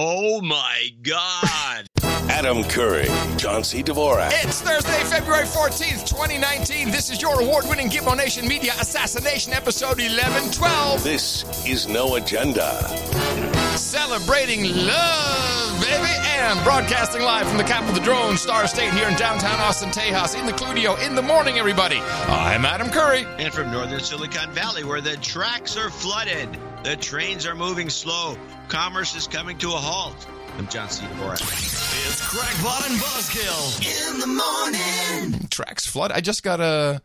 Oh my God. Adam Curry, John C. Dvorak. It's Thursday, February 14th, 2019. This is your award winning Gitmo Nation Media Assassination episode 1112. This is No Agenda. Celebrating love, baby, and broadcasting live from the capital of the drone, Star State, here in downtown Austin, Tejas, in the Cludio. In the morning, everybody. I'm Adam Curry. And from northern Silicon Valley, where the tracks are flooded, the trains are moving slow, commerce is coming to a halt. I'm John C. Dvorak. It's Crackpot and Buzzkill in the morning. Tracks flood. I just got a,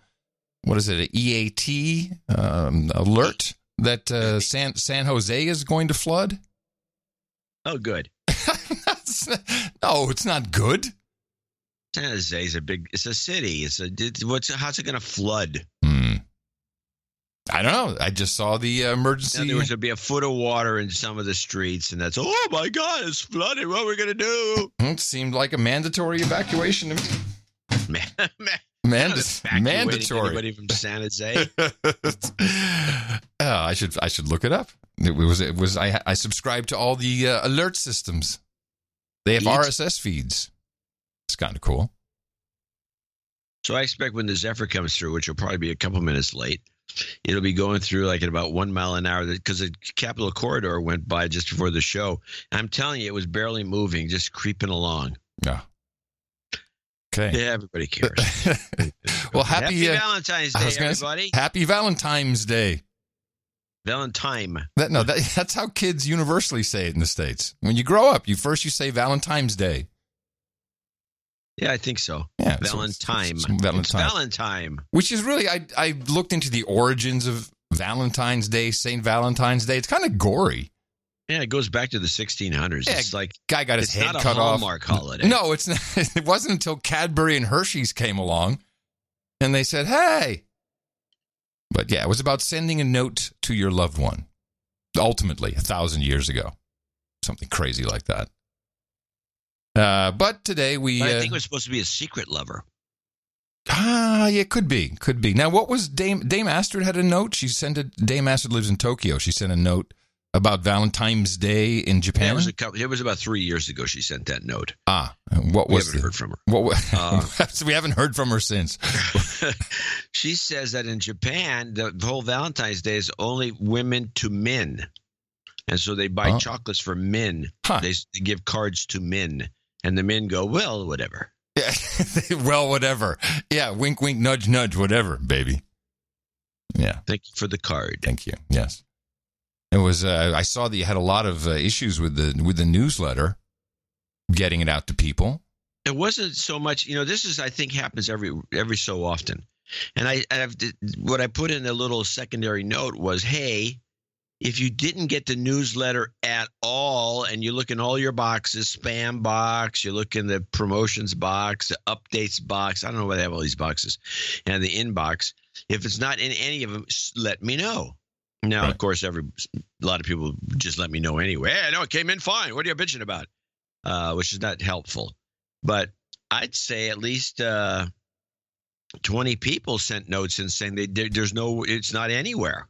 what is it, an EAT um, alert that uh, San, San Jose is going to flood. Oh, good. no, it's not good. San Jose is a big. It's a city. It's a. It's, what's how's it going to flood? Hmm. I don't know. I just saw the uh, emergency. Now, there was to be a foot of water in some of the streets, and that's oh my god, it's flooded. What are we going to do? It seemed like a mandatory evacuation. Man, man, mandatory. Anybody from San Jose? oh, I should I should look it up. It was it was I I subscribe to all the uh, alert systems. They have Feeds? RSS feeds. It's kind of cool. So I expect when the Zephyr comes through, which will probably be a couple minutes late, it'll be going through like at about one mile an hour because the Capitol Corridor went by just before the show. And I'm telling you, it was barely moving, just creeping along. Yeah. Okay. Yeah, everybody cares. well, happy, uh, Valentine's Day, gonna say, everybody. happy Valentine's Day. Valentine. That no, that, that's how kids universally say it in the states. When you grow up, you first you say Valentine's Day. Yeah, I think so. Yeah, so it's- Valentine. it's Valentine. It's Valentine. Which is really I I looked into the origins of Valentine's Day, Saint Valentine's Day. It's kind of gory. Yeah, it goes back to the 1600s. Yeah, it's like Guy got his it's head not a cut off. Holiday. No, it's not. It wasn't until Cadbury and Hershey's came along, and they said, "Hey." But yeah, it was about sending a note to your loved one. Ultimately, a thousand years ago, something crazy like that. Uh, but today we But I uh, think it was supposed to be a secret lover. ah, yeah, could be, could be. Now, what was Dame Dame Astrid had a note? She sent a Dame Astrid lives in Tokyo. She sent a note about Valentine's Day in Japan. it was a couple, it was about three years ago. She sent that note. ah, what We was haven't the, heard from her. what? Uh, we haven't heard from her since. she says that in Japan, the whole Valentine's Day is only women to men, and so they buy Oh. chocolates for men. Huh. They, they give cards to men, and the men go, "Well, whatever." Yeah. well, whatever. Yeah. Wink, wink, nudge, nudge, whatever, baby. Yeah. Thank you for the card. Thank you. Yes. It was. Uh, I saw that you had a lot of uh, issues with the with the newsletter, getting it out to people. It wasn't so much, you know. This is, I think, happens every every so often, and I, I've what I put in a little secondary note was, hey. If you didn't get the newsletter at all, and you look in all your boxes, spam box, you look in the promotions box, the updates box, I don't know why they have all these boxes, and the inbox. If it's not in any of them, let me know. Now, Right. of course, every a lot of people just let me know anyway. Hey, I know it came in fine. What are you bitching about? Uh, which is not helpful. But I'd say at least uh, twenty people sent notes and saying they there, there's no, it's not anywhere.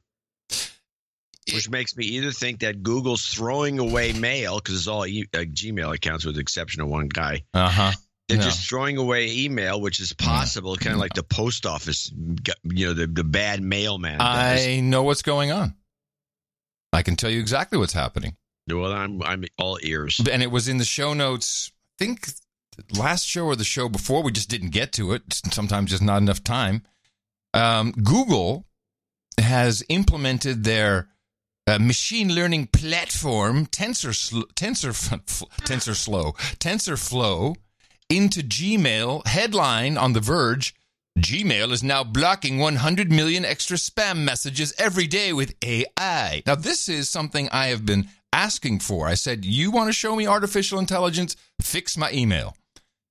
Which makes me either think that Google's throwing away mail because it's all e- uh, Gmail accounts with the exception of one guy. Uh huh. They're just throwing away email, which is possible, kind of like the post office, you know, the, the bad mailman. does. I know what's going on. I can tell you exactly what's happening, well, I'm I'm all ears. and it was in the show notes. I think last show or the show before. We just didn't get to it. Sometimes just not enough time. Um, Google has implemented their uh, machine learning platform TensorSl- Tensor TensorFlow TensorFlow into Gmail. Headline on The Verge: Gmail is now blocking 100 million extra spam messages every day with AI. Now, this is something I have been asking for. I said, "You want to show me artificial intelligence? Fix my email."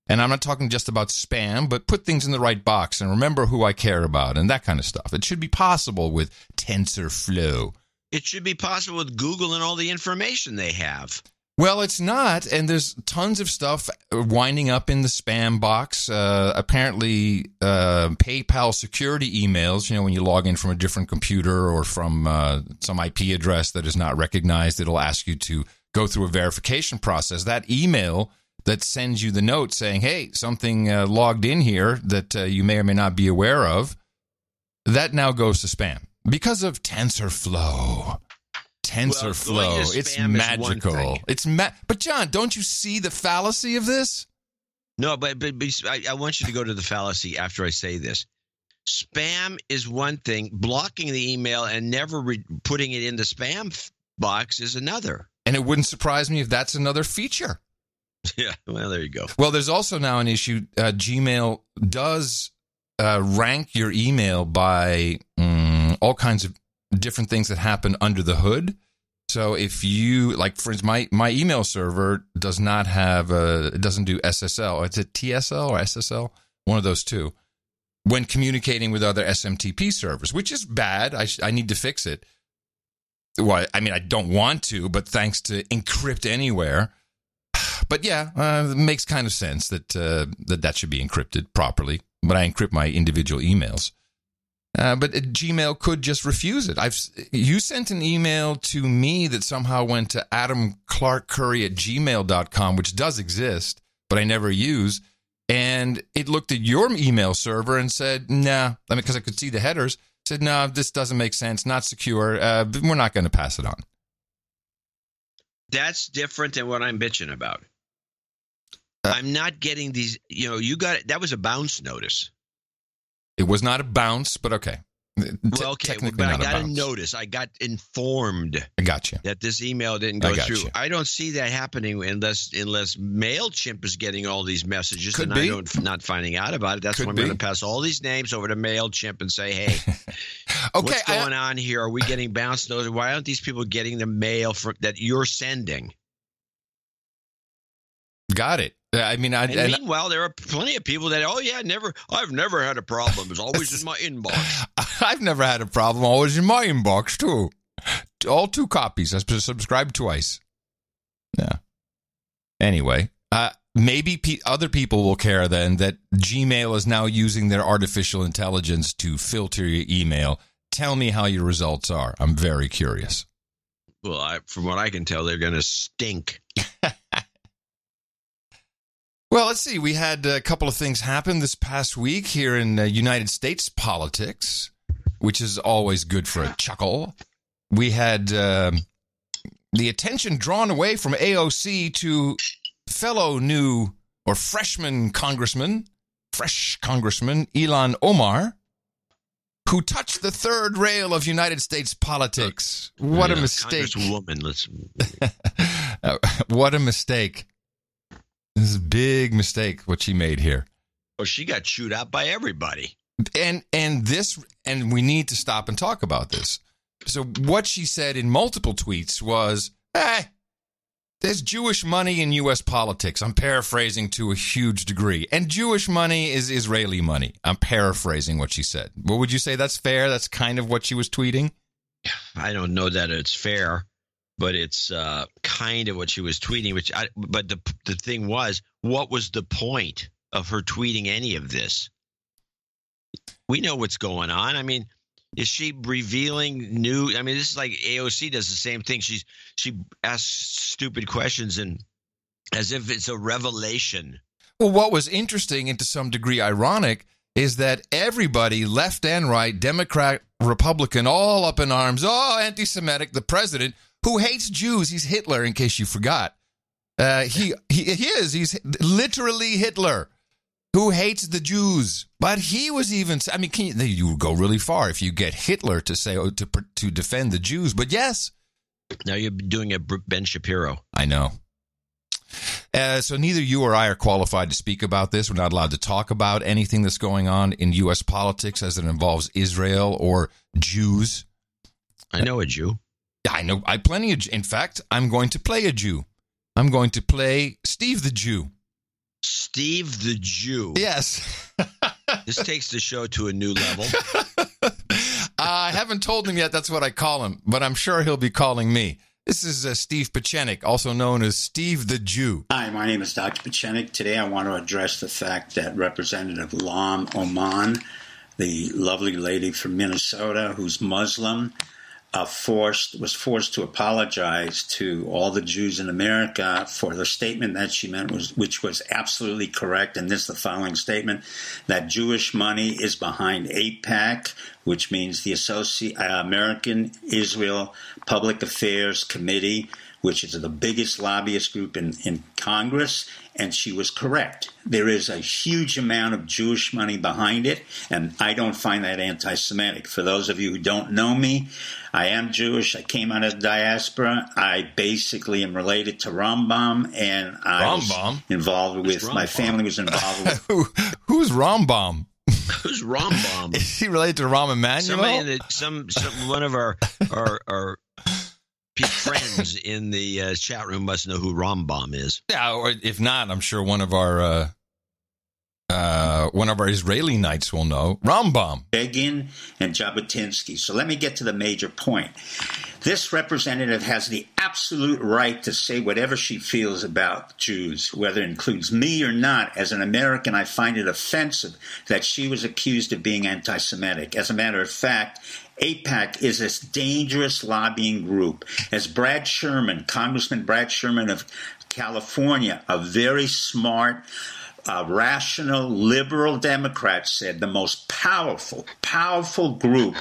And I'm not talking just about spam, but put things in the right box and remember who I care about and that kind of stuff. It should be possible with TensorFlow. It should be possible with Google and all the information they have. Well, it's not, and there's tons of stuff winding up in the spam box. Uh, apparently, uh, PayPal security emails. You know, when you log in from a different computer or from uh, some IP address that is not recognized, it'll ask you to go through a verification process. That email that sends you the note saying, "Hey, something uh, logged in here that uh, you may or may not be aware of," that now goes to spam because of TensorFlow. TensorFlow, to it's spam is one magical. It's ma- but John, don't you see the fallacy of this? No, but but, but I, I want you to go to the fallacy after I say this. Spam is one thing. Blocking the email and never re- putting it in the spam f- box is another. And it wouldn't surprise me if that's another feature. Yeah. Well, there you go. Well, there's also now an issue. Uh, Gmail does uh, rank your email by mm, all kinds of different things that happen under the hood. So if you like, for instance, my my email server does not have a it doesn't do SSL. It's a TSL or SSL, one of those two. When communicating with other SMTP servers, which is bad, I sh- I need to fix it. Well, I mean, I don't want to, but thanks to Encrypt Anywhere, but yeah, uh, it makes kind of sense that uh, that that should be encrypted properly. But I encrypt my individual emails. Uh, but Gmail could just refuse it. I've you sent an email to me that somehow went to Adam Clark Curry at gmail.com, which does exist, but I never use. And it looked at your email server and said, nah, I mean, because I could see the headers, said, no, this doesn't make sense, not secure. Uh, we're not going to pass it on. That's different than what I'm bitching about. Uh, I'm not getting these. You know, you got that was a bounce notice. It was not a bounce, but okay. Te- Well, okay, technically but I got a bounce. notice. I got informed I got you. that this email didn't go got through. you. I don't see that happening unless unless Mailchimp is getting all these messages Could and be. I don't not finding out about it. That's Could why I'm going to pass all these names over to Mailchimp and say, "Hey, Okay, what's I- going on here? Are we getting bounce notice? Why aren't these people getting the mail for, that you're sending?" got it. Uh, I mean, I, And, and meanwhile, there are plenty of people that, "Oh yeah, never, I've never had a problem. It's always in my inbox." I've never had a problem. Always in my inbox too. All two copies. I subscribed twice. Yeah. Anyway, uh, maybe pe- other people will care then that Gmail is now using their artificial intelligence to filter your email. Tell me how your results are. I'm very curious. Well, I, from what I can tell, they're going to stink. Well, let's see. We had a couple of things happen this past week here in uh, United States politics, which is always good for a chuckle. We had um the attention drawn away from AOC to fellow new or freshman congressman, fresh congressman Ilhan Omar, who touched the third rail of United States politics. What a Yeah, mistake! Congresswoman. Let's. Uh, what a mistake! This is a big mistake what she made here. Oh, she got chewed out by everybody. and and this and we need to stop and talk about this. So what she said in multiple tweets was eh there's jewish money in us politics. I'm paraphrasing to a huge degree. And jewish money is israeli money. I'm paraphrasing what she said. Well would you say that's fair? That's kind of what she was tweeting? I don't know that it's fair, but it's uh, kind of what she was tweeting. Which, I, but the the thing was, what was the point of her tweeting any of this? We know what's going on. I mean, is she revealing new? I mean, this is like AOC does the same thing. She's she asks stupid questions and as if it's a revelation. Well, what was interesting and to some degree ironic is that everybody, left and right, Democrat, Republican, all up in arms. Oh, anti Semitic, the president who hates Jews. He's Hitler, in case you forgot. Uh, he, he, he is. He's literally Hitler who hates the Jews. But he was even, I mean, can you, you go really far if you get Hitler to say, oh, to, to defend the Jews. But yes, Now you're doing a Ben Shapiro. I know. Uh, so neither you or I are qualified to speak about this. We're not allowed to talk about anything that's going on in U.S. politics as it involves Israel or Jews. I know a Jew. I know I plenty of. In fact, I'm going to play a Jew. I'm going to play Steve the Jew. Steve the Jew. Yes. This takes the show to a new level. I haven't told him yet. That's what I call him, but I'm sure he'll be calling me. This is uh, Steve Pieczenik, also known as Steve the Jew. Hi, my name is Dr. Pieczenik. Today I want to address the fact that Representative Ilhan Omar, the lovely lady from Minnesota who's Muslim, uh, forced was forced to apologize to all the Jews in America for the statement that she meant was which was absolutely correct. And this is the following statement that Jewish money is behind AIPAC which means the Associ- uh, American Israel Public Affairs Committee which is the biggest lobbyist group in, in Congress, and she was correct. There is a huge amount of Jewish money behind it, and I don't find that anti Semitic. For those of you who don't know me, I am Jewish. I came out of the diaspora. I basically am related to Rambam, and I Rambam? was involved with, my family was involved with Who, who's Rambam? Who's Rambam? Is he related to Rahm Emanuel? Somebody in the, some, some one of our our our pe- friends in the uh, chat room must know who Rambam is. yeah, or if not, I'm sure one of our uh, uh, one of our Israeli knights will know Rambam. Begin and Jabotinsky. So let me get to the major point. This representative has the absolute right to say whatever she feels about Jews, whether it includes me or not. As an American, I find it offensive that she was accused of being anti Semitic. As a matter of fact, AIPAC is a dangerous lobbying group. As Brad Sherman, Congressman Brad Sherman of California, a very smart, uh, rational liberal Democrat said the most powerful, powerful group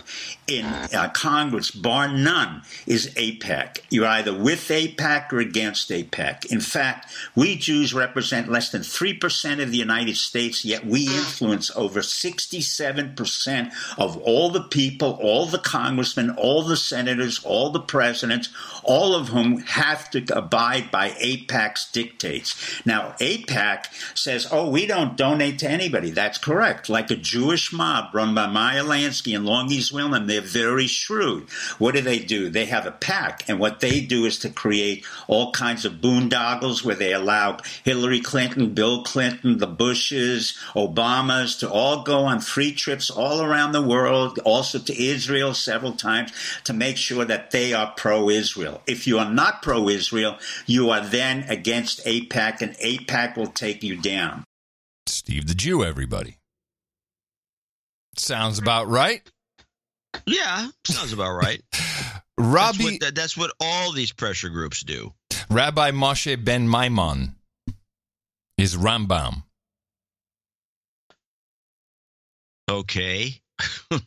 in uh, Congress, bar none, is AIPAC. You're either with AIPAC or against AIPAC. In fact, we Jews represent less than 3% of the United States, yet we influence over 67% of all the people, all the congressmen, all the senators, all the presidents, all of whom have to abide by AIPAC's dictates. Now, AIPAC says, oh, we don't donate to anybody. That's correct. Like a Jewish mob run by Meyer Lansky and Long East they're very shrewd. What do they do? They have a pack, and what they do is to create all kinds of boondoggles where they allow Hillary Clinton, Bill Clinton, the Bushes, Obamas to all go on free trips all around the world, also to Israel several times, to make sure that they are pro Israel. If you are not pro Israel, you are then against AIPAC, and AIPAC will take you down. Steve the Jew, everybody. Sounds about right. Yeah, sounds about right. That's what, that's what all these pressure groups do. Rabbi Moshe Ben Maimon is Rambam. Okay.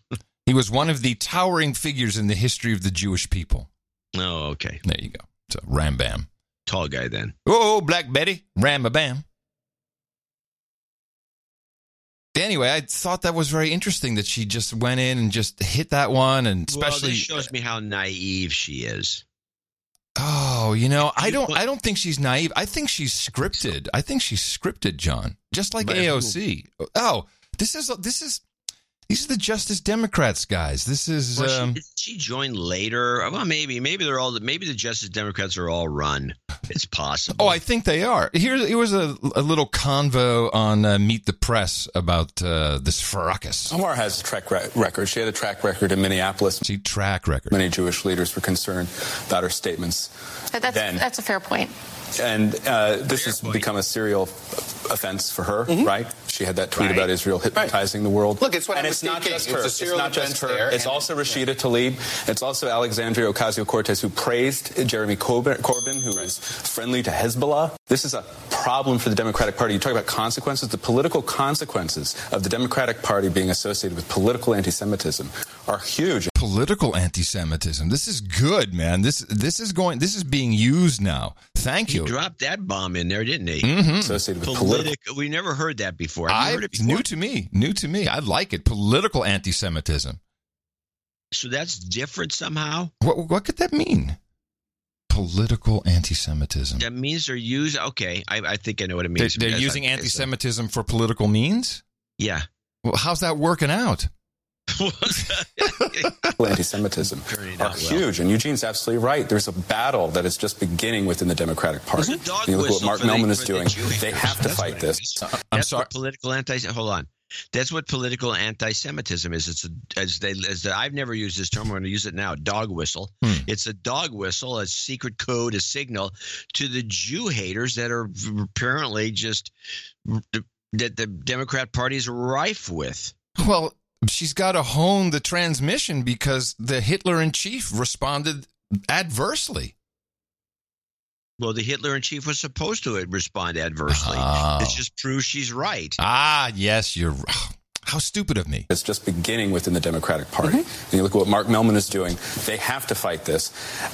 He was one of the towering figures in the history of the Jewish people. Oh, okay. There you go. So Rambam. Tall guy then. Oh, Black Betty, Rambam. Anyway, I thought that was very interesting that she just went in and just hit that one, and well, especially this shows me how naive she is. Oh, you know, I don't I don't think she's naive. I think she's scripted. I think she's scripted, John. Just like AOC. Oh, this is this is these are the Justice Democrats guys. This is Well, um, she, did she joined later. Well, maybe. Maybe they're all. Maybe the Justice Democrats are all run. It's possible. Oh, I think they are. Here, here was a, a little convo on uh, Meet the Press about uh, this fracas. Omar has a track re- record. She had a track record in Minneapolis. She track record. Many Jewish leaders were concerned about her statements. That's, Then- that's a fair point. And uh, this has become a serial offense for her, right? She had that tweet Right. about Israel hypnotizing the world. Look, it's what and it's not thinking. just It's her. a It's, not just her. there, It's also Rashida Tlaib. It's also Alexandria Ocasio-Cortez, who praised Jeremy Corbyn, Corbyn who is friendly to Hezbollah. This is a problem for the Democratic Party. You talk about consequences. The political consequences of the Democratic Party being associated with political anti-Semitism are huge. Political anti-Semitism. This is good, man. This this is going. This is being used now. Thank you. Dropped that bomb in there, didn't he? Mhm. Associated with political. Politic. We never heard that before. Have you I heard it before? new to me. New to me. I like it. Political anti-Semitism. so that's different somehow. What what could that mean? Political anti-Semitism. That means they're using. Okay, I, I think I know what it They, means. they're using I- anti-Semitism for political means. Yeah. Well, how's that working out? anti-Semitism are well. huge. And Eugene's absolutely right. There's a battle that is just beginning within the Democratic Party. There's dog you look what Mark for the- is for the doing. They have to That's fight this. is. I'm That's sorry. what political anti. Hold on. That's what political anti-Semitism is. It's a, as they as the, I've never used this term. I'm going to use it now. Dog whistle. Hmm. It's a dog whistle, a secret code, a signal to the Jew haters that are apparently just that the Democrat Party is rife with. Well, she's got to hone the transmission because the Hitler in chief responded adversely. Well, the Hitler in chief was supposed to respond adversely. Oh. This just proves she's right. Ah, yes, you're. How stupid of me. It's just beginning within the Democratic Party. And you look at what Mark Mellman is doing, they have to fight this.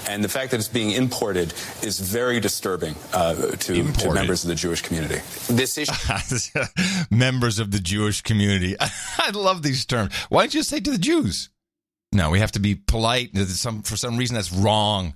And the fact that it's being imported is very disturbing uh, to, to members of the Jewish community. This issue. Members of the Jewish community. I love these terms. Why don't you just say to the Jews? No, we have to be polite. Some, for some reason, that's wrong.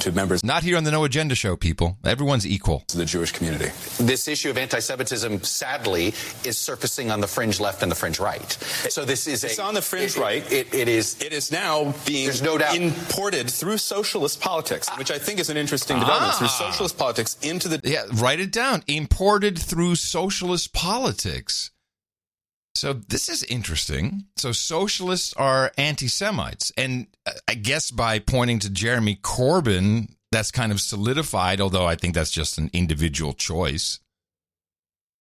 To members Not here on the No Agenda show, people. Everyone's equal. of the Jewish community. This issue of anti-Semitism, sadly, is surfacing on the fringe left and the fringe right. So this is a. It's on the fringe it- right. It, it is. It is now being There's no doubt. imported through socialist politics, which I think is an interesting development. Through socialist politics into the Yeah, write it down. Imported through socialist politics. So this is interesting. So socialists are anti-Semites, and uh, I guess by pointing to Jeremy Corbyn, that's kind of solidified. Although I think that's just an individual choice.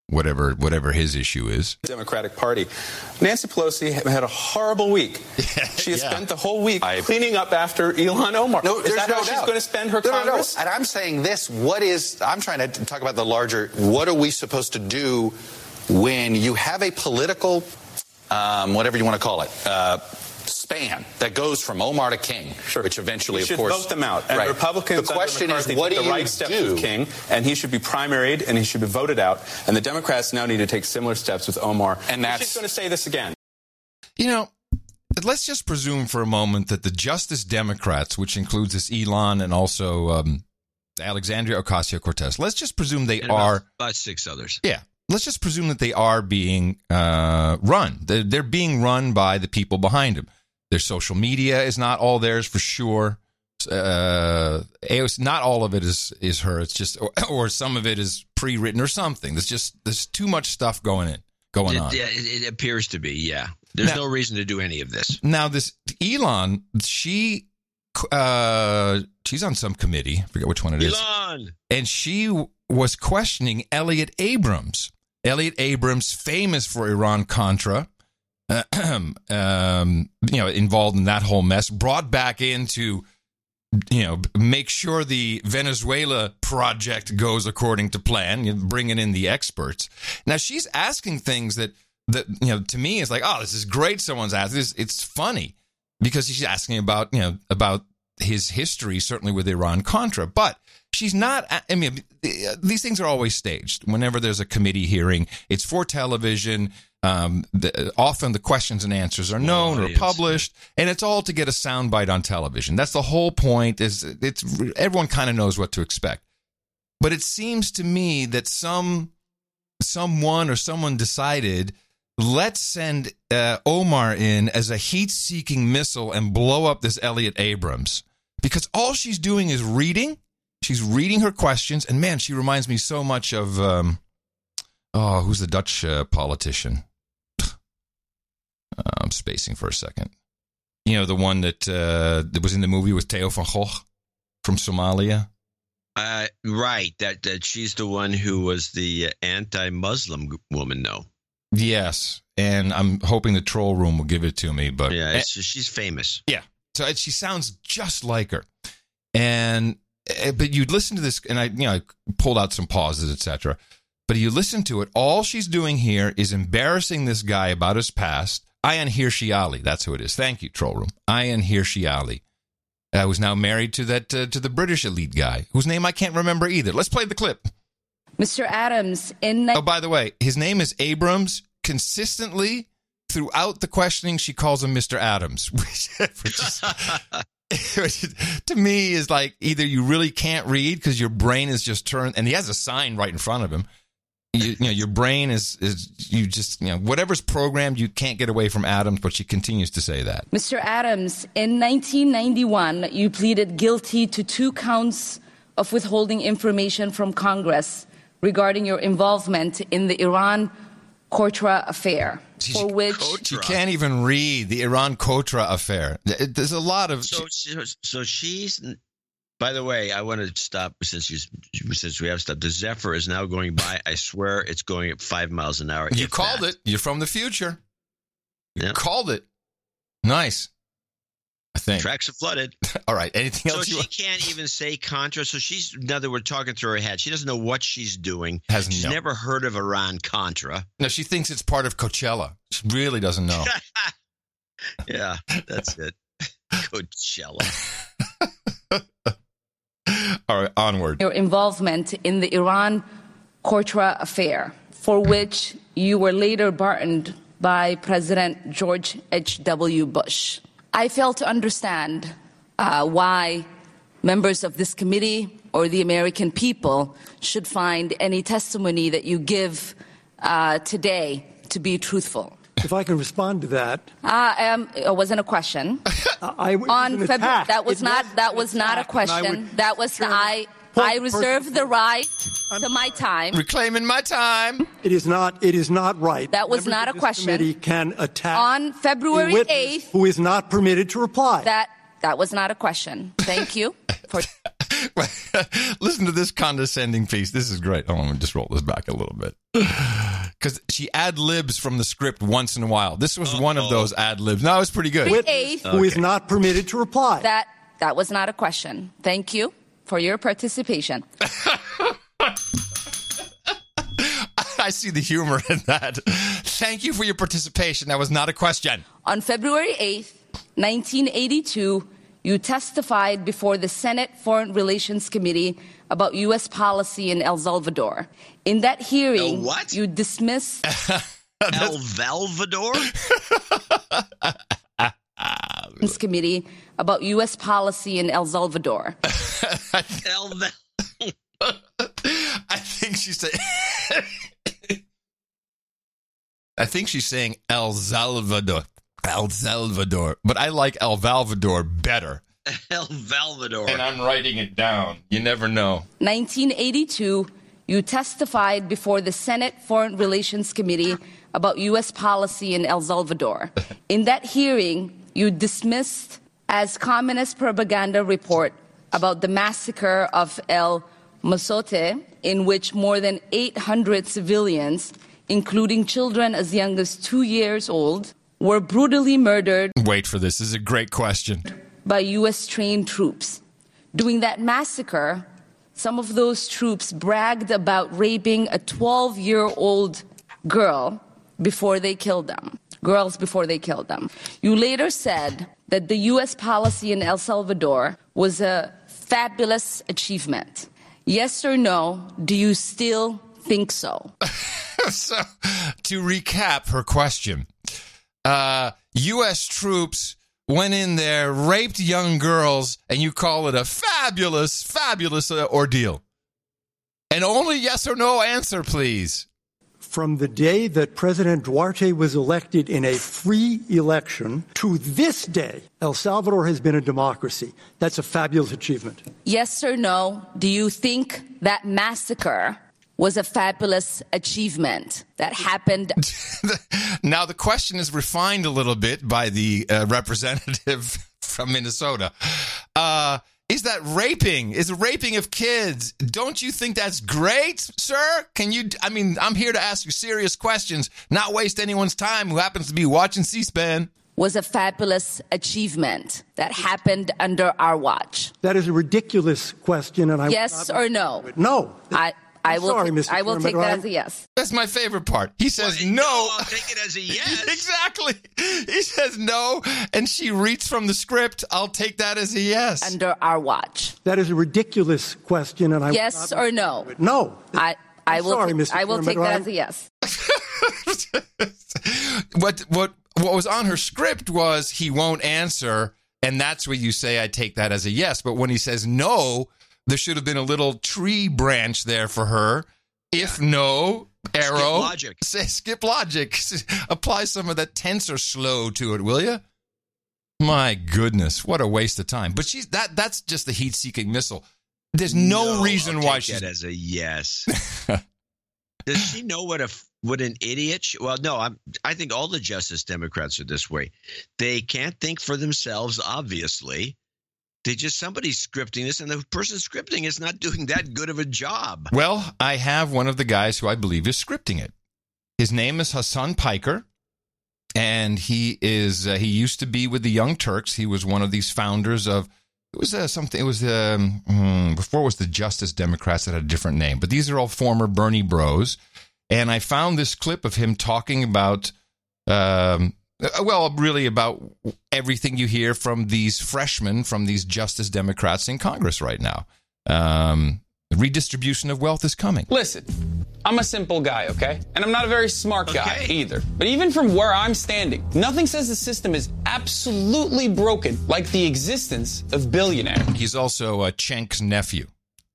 Whatever, whatever his issue is. Democratic Party. Nancy Pelosi had a horrible week. She has Yeah. spent the whole week I- cleaning up after Ilhan Omar. No, is that no how doubt. she's going to spend her no, no, no. Congress? And I'm saying this: what is? I'm trying to talk about the larger. What are we supposed to do when you have a political, um, whatever you want to call it, uh, span that goes from Omar to King, Sure. which eventually, You of should course, vote them out. And right. Republicans The question under is, what do the you right steps do? with King, and he should be primaried and he should be voted out. And the Democrats now need to take similar steps with Omar. And that's- she's going to say this again. You know, let's just presume for a moment that the Justice Democrats, which includes this Ilhan and also um, Alexandria Ocasio Cortez, let's just presume they about- are. about six others. Yeah. Let's just presume that they are being uh, run. They're, they're being run by the people behind them. Their social media is not all theirs for sure. Uh, AOC, not all of it is is her. It's just, or, or some of it is pre-written or something. There's just there's too much stuff going in going It, on. yeah, it, it appears to be. Yeah, there's Now- no reason to do any of this. Now this Ilhan, she uh, she's on some committee. I forget which one it is. Ilhan. and she w- was questioning Elliott Abrams. Elliott Abrams, famous for Iran Contra, um, you know, involved in that whole mess, brought back into, you know, make sure the Venezuela project goes according to plan, bringing in the experts. Now she's asking things that that you know to me is like, oh, this is great. Someone's asking this. It's funny because she's asking about you know about his history, certainly with Iran Contra, but she's not. I mean, these things are always staged. Whenever there's a committee hearing, it's for television. Um, the, often the questions and answers are known or published, and it's all to get a soundbite on television. That's the whole point. Is it's everyone kind of knows what to expect, but it seems to me that some someone or someone decided let's send uh, Omar in as a heat-seeking missile and blow up this Elliott Abrams because all she's doing is reading. She's reading her questions, and man, she reminds me so much of um, oh, who's the Dutch uh, politician? Uh, I'm spacing for a second. You know, the one that uh, that was in the movie with Theo van Gogh from Somalia. Uh, right. That that she's the one who was the anti-Muslim woman. No. Yes, and I'm hoping the troll room will give it to me. But Yeah, it's, she's famous. Yeah. So it, she sounds just like her. And eh, but you'd listen to this and I you know I pulled out some pauses etc. But you listen to it all she's doing here is embarrassing this guy about his past. Ayaan Hirsi Ali, that's who it is. Thank you troll room. Ayaan Hirsi Ali. I was now married to that uh, to the British elite guy whose name I can't remember either. Let's play the clip. Mr. Adams, in Oh, by the way, his name is Abrams. Consistently throughout the questioning, she calls him Mr. Adams, which, which which is- to me is like either you really can't read because your brain is just turned, and he has a sign right in front of him. You, you know, your brain is is you just you know whatever's programmed, you can't get away from Adams, but she continues to say that. Mr. Adams, in 1991, you pleaded guilty to two counts of withholding information from Congress regarding your involvement in the Iran Contra affair, for which you can't even read the Iran Contra affair. There's a lot of So, so, so she's. By the way, I want to stop since you since we have stopped. The Zephyr is now going by. I swear it's going at five miles an hour. you called that. it. You're from the future. Yeah. Called it. Nice. I think. Tracks are flooded. All right. Anything So else you she can't even say Contra. So she's, in we're talking through her head. She doesn't know what she's doing. Has She's no. never heard of Iran Contra. No, she thinks it's part of Coachella. She really doesn't know. yeah, that's it. Coachella. All right, onward. your involvement in the Iran Contra affair, for which you were later pardoned by President George H.W. Bush. I fail to understand uh, why members of this committee or the American people should find any testimony that you give uh, today to be truthful. If I can respond to that, Uh, um, it wasn't a question. I it was On an February, attack. that was It not was that an was not a attack, and I question. would- That was the I. point I reserve person- the right I'm to my time. Reclaiming my time. It is not. It is not right. That was Members not a this question. Committee can attack On February 8th, who is not permitted to reply. that that was not a question. Thank you for Listen to this condescending piece. This is great. Oh, let me just roll this back a little bit. Because she ad libs from the script once in a while. This was one of those ad libs. No, it's pretty good. Witness who is not permitted to reply. that that was not a question. Thank you for your participation. I see the humor in that. Thank you for your participation. That was not a question. On February 8th, 1982, you testified before the Senate Foreign Relations Committee about U.S. policy in El Salvador. In that hearing, El what? you dismissed El Valvador? Relations Committee about U.S. policy in El Salvador. El Val- I think she's saying. I think she's saying El Salvador. El Salvador. But I like El Salvador better. El Valvador. And I'm writing it down. You never know. 1982, you testified before the Senate Foreign Relations Committee about U.S. policy in El Salvador. In that hearing, you dismissed as communist propaganda report about the massacre of El Mozote, in which more than 800 civilians, including children as young as two years old, were brutally murdered Wait for this. This is a great question. by U.S. trained troops. During that massacre, some of those troops bragged about raping a 12 year old girl before they killed them. Girls before they killed them. You later said that the U.S. policy in El Salvador was a fabulous achievement. Yes or no, do you still think so? so, to recap her question, uh, U.S. troops went in there, raped young girls, and you call it a fabulous, fabulous uh, ordeal. And only yes or no answer, please. From the day that President Duarte was elected in a free election to this day, El Salvador has been a democracy. That's a fabulous achievement. Yes or no, do you think that massacre was a fabulous achievement that happened now, the question is refined a little bit by the uh, representative from Minnesota. Uh, is that raping? Is raping of kids? Don't you think that's great, sir? Can you? I mean, I'm here to ask you serious questions, not waste anyone's time who happens to be watching C-SPAN. was a fabulous achievement that happened under our watch? That is a ridiculous question, and I would Yes not- or no? No. I I I'm will sorry, take, Mr. I will Chairman, take but that I'm- as a yes. That's my favorite part. He says Well, no. I'll take it as a yes. exactly. He says no, and she reads from the script. I'll take that as a yes. Under our watch. That is a ridiculous question, and I would Yes not- or no? No. I I I'm will sorry, take, Mr. I will Chairman, take but that I'm- as a yes. what what what was on her script was he won't answer, and that's where you say I take that as a yes. But when he says no, there should have been a little tree branch there for her. If no, arrow Skip logic. Say skip logic. Apply some of that tensor slow to it, will you? My goodness, what a waste of time. But she's that that's just the heat seeking missile. There's no, reason I'll why take she's that as a yes. Does she know what a what an idiot? She, well, no. I'm. I think all the Justice Democrats are this way. They can't think for themselves. Obviously, they just somebody's scripting this, and the person scripting is not doing that good of a job. Well, I have one of the guys who I believe is scripting it. His name is Hasan Piker. and he is uh, he used to be with the Young Turks. He was one of these founders of it was uh, something. It was um, hmm, before it was the Justice Democrats that had a different name, but these are all former Bernie Bros. And I found this clip of him talking about, um, well, really about everything you hear from these freshmen, from these Justice Democrats in Congress right now. Um, redistribution of wealth is coming. Listen, I'm a simple guy, okay? And I'm not a very smart guy Okay. either. But even from where I'm standing, nothing says the system is absolutely broken like the existence of billionaires. He's also a Cenk's nephew,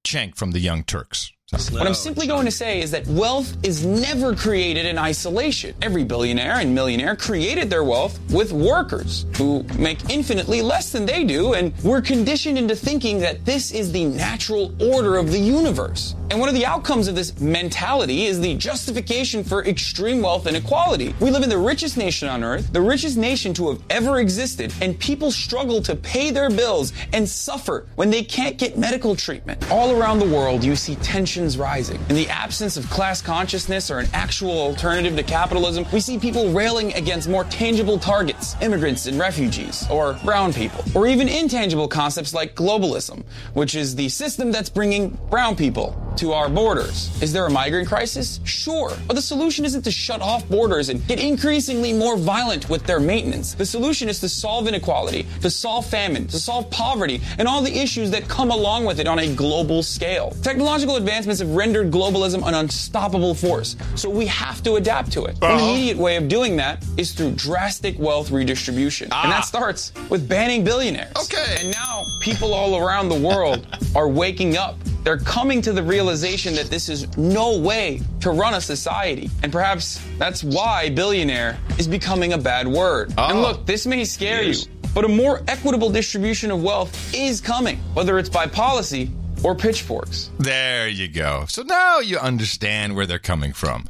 Cenk from the Young Turks. What I'm simply going to say is that wealth is never created in isolation. Every billionaire and millionaire created their wealth with workers who make infinitely less than they do, and we're conditioned into thinking that this is the natural order of the universe. And one of the outcomes of this mentality is the justification for extreme wealth inequality. We live in the richest nation on earth, the richest nation to have ever existed, and people struggle to pay their bills and suffer when they can't get medical treatment. All around the world, you see tensions rising. In the absence of class consciousness or an actual alternative to capitalism, we see people railing against more tangible targets, immigrants and refugees, or brown people, or even intangible concepts like globalism, which is the system that's bringing brown people to our borders. Is there a migrant crisis? Sure. But the solution isn't to shut off borders and get increasingly more violent with their maintenance. The solution is to solve inequality, to solve famine, to solve poverty, and all the issues that come along with it on a global scale. Technological advancements have rendered globalism an unstoppable force, so we have to adapt to it. One immediate way of doing that is through drastic wealth redistribution. And that ah. starts with banning billionaires. Okay. And now people all around the world are waking up. They're coming to the realization that this is no way to run a society. And perhaps that's why billionaire is becoming a bad word. And Oh. look, this may scare Yes. you, but a more equitable distribution of wealth is coming, whether it's by policy or pitchforks. There you go. So now you understand where they're coming from.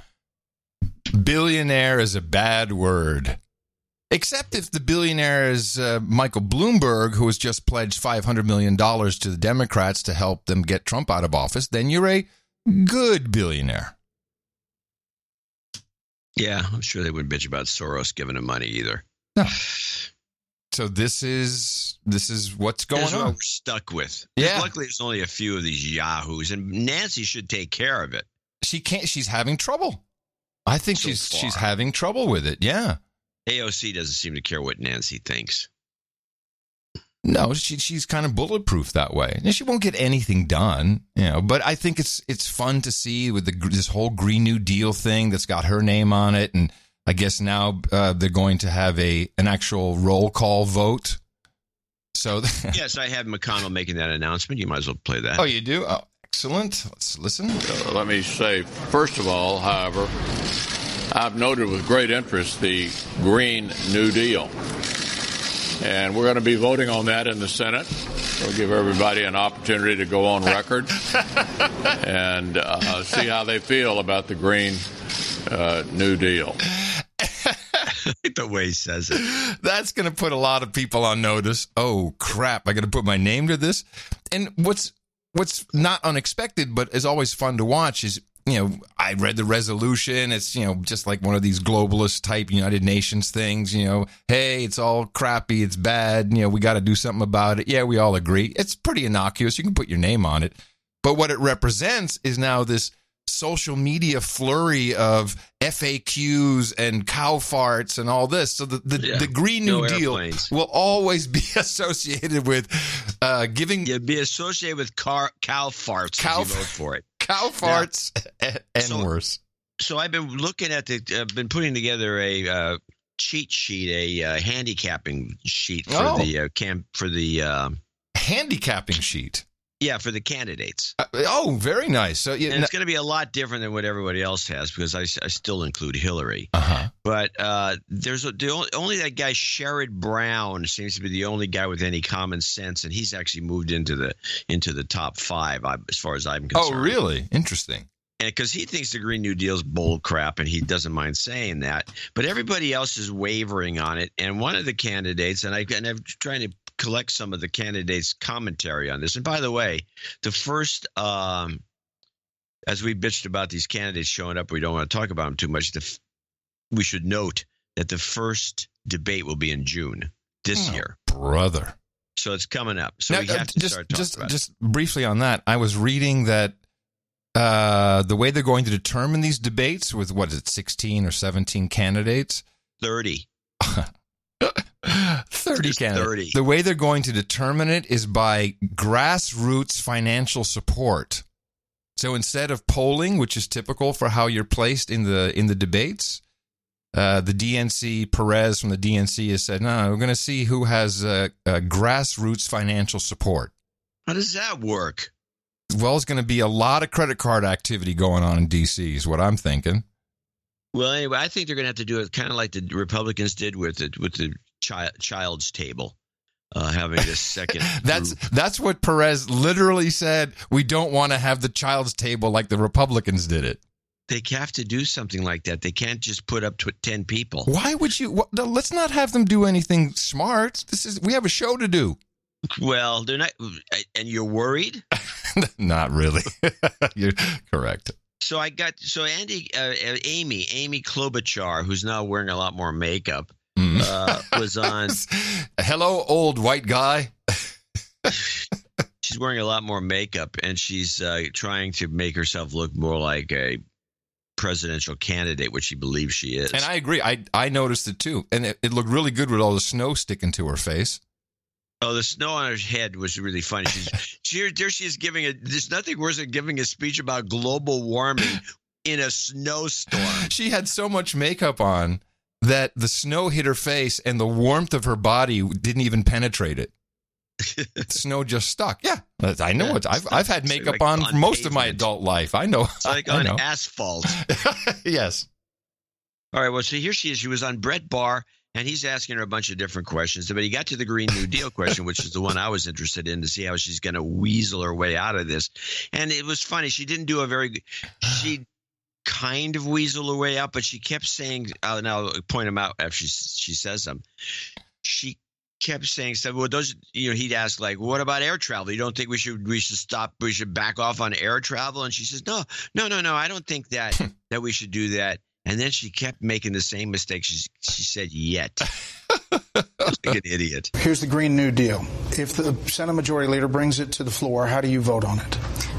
Billionaire is a bad word. Except if the billionaire is uh, Michael Bloomberg, who has just pledged $500 million to the Democrats to help them get Trump out of office, then you're a good billionaire. Yeah, I'm sure they wouldn't bitch about Soros giving him money either. No. So this is this is what's going That's what on. we're stuck with. Yeah. Luckily, there's only a few of these yahoos, and Nancy should take care of it. She can't. She's having trouble. I think So she's far. she's having trouble with it. Yeah. AOC doesn't seem to care what Nancy thinks. No, she she's kind of bulletproof that way. And she won't get anything done, you know. But I think it's it's fun to see with the this whole Green New Deal thing that's got her name on it, and I guess now uh, they're going to have a an actual roll call vote. So, yes, I have McConnell making that announcement. You might as well play that. oh, you do? Oh, excellent. Let's listen. Uh, Let me say, first of all, however, I've noted with great interest the Green New Deal. And we're going to be voting on that in the Senate. We'll give everybody an opportunity to go on record and uh, see how they feel about the Green uh, New Deal. the way he says it. That's going to put a lot of people on notice. Oh crap! I got to put my name to this. And what's what's not unexpected, but is always fun to watch is you know I read the resolution. It's you know just like one of these globalist type United Nations things. You know, hey, it's all crappy, it's bad. You know, we got to do something about it. Yeah, we all agree. It's pretty innocuous. You can put your name on it. But what it represents is now this social media flurry of FAQs and cow farts and all this. So the, the, Yeah. the Green No New Deal airplanes. will always be associated with uh, giving You'd be associated with car, cow farts Cow if you vote for it. Cow farts and, and So- worse. So I've been looking at the. I've been putting together a uh, cheat sheet, a uh, handicapping sheet for Oh. the uh, camp for the. Um, Handicapping sheet. Yeah, for the candidates. Uh, oh, very nice. So yeah, And it's going to be a lot different than what everybody else has because I, I still include Hillary. uh huh. But uh, there's a, the only, only that guy Sherrod Brown seems to be the only guy with any common sense, and he's actually moved into the into the top five I, as far as I'm concerned. Oh, really? Interesting. because he thinks the Green New Deal's bull crap, and he doesn't mind saying that. But everybody else is wavering on it. And one of the candidates, and I and I'm trying to collect some of the candidates' commentary on this. And by the way, the first, um, as we bitched about these candidates showing up, we don't want to talk about them too much. The, we should note that the first debate will be in June this Oh, year. Brother. So it's coming up. So Now, we uh, have to just, start talking just, about it. just briefly on that, I was reading that uh, the way they're going to determine these debates with what is it, 16 or 17 candidates? 30. 30 candidates. 30. The way they're going to determine it is by grassroots financial support. So instead of polling, which is typical for how you're placed in the in the debates, uh, the DNC Perez from the DNC has said, "No, we're going to see who has uh, uh, grassroots financial support." How does that work? Well, it's going to be a lot of credit card activity going on in DC, is what I'm thinking. Well, anyway, I think they're going to have to do it kind of like the Republicans did with it with the chi- child's table, uh, having this second. That's group. that's what Perez literally said. We don't want to have the child's table like the Republicans did it. they have to do something like that. They can't just put up to ten people. Why would you? No, let's not have them do anything smart. This is we have a show to do. Well, they're not, and you're worried. not really. You're correct. So I got so Andy, uh, uh, Amy, Amy Klobuchar, who's now wearing a lot more makeup. uh, was on. Hello, old white guy. she's wearing a lot more makeup, and she's uh, trying to make herself look more like a presidential candidate, which she believes she is. And I agree. I I noticed it too, and it, it looked really good with all the snow sticking to her face. Oh, the snow on her head was really funny. She's she, there. She is giving a. There's nothing worse than giving a speech about global warming in a snowstorm. She had so much makeup on that the snow hit her face, and the warmth of her body didn't even penetrate it. The snow just stuck. Yeah, I know Yeah, it. I've I've had makeup like on, on most of my adult life. I know. It's like I on know. asphalt. yes. All right. Well, so here she is. She was on Bret Baier, and he's asking her a bunch of different questions. But he got to the Green New Deal question, which is the one I was interested in to see how she's going to weasel her way out of this. And it was funny. She didn't do a very good. She kind of weasel her way out, but she kept saying. Uh, now I'll point them out after she she says them. She kept saying stuff. Well, those you know, he'd ask like, "What about air travel? You don't think we should we should stop? We should back off on air travel?" And she says, "No, no, no, no. I don't think that that we should do that." And then she kept making the same mistake. She she said, "Yet." like an idiot. Here's the Green New Deal. If the Senate Majority Leader brings it to the floor, how do you vote on it?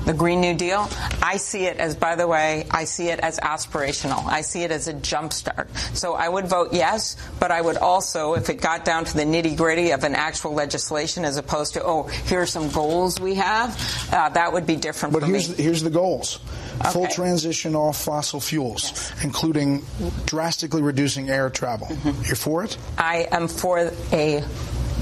The Green New Deal, I see it as, by the way, I see it as aspirational. I see it as a jumpstart. So I would vote yes, but I would also, if it got down to the nitty gritty of an actual legislation as opposed to, oh, here are some goals we have, uh, that would be different But for here's, me. here's the goals. Full transition off fossil fuels, including drastically reducing air travel. Mm-hmm. You're for it? I am for a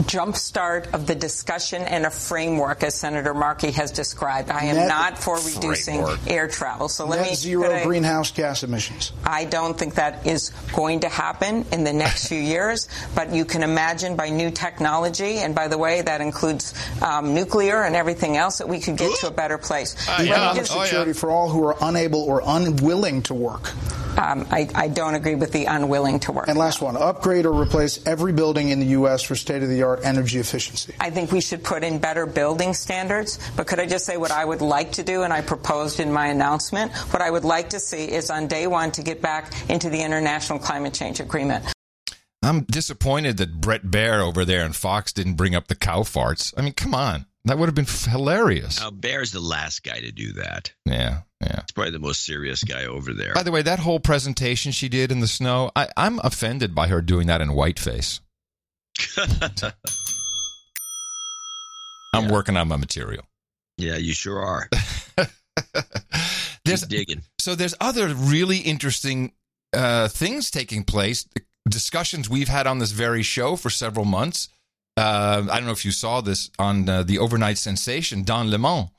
jumpstart of the discussion and a framework, as Senator Markey has described. I am Net- not for reducing Framework. air travel. So let Net me zero I- greenhouse gas emissions. I don't think that is going to happen in the next few years, but you can imagine by new technology, and by the way, that includes um, nuclear and everything else, that we could get to a better place. Let me Economic just- security for all who are unable or unwilling to work. Um, I, I don't agree with the unwilling to work. And last one, upgrade or replace every building in the U.S. for state-of-the-art energy efficiency. I think we should put in better building standards. But could I just say what I would like to do, and I proposed in my announcement? What I would like to see is on day one to get back into the International Climate Change Agreement. I'm disappointed that Bret Baier over there and Fox didn't bring up the cow farts. I mean, come on. That would have been hilarious. Now, Baier's the last guy to do that. Yeah, yeah. He's probably the most serious guy over there. By the way, that whole presentation she did in the snow, I, I'm offended by her doing that in whiteface. I'm working on my material. yeah, you sure are. There's Keep digging. So there's other really interesting uh, things taking place, discussions we've had on this very show for several months. Uh, I don't know if you saw this on uh, the overnight sensation, Don Lemon,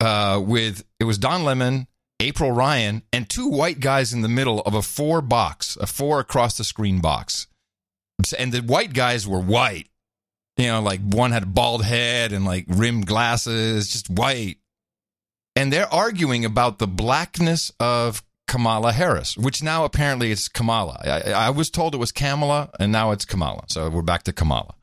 uh, with it was Don Lemon, April Ryan, and two white guys in the middle of a four box, a four across the screen box, and the white guys were white. You know, like one had a bald head and like rimmed glasses, just white and they're arguing about the blackness of Kamala Harris, which now apparently it's Kamala. I, I was told it was Kamala, and now it's Kamala. So we're back to Kamala.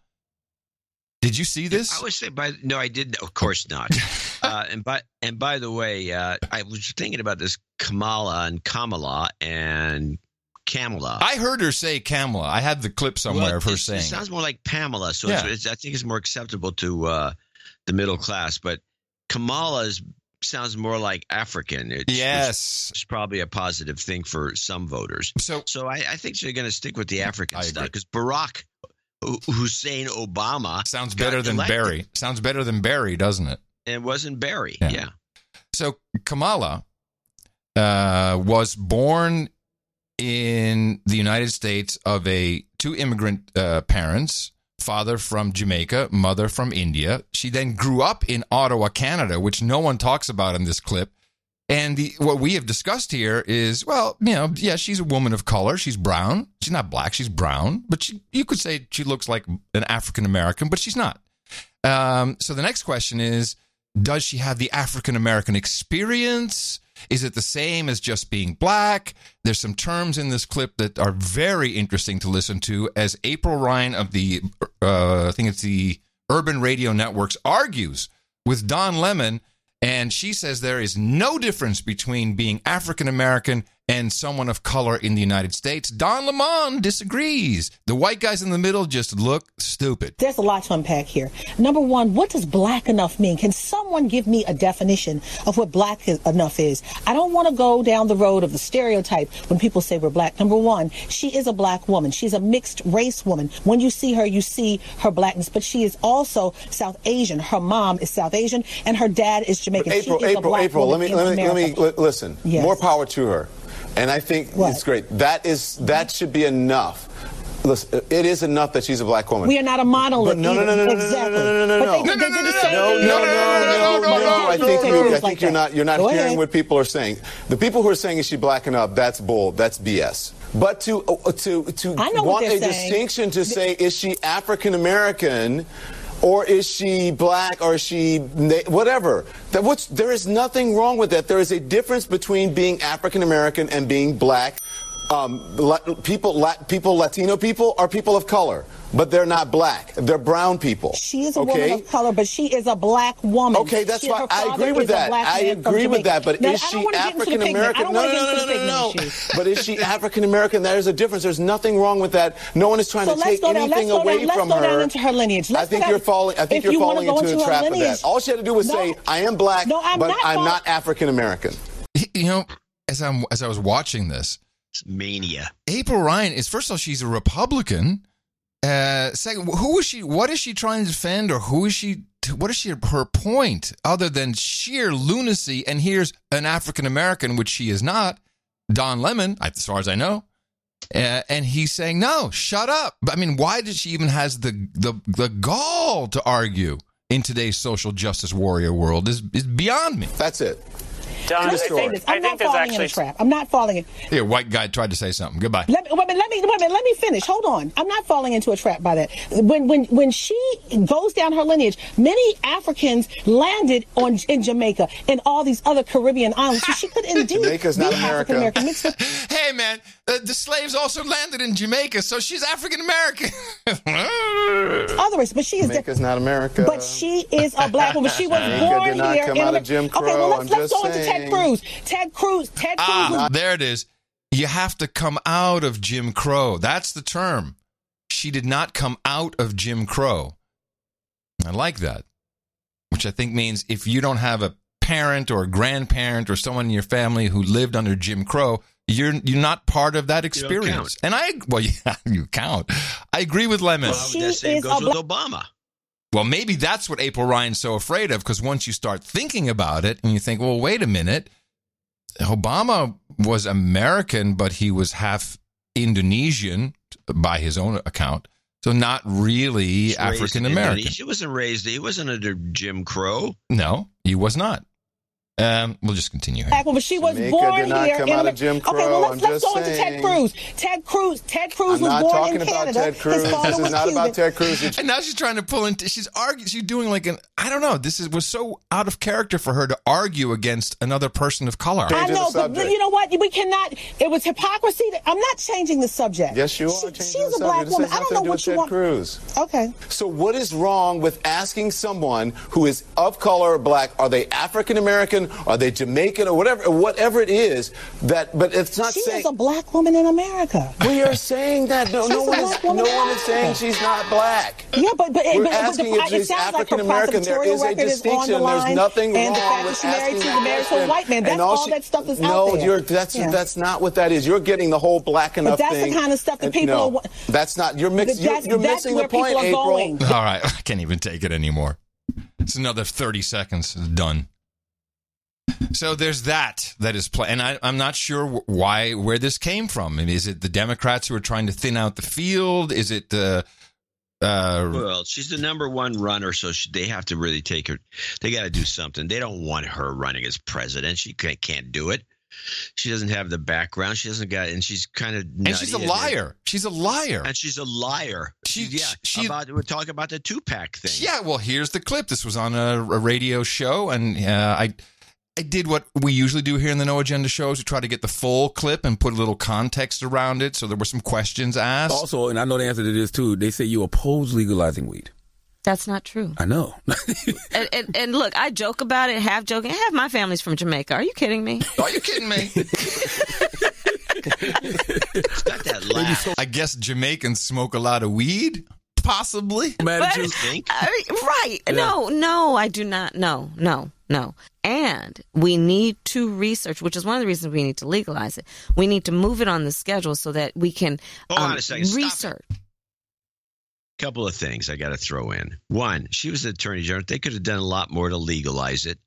Did you see this? I would say by no, I did. Of course not. uh, and by and by the way, uh, I was thinking about this Kamala and Kamala and Kamala. I heard her say Kamala. I had the clip somewhere Well, of her saying. It sounds more like Pamela, so Yeah. it's, it's, I think it's more acceptable to uh, the middle class. But Kamala is, sounds more like African. It's, Yes. it's probably a positive thing for some voters. So, so I, I think they're going to stick with the African I stuff because Barack Hussein Obama Sounds better than elected. Barry. Sounds better than Barry, doesn't it? It wasn't Barry. Yeah. yeah. So Kamala uh, was born in the United States of a two immigrant uh, parents, father from Jamaica, mother from India. She then grew up in Ottawa, Canada, which no one talks about in this clip. And the, what we have discussed here is, well, you know, yeah, she's a woman of color. She's brown. She's not black. She's brown. But she, you could say she looks like an African American, but she's not. Um, so the next question is Does she have the African American experience? Is it the same as just being black? There's some terms in this clip that are very interesting to listen to as April Ryan of the, uh, I think it's the Urban Radio Networks, argues with Don Lemon. And she says there is no difference between being African American and someone of color in the United States. Don Lemon disagrees. The white guys in the middle just look stupid. There's a lot to unpack here. Number one, what does black enough mean? Can someone give me a definition of what black enough is? I don't want to go down the road of the stereotype when people say we're black. Number one, she is a black woman. She's a mixed race woman. When you see her, you see her blackness, but she is also South Asian. Her mom is South Asian, and her dad is Jamaican. April, she is a April, black April. Let me, let me, let me listen. Yes. More power to her, and I think it's great. That is that should be enough. Listen, it is enough that she's a black woman. We are not a monolith. No, no, no, no, no, no, exactly. no, no, no, no, no. they, they did the same No, thing. no, no, no, no, no. I think you, I think you're not, you're not hearing what people are saying. The people who are saying is she black enough? That's bull. That's BS. But to uh, to to want what a distinction to say is she African American? Or is she black? Or is she whatever? That what's, there is nothing wrong with that. There is a difference between being African American and being black. Um, la- people, la- people, Latino people are people of color, but they're not black. They're brown people. She is a okay? woman of color, but she is a black woman. Okay, that's She- why I agree with that. I agree with that. But Now, is she wanna get into the African American? No, no, no, no, no, no. But is she African American? There is a difference. There's nothing wrong with that. No one is trying So to take go down- anything let's go away down- let's go down into her lineage. Let's I think you're falling. I think you're you falling into into a her trap of that. All she had to do was No. say, "I am black, No, I'm but not I'm not African American." You know, as I'm as I was watching this, It's mania. April Ryan is first of all she's a Republican. Uh, second, who is she? What is she trying to defend, or who is she? What is she? Her point, other than sheer lunacy. And here's an African American, which she is not, Don Lemon, as far as I know, uh, and he's saying no, shut up. I mean, why did she even has the the the gall to argue in today's social justice warrior world? Is is beyond me. That's it. Don, Let me I think, this. I I'm think not there's falling in a trap. I'm not falling in. Here, white guy tried to say something. Goodbye. Let me, wait a minute, let me, wait a minute, let me finish. Hold on. I'm not falling into a trap by that. When, when, when she goes down her lineage, many Africans landed on in Jamaica and all these other Caribbean islands. So she could indeed Jamaica's be not America. African American. Hey man, the, the slaves also landed in Jamaica, so she's African American. Other race, but she is different. Jamaica's not America. But she is a black woman. She was Jamaica born did not here come in out of America. Jim Okay, well let's, let's just go into Ted. Cruz. Ted Cruz. Ted Cruz was ah, there it is. You have to come out of Jim Crow. That's the term. She did not come out of Jim Crow. I like that. Which I think means if you don't have a parent or a grandparent or someone in your family who lived under Jim Crow, you're you're not part of that experience. And I well, yeah, you count. I agree with Lemon. Well, that same goes with Obama. Well, maybe that's what April Ryan's so afraid of because once you start thinking about it and you think, well, wait a minute, Obama was American, but he was half Indonesian by his own account. So not really He's raised in African American. Indonesia. He wasn't raised. He wasn't under Jim Crow. No, he was not. Um, we'll just continue here. black woman. She was Jamaica born did not here. come in out of America. Jim Okay, well let's, let's just go into Ted. Cruz. Ted Cruz. Ted Cruz I'm was not born talking in about Canada. Ted Cruz. His father This is was not Cuban. about Ted Cruz. It's- And now she's trying to pull into. She's arguing. She's doing like an. I don't know. This is was so out of character for her to argue against another person of color. I know, but you know what? We cannot. It was hypocrisy. That, I'm not changing the subject. Yes, you are. She- changing she's a black subject. This woman. I don't know do what you Ted want. Cruz. Okay. So what is wrong with asking someone who is of color black, are they African American American? Are they Jamaican or whatever? Whatever it is that, but it's not She saying is a black woman in America. we are saying that. No, no one is. No one is saying she's not black. Yeah, but but, We're but, but asking the, if it she's sounds like her African American. There prosecutorial is a record is on distinction. the line, There's nothing and the wrong fact with that she married to that married to a white man. That's all all she- that stuff is no, out there. you're that's Yeah. that's not what that is. You're getting the whole black enough that's the kind of stuff that uh, people no, are wa- That's not. You're mixing. You're, you're missing the point, people are April. going. All right, I can't even take it anymore. It's another 30 seconds. Done. So there's that that is play, and I, I'm not sure wh- why where this came from. I mean, is it the Democrats who are trying to thin out the field? Is it the uh, Well, she's the number one runner, so she, they have to really take her. They got to do something. They don't want her running as president. She can't, can't do it. She doesn't have the background. She doesn't got, and she's kind of. and she's a liar. She's a liar. And she's a liar. She- yeah. she- about we're talking about the Tupac thing. Yeah, well, here's the clip. This was on a, a radio show, and uh, I I did what we usually do here in the No Agenda shows. We try to get the full clip and put a little context around it. So there were some questions asked. Also, and I know the answer to this too. They say you oppose legalizing weed. That's not true. I know. And, and, and look, I joke about it, half joking. Half my family's from Jamaica. Are you kidding me? Are you kidding me? got that laugh. I guess Jamaicans smoke a lot of weed, possibly. But- I mean, right. No, no, I do not. No, no, no. And we need to research, which is one of the reasons we need to legalize it. We need to move it on the schedule so that we can Hold um, on a second. Stop it. research. couple of things I got to throw in. One, she was the attorney general. They could have done a lot more to legalize it.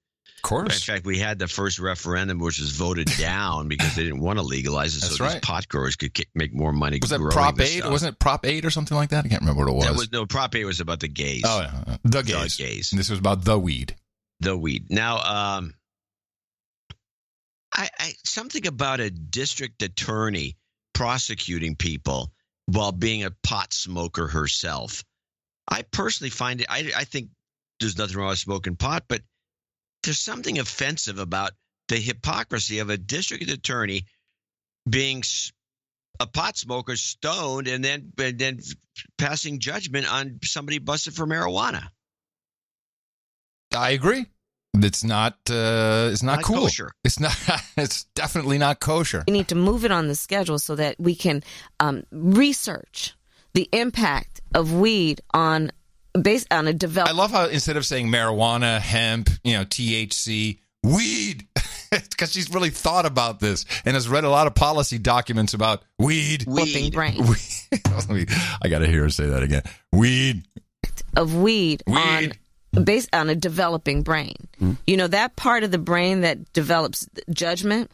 Of course. In fact, we had the first referendum, which was voted down because they didn't want to legalize it, That's so right. these pot growers could ki- make more money. Was that Prop 8? stuff. Wasn't it Prop 8 or something like that? I can't remember what it was. That was no Prop 8 was about the gays. oh, yeah. The gays. gays. This was about the weed. the weed. Now, um, I, I something about a district attorney prosecuting people while being a pot smoker herself. I personally find it. I, I think there's nothing wrong with smoking pot, but there's something offensive about the hypocrisy of a district attorney being a pot smoker, stoned, and then and then passing judgment on somebody busted for marijuana. I agree. It's not. Uh, it's not, Not cool. kosher. It's not. It's definitely not kosher. We need to move it on the schedule so that we can um, research the impact of weed on based on a develop. I love how instead of saying marijuana, hemp, you know, THC, weed, because she's really thought about this and has read a lot of policy documents about weed. Whooping brain. Weed. I got to hear her say that again. Weed. of weed, Weed. on based on a developing brain. Hmm. You know that part of the brain that develops judgment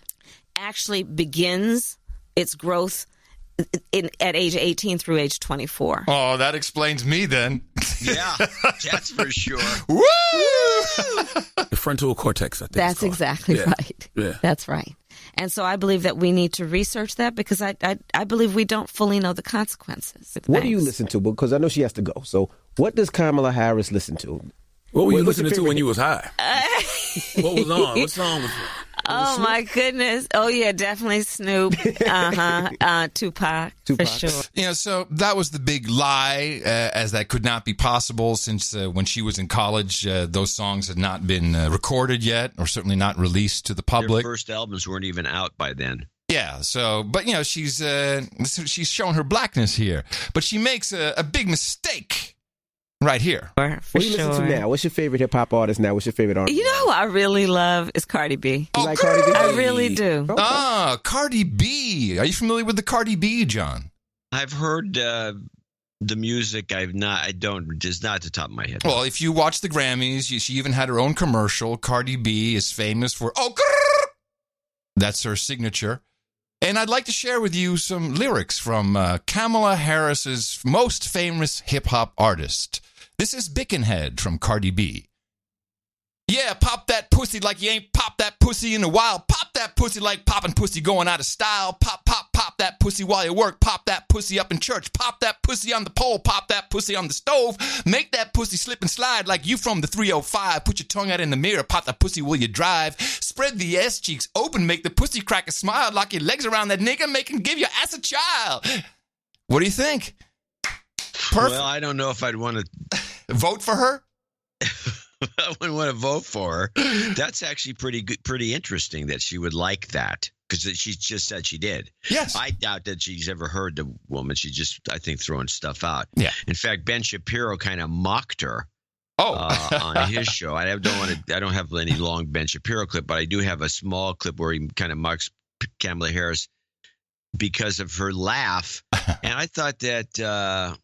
actually begins its growth in, at age 18 through age 24. Oh, that explains me then. Yeah, that's for sure. Woo! the frontal cortex. I think. That's it's exactly Yeah. right. Yeah. That's right. And so I believe that we need to research that because I I, I believe we don't fully know the consequences. What do you listen to? Because I know she has to go. So, what does Kamala Harris listen to? What were you what's your listening to when you was high? what was on? What song was? Oh my goodness! Oh yeah, definitely Snoop. Uh huh. Uh, Tupac, for sure. You know, so that was the big lie, uh, as that could not be possible since uh, when she was in college, uh, those songs had not been uh, recorded yet, or certainly not released to the Their public. first albums weren't even out by then. Yeah, so but you know she's uh, she's showing her blackness here, but she makes a, a big mistake right here. What do you listen to now? What's your favorite hip hop artist now? What's your favorite artist? You know who I really love is Cardi B. You like Cardi B? I really do. Ah, Cardi B. Are you familiar with the Cardi B, John? I've heard uh, the music. I've not. I don't. Just not at the top of my head. Well, if you watch the Grammys, you, she even had her own commercial. Cardi B is famous for oh, grrr. that's her signature. And I'd like to share with you some lyrics from uh, Kamala Harris's most famous hip hop artist. This is Bickenhead from Cardi B. Yeah, pop that pussy like you ain't popped that pussy in a while. Pop that pussy like popping pussy going out of style. Pop, pop, pop that pussy while you work. Pop that pussy up in church. Pop that pussy on the pole. Pop that pussy on the stove. Make that pussy slip and slide like you from the 305. Put your tongue out in the mirror. Pop that pussy while you drive. Spread the ass cheeks open. Make the pussy crack a smile. Lock your legs around that nigga. Make him give your ass a child. What do you think? Perfect. Well, I don't know if I'd want to vote for her. I wouldn't want to vote for her. That's actually pretty good, pretty interesting that she would like that because she just said she did. Yes. I doubt that she's ever heard the woman. She just, I think, throwing stuff out. Yeah. In fact, Ben Shapiro kind of mocked her. Oh. uh, on his show. I don't want to. I don't have any long Ben Shapiro clip, but I do have a small clip where he kind of mocks Kamala Harris because of her laugh, and I thought that uh,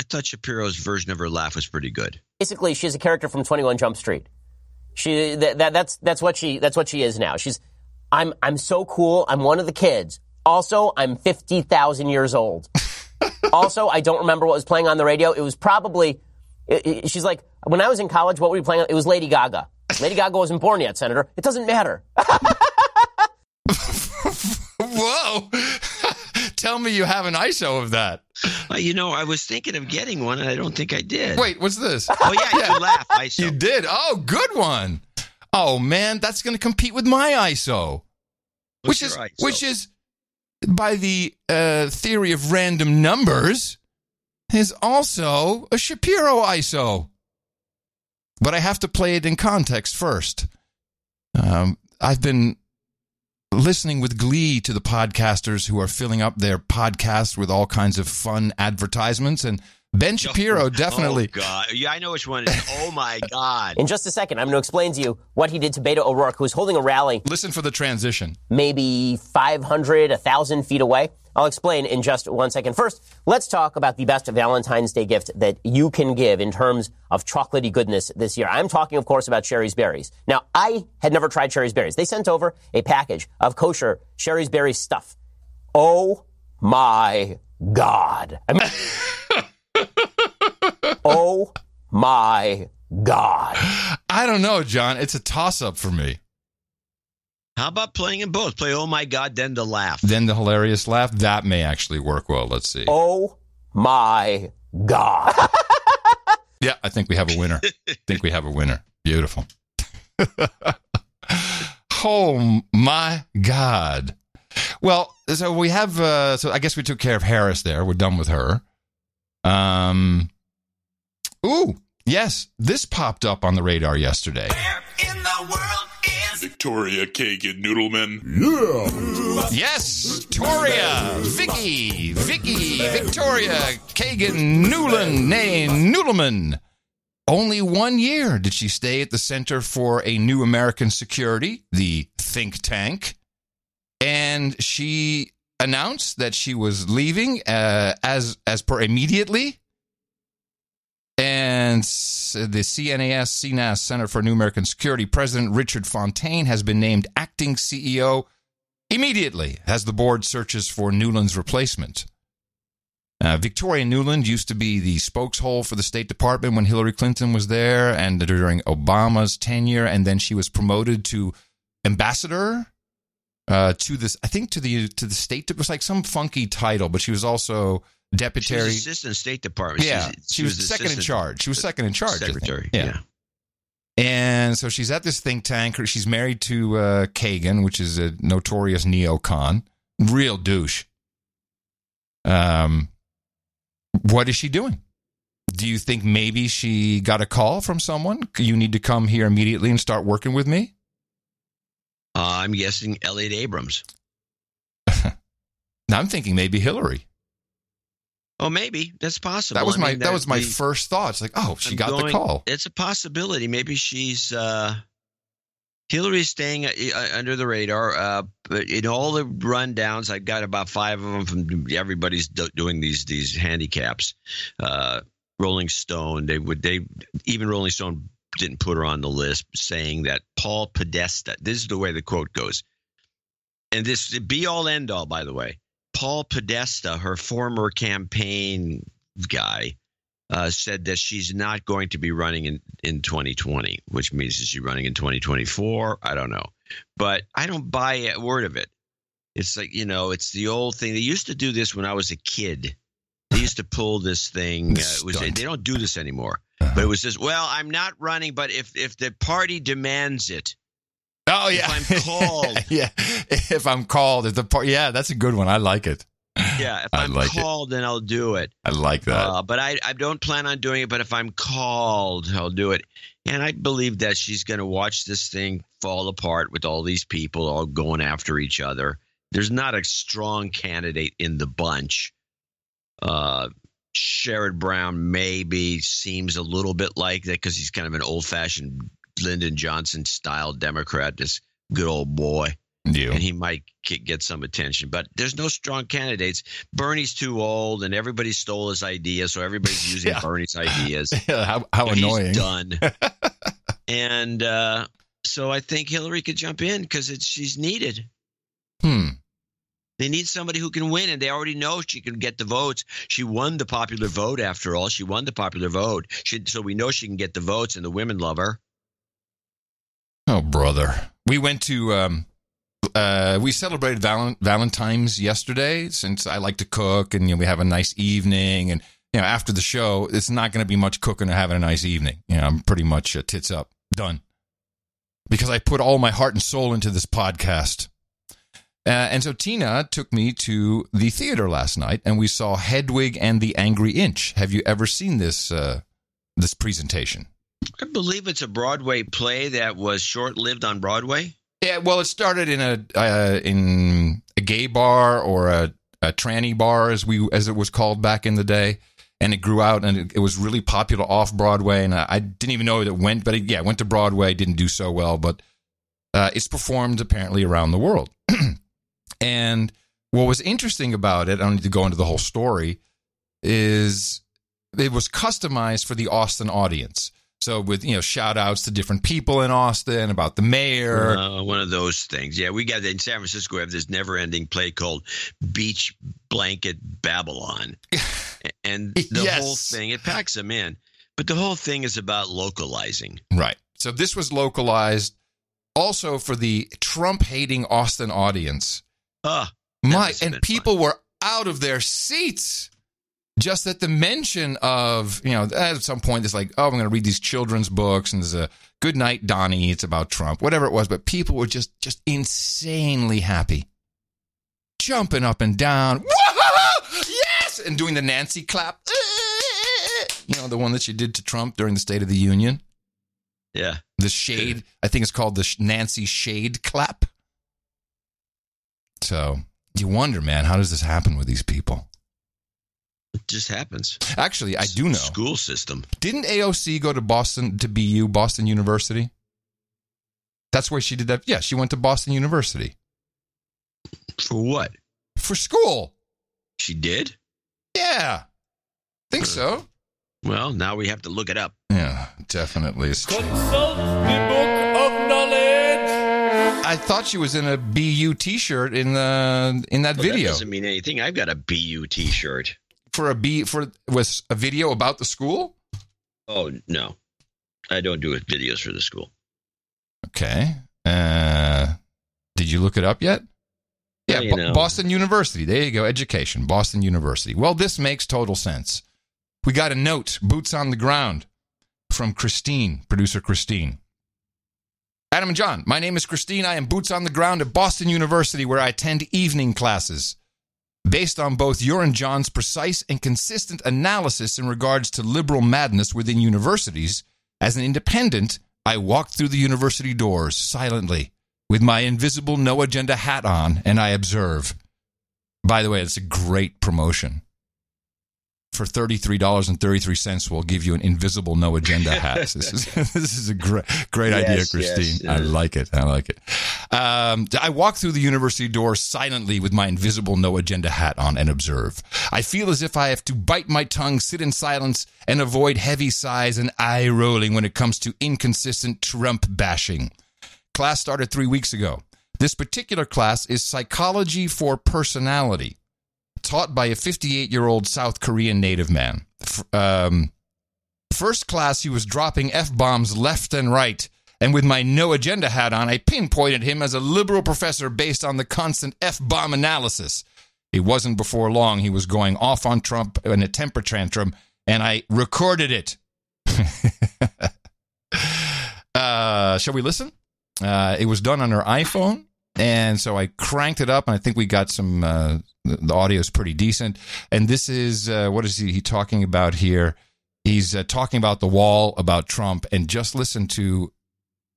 I thought Shapiro's version of her laugh was pretty good. Basically, she's a character from Twenty One Jump Street. She that, that that's that's what she that's what she is now. She's I'm I'm so cool. I'm one of the kids. Also, I'm fifty thousand years old. also, I don't remember what was playing on the radio. It was probably. It, it, she's like, when I was in college, what were we playing? It was Lady Gaga. Lady Gaga wasn't born yet, Senator. It doesn't matter. Whoa! Tell me you have an ISO of that. You know, I was thinking of getting one, and I don't think I did. Wait, what's this? Oh yeah, you laugh. ISO. You did. Oh, good one. Oh man, that's going to compete with my ISO, What's which is ISO? which is by the uh, theory of random numbers is also a Shapiro ISO. But I have to play it in context first. Um, I've been listening with glee to the podcasters who are filling up their podcasts with all kinds of fun advertisements, and Ben Shapiro oh, definitely. Oh God, yeah, I know which one it is. Oh my God. In just a second, I'm going to explain to you what he did to Beto O'Rourke, who was holding a rally Listen for the transition. maybe 500, 1,000 feet away. I'll explain in just one second. First, let's talk about the best Valentine's Day gift that you can give in terms of chocolatey goodness this year. I'm talking, of course, about Shari's Berries. Now, I had never tried Shari's Berries. They sent over a package of kosher Shari's Berries stuff. Oh my God. I mean, oh my God. I don't know, John. It's a toss up for me. How about playing in both? Play Oh my God, then the laugh. Then the hilarious laugh. That may actually work well. Let's see. Oh my God. Yeah, I think we have a winner. I think we have a winner. Beautiful. oh my God. Well, so we have. Uh, so I guess we took care of Harris there. We're done with her. Um. Ooh, yes, this popped up on the radar yesterday. Where in the world is Victoria Kagan Noodleman. Yeah. Yes, Toria, Vicky, Vicky, Victoria, Kagan, Nuland, nay, Noodleman. Only one year did she stay at the Center for a New American Security, the think tank, and she announced that she was leaving uh, as as per immediately. And the CNAS, CNAS, Center for New American Security, President Richard Fontaine has been named acting CEO immediately as the board searches for Nuland's replacement. Uh, Victoria Nuland used to be the spokeshole for the State Department when Hillary Clinton was there and during Obama's tenure, and then she was promoted to ambassador uh, to this. I think to the to the State. It was like some funky title, but she was also She deputy. was assistant State Department. Yeah, She's- she, was, second in charge. She was second in charge. Secretary. Yeah. yeah. And so she's at this think tank. She's married to uh, Kagan, which is a notorious neocon, real douche. Um, what is she doing? Do you think maybe she got a call from someone? You need to come here immediately and start working with me. Uh, I'm guessing Elliott Abrams. Now I'm thinking maybe Hillary. Oh, maybe that's possible. That was I my mean, that was my the- first thought. It's like, oh, she I'm got the call. It's a possibility. Maybe she's uh, Hillary's staying uh, uh, under the radar. Uh, but in all the rundowns, I've got about five of them from everybody's do- doing these these handicaps. Uh, Rolling Stone, they would they even Rolling Stone didn't put her on the list, saying that Paul Podesta. This is the way the quote goes, and this be all end all. By the way, Paul Podesta, her former campaign guy, uh, said that she's not going to be running in, in 2020, which means is she running in 2024? I don't know. But I don't buy a word of it. It's like, you know, it's the old thing. They used to do this when I was a kid. They used to pull this thing. Uh, was, they don't do this anymore. But it was just, well, I'm not running, but if, if the party demands it, Oh yeah, if I'm called, yeah. If I'm called, if the part, yeah, that's a good one. I like it. Yeah, if I I'm like it. called, then I'll do it. I like that. Uh, but I, I don't plan on doing it. But if I'm called, I'll do it. And I believe that she's going to watch this thing fall apart with all these people all going after each other. There's not a strong candidate in the bunch. Uh, Sherrod Brown maybe seems a little bit like that because he's kind of an old fashioned Lyndon Johnson style Democrat, this good old boy. You. And he might get, some attention, but there's no strong candidates. Bernie's too old, and everybody stole his ideas, so everybody's using Yeah. Bernie's ideas. Yeah, how, how annoying. done. and uh, so I think Hillary could jump in because she's needed. Hmm. They need somebody who can win, and they already know she can get the votes. She won the popular vote, after all. She won the popular vote, she, so we know she can get the votes, and the women love her. Oh, brother. We went to, um, uh, we celebrated Valen- Valentine's yesterday since I like to cook and, you know, we have a nice evening. And, you know, after the show, it's not going to be much cooking or having a nice evening. You know, I'm pretty much uh, tits up. Done. Because I put all my heart and soul into this podcast. Uh, and so Tina took me to the theater last night and we saw Hedwig and the Angry Inch. Have you ever seen this, uh, this presentation? I believe it's a Broadway play that was short-lived on Broadway. Yeah, well, it started in a uh, in a gay bar or a, a tranny bar, as we as it was called back in the day, and it grew out and it, it was really popular off Broadway. And I, I didn't even know that it went, but it, yeah, it went to Broadway, didn't do so well, but uh, it's performed apparently around the world. and what was interesting about it, I don't need to go into the whole story, is it was customized for the Austin audience. So with you know shout outs to different people in Austin about the mayor, Uh, one of those things. Yeah, we got in San Francisco. We have this never-ending play called Beach Blanket Babylon, and the Yes. whole thing it packs them in. But the whole thing is about localizing. Right. So this was localized also for the Trump hating Austin audience. Ah, My and people were out of their seats just at the mention of, you know, at some point it's like, oh, I'm going to read these children's books and there's a good night Donnie, it's about Trump, whatever it was, but people were just just insanely happy. Jumping up and down. Yes! And doing the Nancy clap. You know, the one that she did to Trump during the State of the Union. Yeah. The shade, I think it's called the Nancy Shade Clap. So you wonder, man, how does this happen with these people? It just happens. Actually, I do know. School system. Didn't AOC go to Boston to BU, Boston University? That's where she did that. Yeah, she went to Boston University. For what? For school. She did? Yeah. Think so. Well, now we have to look it up. Yeah, definitely. Consult the book of knowledge. I thought she was in a BU T-shirt in the in that Well, video That doesn't mean anything. I've got a BU T-shirt. For a B for was a video about the school. Oh no, I don't do videos for the school. Okay. Uh, did you look it up yet? Yeah, Well, you Boston University. There you go. Education. Boston University. Well, this makes total sense. We got a note, boots on the ground, from Christine, producer Christine. Adam and John, my name is Christine. I am boots on the ground at Boston University, where I attend evening classes. Based on both your and John's precise and consistent analysis in regards to liberal madness within universities, as an independent, I walked through the university doors silently with my invisible no agenda hat on, and I observe. By the way, it's a great promotion. For $33.33, we'll give you an invisible no agenda hat. this, is, this is a great, great idea, Yes, yes, Christine. I like it. I like it. Um, I walk through the university door silently with my invisible no agenda hat on and observe. I feel as if I have to bite my tongue, sit in silence, and avoid heavy sighs and eye rolling when it comes to inconsistent Trump bashing. Class started three weeks ago. This particular class is Psychology for Personality, taught by a 58 year old South Korean native man. Um, first class, he was dropping F bombs left and right. And with my no agenda hat on, I pinpointed him as a liberal professor based on the constant F bomb analysis. It wasn't before long he was going off on Trump in a temper tantrum, and I recorded it. uh, shall we listen? Uh, it was done on her iPhone, and so I cranked it up, and I think we got some. Uh, the, audio is pretty decent. And this is uh, what is he, he talking about here? He's uh, talking about the wall, about Trump, and just listen to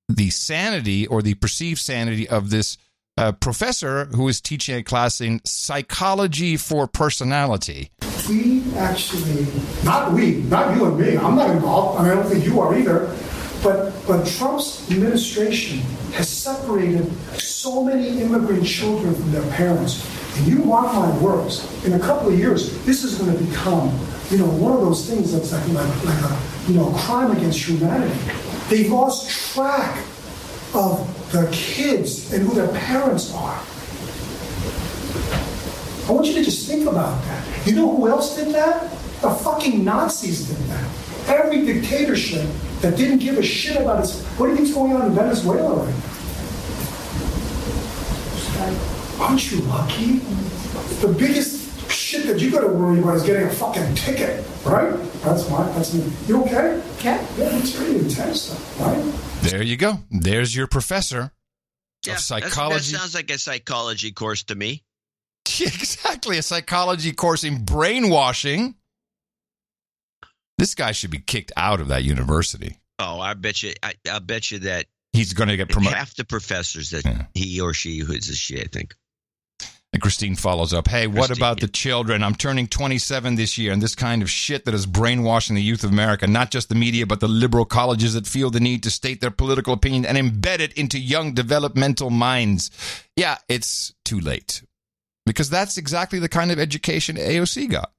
the sanity or the perceived sanity of this uh, professor who is teaching a class in psychology for personality. we actually, not we, not you and me, I'm not involved, and I don't think you are either, but, but Trump's administration has separated so many immigrant children from their parents. And you mark my words, in a couple of years, this is going to become, you know, one of those things that's like, like, like a, you know, crime against humanity. They've lost track of their kids and who their parents are. I want you to just think about that. You know who else did that? The fucking Nazis did that. Every dictatorship that didn't give a shit about its. What do you think's going on in Venezuela right now? Aren't you lucky? The biggest shit that you got to worry about is getting a fucking ticket, right? That's my. That's me. You okay? Yeah. Yeah, it's pretty intense stuff, right? There you go. There's your professor Yeah, of psychology. That sounds like a psychology course to me. exactly, a psychology course in brainwashing. This guy should be kicked out of that university. Oh, I bet you. I, I'll bet you that He's going to get promoted. half the professors that he or she who is a shit. I think. And Christine follows up, Hey, what about the children? I'm turning 27 this year, and this kind of shit that is brainwashing the youth of America, not just the media, but the liberal colleges that feel the need to state their political opinion and embed it into young developmental minds. Yeah, it's too late. Because that's exactly the kind of education AOC got.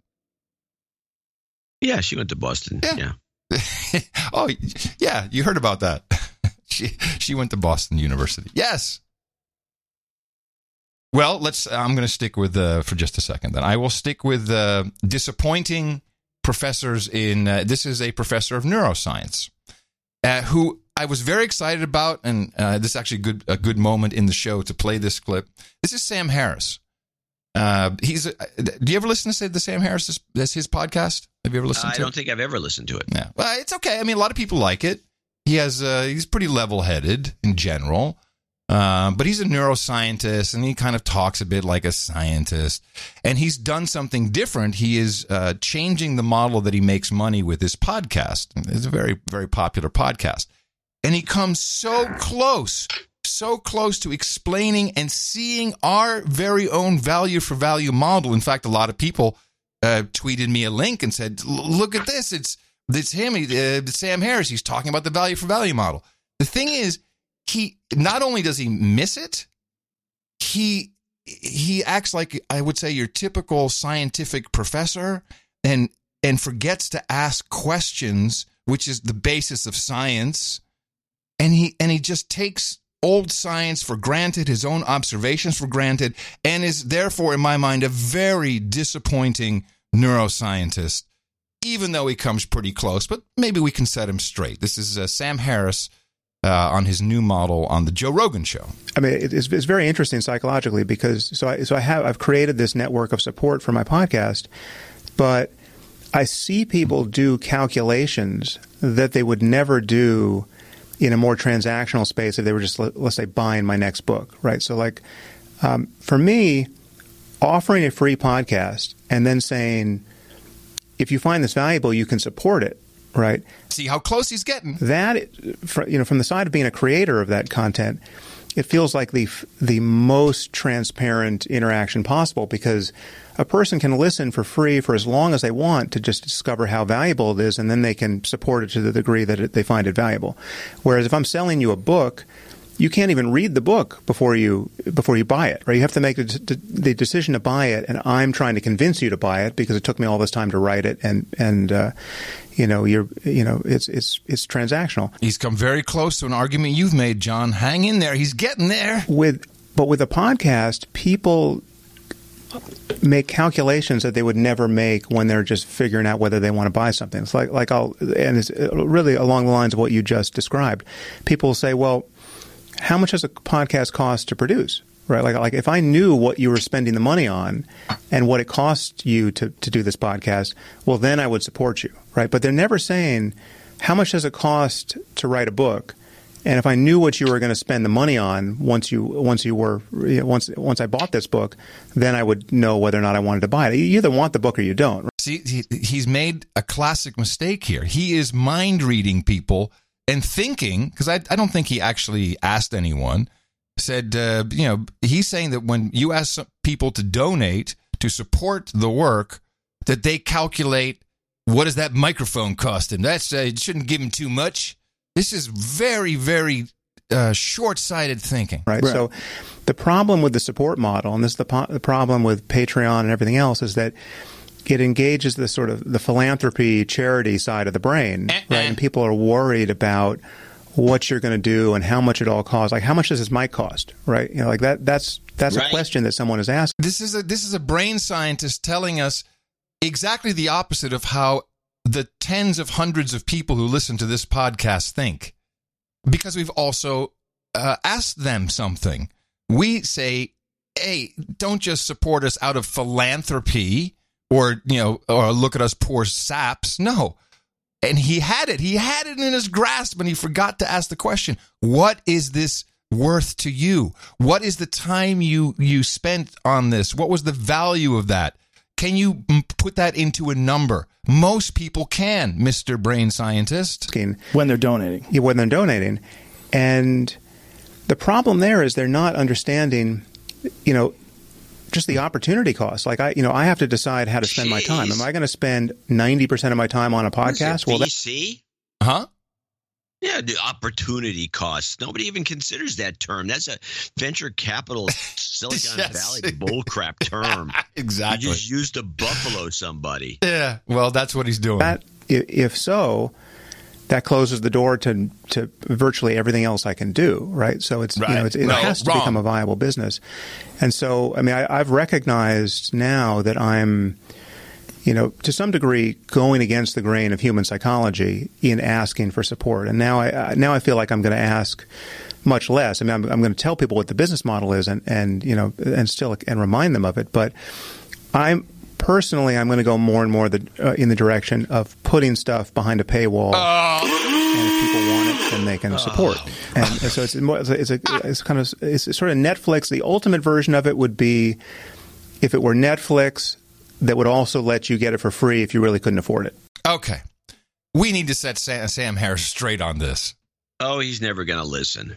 Yeah, she went to Boston. Yeah. oh, yeah, you heard about that. she she went to Boston University. Yes. Well, let's. I'm going to stick with uh, for just a second. Then I will stick with uh, disappointing professors in. Uh, this is a professor of neuroscience uh, who I was very excited about, and uh, this is actually a good a good moment in the show to play this clip. This is Sam Harris. Uh, he's. Do you ever listen to the Sam Harris? That's his podcast. Have you ever listened I to? it? I don't think I've ever listened to it. Yeah. Well, it's okay. I mean, a lot of people like it. He has. Uh, he's pretty level-headed in general, uh, but he's a neuroscientist, and he kind of talks a bit like a scientist. And he's done something different. He is uh, changing the model that he makes money with his podcast. It's a very, very popular podcast, and he comes so close, so close to explaining and seeing our very own value for value model. In fact, a lot of people uh, tweeted me a link and said, "Look at this! It's it's him, uh, Sam Harris. He's talking about the value for value model." The thing is, he not only does he miss it, he he acts like I would say your typical scientific professor, and and forgets to ask questions, which is the basis of science, and he and he just takes old science for granted, his own observations for granted, and is therefore, in my mind, a very disappointing neuroscientist, even though he comes pretty close. But maybe we can set him straight. This is uh, Sam Harris uh, on his new model on the Joe Rogan show. I mean, it's, it's very interesting psychologically because so I so I have I've created this network of support for my podcast, but I see people do calculations that they would never do in a more transactional space if they were just let, let's say buying my next book, right? So like um, for me, offering a free podcast and then saying if you find this valuable, you can support it, right? See how close he's getting. That you know, from the side of being a creator of that content, it feels like the the most transparent interaction possible because a person can listen for free for as long as they want to just discover how valuable it is, and then they can support it to the degree that it, they find it valuable. Whereas if I'm selling you a book, you can't even read the book before you before you buy it, right? You have to make the, the decision to buy it, and I'm trying to convince you to buy it because it took me all this time to write it, and and uh, you know you're you know it's it's it's transactional. He's come very close to an argument you've made, John. Hang in there. He's getting there. With but with a podcast, people make calculations that they would never make when they're just figuring out whether they want to buy something. It's like like I'll and it's uh, really along the lines of what you just described. People say, "Well, how much does a podcast cost to produce?" Right? Like like if I knew what you were spending the money on and what it cost you to to do this podcast, well then I would support you, right? But they're never saying how much does it cost to write a book And if I knew what you were going to spend the money on once you once you were once once I bought this book, then I would know whether or not I wanted to buy it. You either want the book or you don't. See, he, he's made a classic mistake here. He is mind reading people and thinking because I, I don't think he actually asked anyone. Said uh, you know he's saying that when you ask people to donate to support the work, that they calculate what does that microphone cost him. That's uh, shouldn't give him too much. This is very very uh, short sighted thinking. Right? So the problem with the support model, and this is the, po- the problem with Patreon and everything else, is that it engages the sort of the philanthropy charity side of the brain, right? And people are worried about what you're going to do and how much it all costs. Like how much does this might cost, right? You know, like that. That's that's a question that someone is asking. This is a this is a brain scientist telling us exactly the opposite of how the tens of hundreds of people who listen to this podcast think. Because we've also uh, asked them something. We say, "Hey, don't just support us out of philanthropy or, you know, or look at us poor saps." No. And he had it. He had it in his grasp and he forgot to ask the question, "What is this worth to you? What is the time you you spent on this? What was the value of that? Can you put that into a number? Most people can, Mr. Brain Scientist. When they're donating. Yeah, when they're donating. And the problem there is they're not understanding, you know, just the opportunity cost. Like I, you know, I have to decide how to spend my time. Am I going to spend 90% of my time on a podcast? Well, that, VC? Huh? Yeah, the opportunity costs. Nobody even considers that term. That's a venture capital Silicon Yes. Valley bullcrap term. Exactly. You just used to buffalo somebody. Yeah. Well, that's what he's doing. that if so, that closes the door to to virtually everything else I can do. Right. So it's you know it's, it No, has to wrong. become a viable business. And so I mean I, I've recognized now that I'm you know, to some degree, going against the grain of human psychology in asking for support. And now I now I feel like I'm going to ask much less. I mean, I'm, I'm going to tell people what the business model is, and and you know, and still and remind them of it. But I'm personally, I'm going to go more and more the, uh, in the direction of putting stuff behind a paywall. And if people want it, then they can support. And, and so it's more, it's a it's kind of it's sort of Netflix. The ultimate version of it would be if it were Netflix that would also let you get it for free if you really couldn't afford it. Okay. We need to set Sam, Sam Harris straight on this. Oh, he's never going to listen.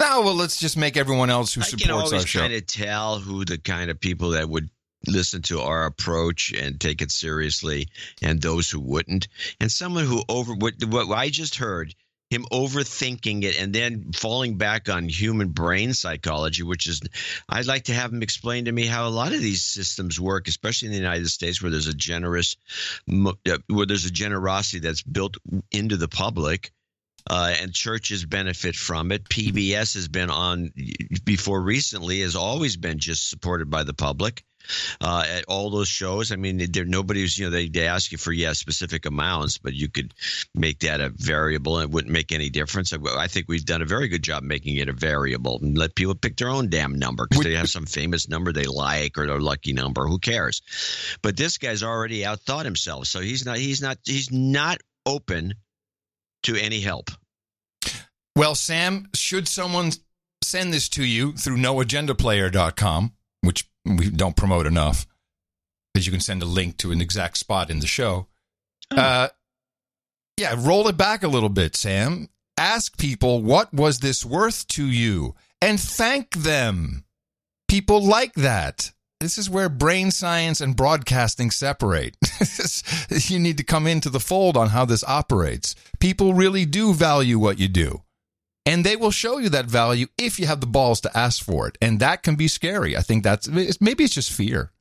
No, well, let's just make everyone else who I can supports our always show. kind of tell who the kind of people that would listen to our approach and take it seriously, and those who wouldn't. And someone who over what, what I just heard him overthinking it and then falling back on human brain psychology, which is I'd like to have him explain to me how a lot of these systems work, especially in the United States, where there's a generous, uh, where there's a generosity that's built into the public uh, and churches benefit from it. PBS has been on before recently, has always been just supported by the public. Uh, at all those shows, I mean, there nobody's you know they, they ask you for yeah specific amounts, but you could make that a variable and it wouldn't make any difference. I, I think we've done a very good job making it a variable and let people pick their own damn number because they have some famous number they like or their lucky number. Who cares? But this guy's already outthought himself, so he's not he's not he's not open to any help. Well, Sam, should someone send this to you through noagendaplayer.com, which we don't promote enough, because you can send a link to an exact spot in the show. Uh, yeah, roll it back a little bit, Sam. Ask people, what was this worth to you? And thank them. People like that. This is where brain science and broadcasting separate. you need to come into the fold on how this operates. People really do value what you do. And they will show you that value if you have the balls to ask for it. And that can be scary. I think that's maybe it's just fear.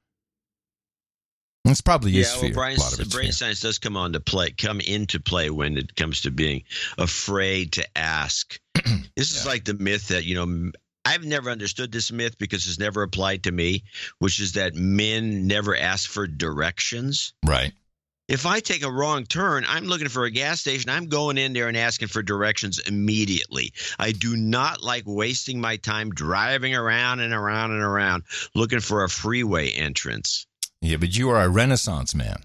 It's probably yeah, well, Brian, a lot of brain science does come on to play, come into play when it comes to being afraid to ask. this is like the myth that you know. I've never understood this myth because it's never applied to me, which is that men never ask for directions. Right. If I take a wrong turn, I'm looking for a gas station. I'm going in there and asking for directions immediately. I do not like wasting my time driving around and around and around looking for a freeway entrance. Yeah, but you are a renaissance man.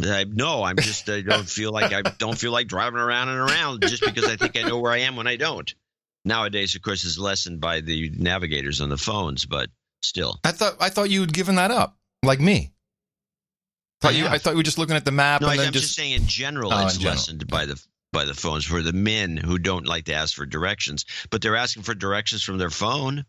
I, no, I'm just I don't feel like I don't feel like driving around and around just because I think I know where I am when I don't. nowadays, of course, is lessened by the navigators on the phones, but still. I thought I thought you had given that up, like me. Thought you, I thought you were just looking at the map No, and I, then am just, just. saying in general, Oh, it's in general. lessened by the by the phones for the men who don't like to ask for directions, but they're asking for directions from their phone.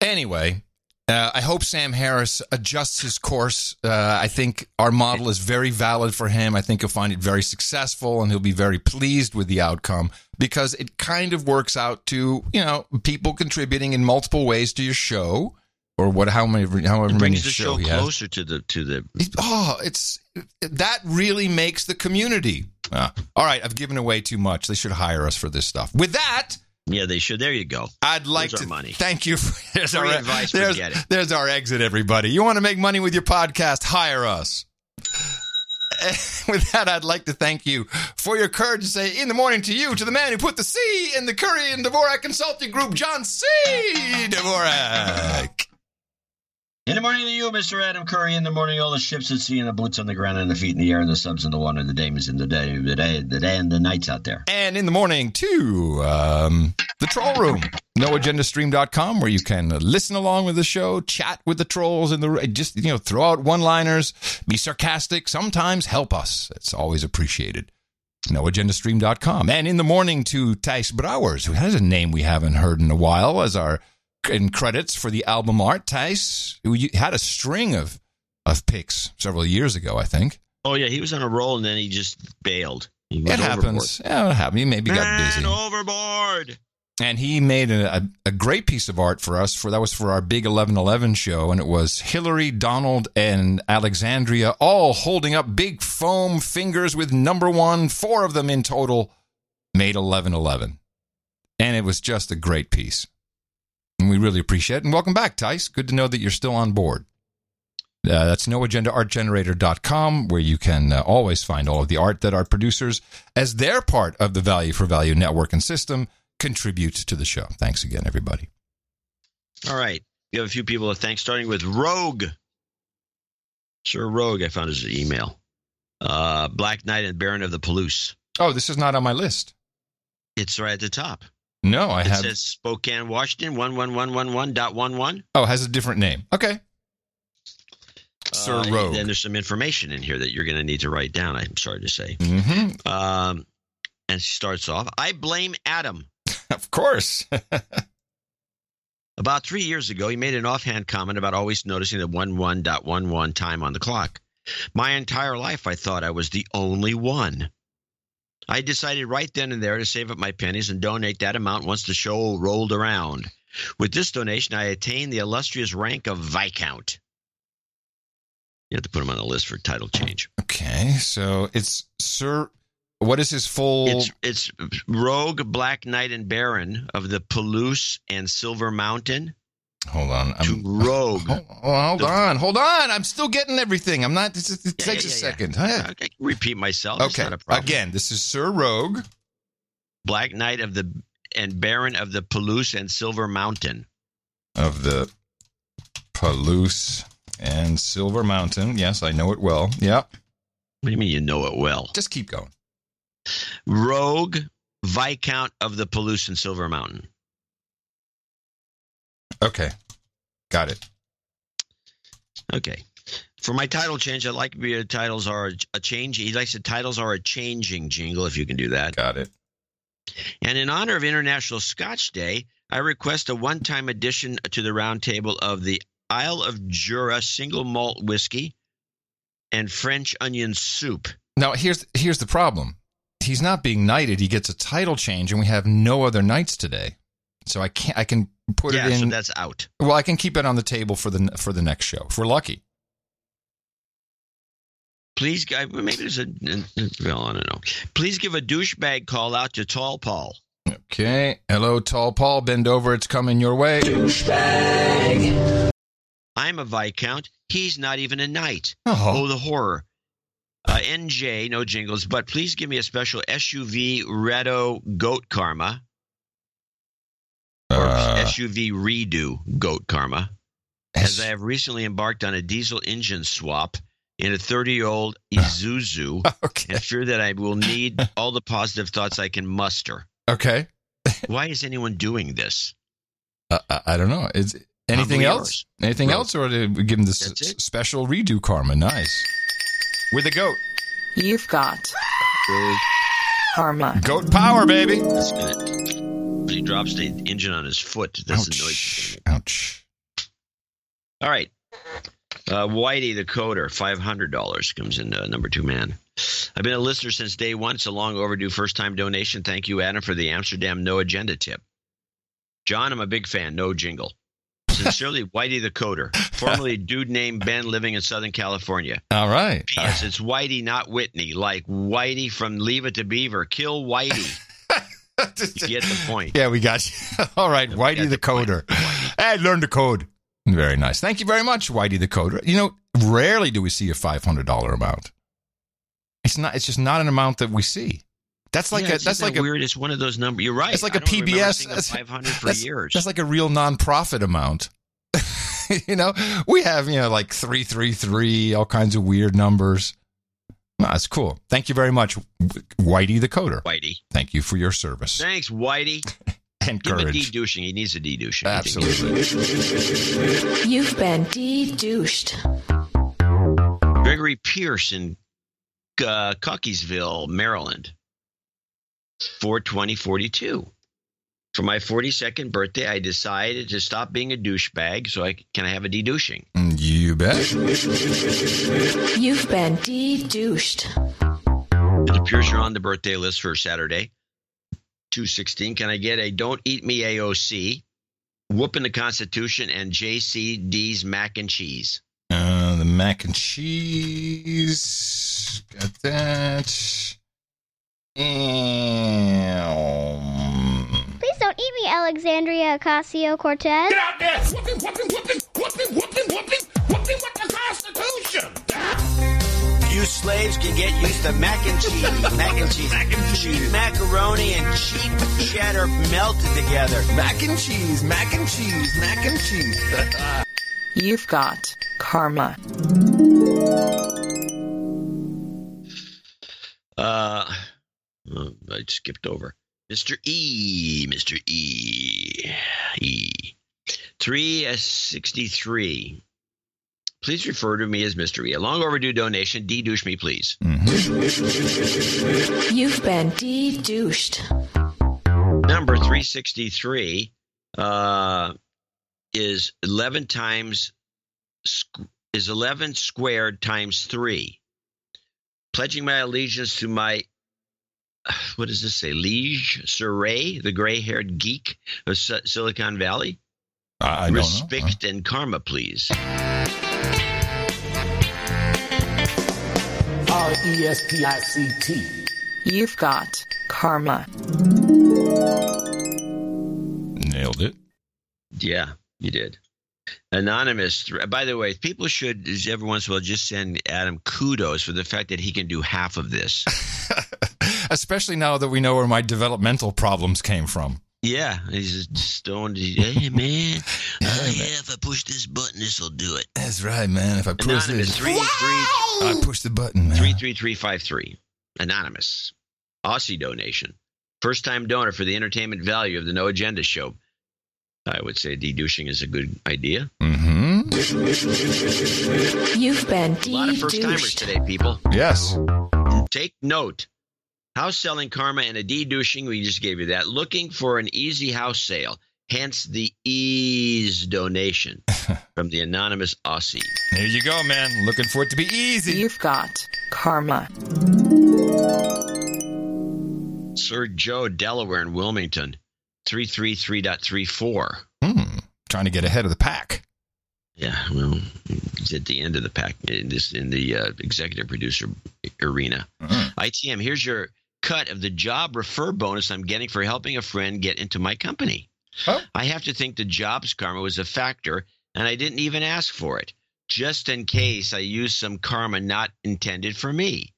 Anyway, uh, I hope Sam Harris adjusts his course. Uh, I think our model is very valid for him. I think he'll find it very successful and he'll be very pleased with the outcome because it kind of works out to, you know, people contributing in multiple ways to your show or what, how many, however It many brings the show show closer to the to the. Oh, it's that really makes the community. Uh, all right, I've given away too much. They should hire us for this stuff. With that, Yeah, they should. There you go. I'd like There's to money. thank you. For, there's Free our advice, There's, there's our exit, everybody. You want to make money with your podcast? Hire us. With that, I'd like to thank you for your courage to say in the morning to you, to the man who put the C in the Curry and Dvorak Consulting Group, John C. Dvorak. In the morning to you, Mr. Adam Curry. In the morning, all the ships at sea and the boots on the ground and the feet in the air and the subs in the water and the dames in the day, the day, the day and the nights out there. And in the morning, to um, the troll room, noagendastream.com, where you can listen along with the show, chat with the trolls, and the just, you know, throw out one liners, be sarcastic, sometimes help us. It's always appreciated. noagendastream.com. And in the morning, to Thijs Browers, who has a name we haven't heard in a while as our in credits for the album art. Tice who you- had a string of, of picks several years ago, I think. Oh yeah, he was on a roll and then he just bailed. He It happens. Yeah, it happened. He maybe got Man busy. overboard. and he made a, a, a great piece of art for us for that was for our big 1111 show and it was hillary donald and alexandria all holding up big foam fingers with number one four of them in total made 1111 and it was just a great piece and we really appreciate it and welcome back tice good to know that you're still on board uh, that's noagendaartgenerator.com, where you can uh, always find all of the art that our producers, as their part of the Value for Value network and system, contribute to the show. Thanks again, everybody. All right. We have a few people to thank, starting with Rogue. Sir Rogue, I found his email. Uh, Black Knight and Baron of the Palouse. Oh, this is not on my list. It's right at the top. No, I it have. says Spokane, Washington, 11111.11. oh, it has a different name. Okay. Sir Uh, Rogue. Then there's some information in here that you're going to need to write down, I'm sorry to say. hmm Um, and she starts off I blame Adam. Of course. About three years ago, he made an offhand comment about always noticing the 11.11 time on the clock. My entire life, I thought I was the only one. I decided right then and there to save up my pennies and donate that amount once the show rolled around. With this donation, I attained the illustrious rank of Viscount. You have to put him on the list for title change. okay, so it's Sir. What is his full? It's it's Rogue, Black Knight, and Baron of the Palouse and Silver Mountain. Hold on. I'm, Rogue. Oh, hold on. Hold on. I'm still getting everything. I'm not. It, it Yeah, takes yeah, a second. Huh? I repeat myself. Okay. not a problem. Again, this is Sir Rogue. Black Knight of the and Baron of the Palouse and Silver Mountain. of the Palouse and Silver Mountain. Yes, I know it well. Yep. What do you mean you know it well? Just keep going. Rogue Viscount of the Palouse and Silver Mountain. Okay. Got it. Okay. For my title change, I'd like to be titles are a change. He likes the titles are a changing jingle, if you can do that. Got it. And in honor of International Scotch Day, I request a one time addition to the roundtable of the Isle of Jura single malt whiskey and French onion soup. Now here's here's the problem. He's not being knighted. He gets a title change, and we have no other knights today. So I can't. I can put yeah, it in. so that's out. well, I can keep it on the table for the for the next show if we're lucky. Please, guy, maybe there's a, well, I don't know. Please give a douchebag call out to Tall Paul. Okay. Hello, tall Paul. Bend over. It's coming your way. Douchebag. I'm a Viscount. He's not even a knight. Oh. Oh, the horror. Uh, NJ, no jingles, but please give me a special SUV Redo Goat Karma or Uh, SUV Redo Goat Karma, as I have recently embarked on a diesel engine swap in a 30 year old Isuzu okay. and fear that I will need all the positive thoughts I can muster. Okay. Why is anyone doing this? Uh, I, I don't know. Is anything else? yours. Anything Well, else, or did we give him this that's special redo karma? Nice. With the goat. You've got karma. Goat power, baby. He drops the engine on his foot, that's the noise. he's gonna make. Ouch. All right. Uh, Whitey the Coder, $500 comes in uh, number two man. I've been a listener since day one. It's a long overdue first time donation. Thank you, Adam, for the Amsterdam No Agenda tip. John, I'm a big fan. No jingle. Sincerely, Whitey the Coder, formerly a dude named Ben living in Southern California. All right. P.S. It's Whitey, not Whitney. Like Whitey from Leave It to Beaver. Kill Whitey. You get the point. Yeah, we got you. All right, Whitey the coder. Hey, learn to code. Very nice. Thank you very much, Whitey the coder. You know, rarely do we see a five hundred dollar amount. It's not. It's just not an amount that we see. That's like Yeah, a. That's like a. weird. It's one of those numbers. You're right. It's like I a PBS. seeing 500 for that's, years. That's like a real nonprofit amount. you know, we have you know like three three three, all kinds of weird numbers. No, that's cool. Thank you very much, Whitey the coder. Whitey. Thank you for your service Thanks, Whitey. and Give him a courage. de-douching. He needs a de-douching. Absolutely. You've been de-douched. Gregory Pierce in uh, Cockeysville, Maryland. 42042. For my 42nd birthday, I decided to stop being a douchebag so I can I have a de-douching. You bet. You've been de-douched. It appears you're on the birthday list for Saturday, 216. Can I get a Don't Eat Me AOC, Whooping the Constitution, and JCD's Mac and Cheese? Uh, the mac and cheese. Got that. And Please don't eat me, Alexandria Ocasio Cortez. Get out there! Whooping, whooping, whooping, whooping, whooping, whooping, whooping with the Constitution! You slaves can get used to mac and cheese, mac and cheese, mac and cheese, macaroni and cheap cheddar melted together. Mac and cheese, mac and cheese, mac and cheese. You've got karma. Uh, I skipped over. Mr. E, Mr. E, E. 363. Please refer to me as Mr. E. A long overdue donation. De-douche me, please. You've been de-douched. Number 363 uh, is 11 times squ- is 11 squared times 3. Pledging my allegiance to my what does this say? Liege Saray, the gray-haired geek of Si- Silicon Valley. I, I don't know. Respect and karma, please. R E S P I C T. You've got karma. Nailed it. Yeah, you did. Anonymous. By the way, people should every once in a while just send Adam kudos for the fact that he can do half of this. Especially now that we know where my developmental problems came from. Yeah, he's just stoned. Hey man, uh, yeah, if I push this button, this will do it. That's right, man. If I push Anonymous this, three three I push the button, man. three three three five three. Anonymous, Aussie donation, first time donor for the entertainment value of the No Agenda show. I would say de-douching is a good idea. Mm-hmm. You've been A lot of first timers de-douched. today, people. Yes. Take note. House selling karma and a de-douching. We just gave you that. Looking for an easy house sale. Hence the ease donation from the anonymous Aussie. There you go, man. Looking for it to be easy. You've got karma. Sir Joe, Delaware and Wilmington, 333.34. Hmm. Trying to get ahead of the pack. Yeah, well, it's at the end of the pack in this in the uh, executive producer arena. ITM, here's your cut of the job refer bonus I'm getting for helping a friend get into my company. I have to think the jobs karma was a factor, and I didn't even ask for it, just in case I used some karma not intended for me.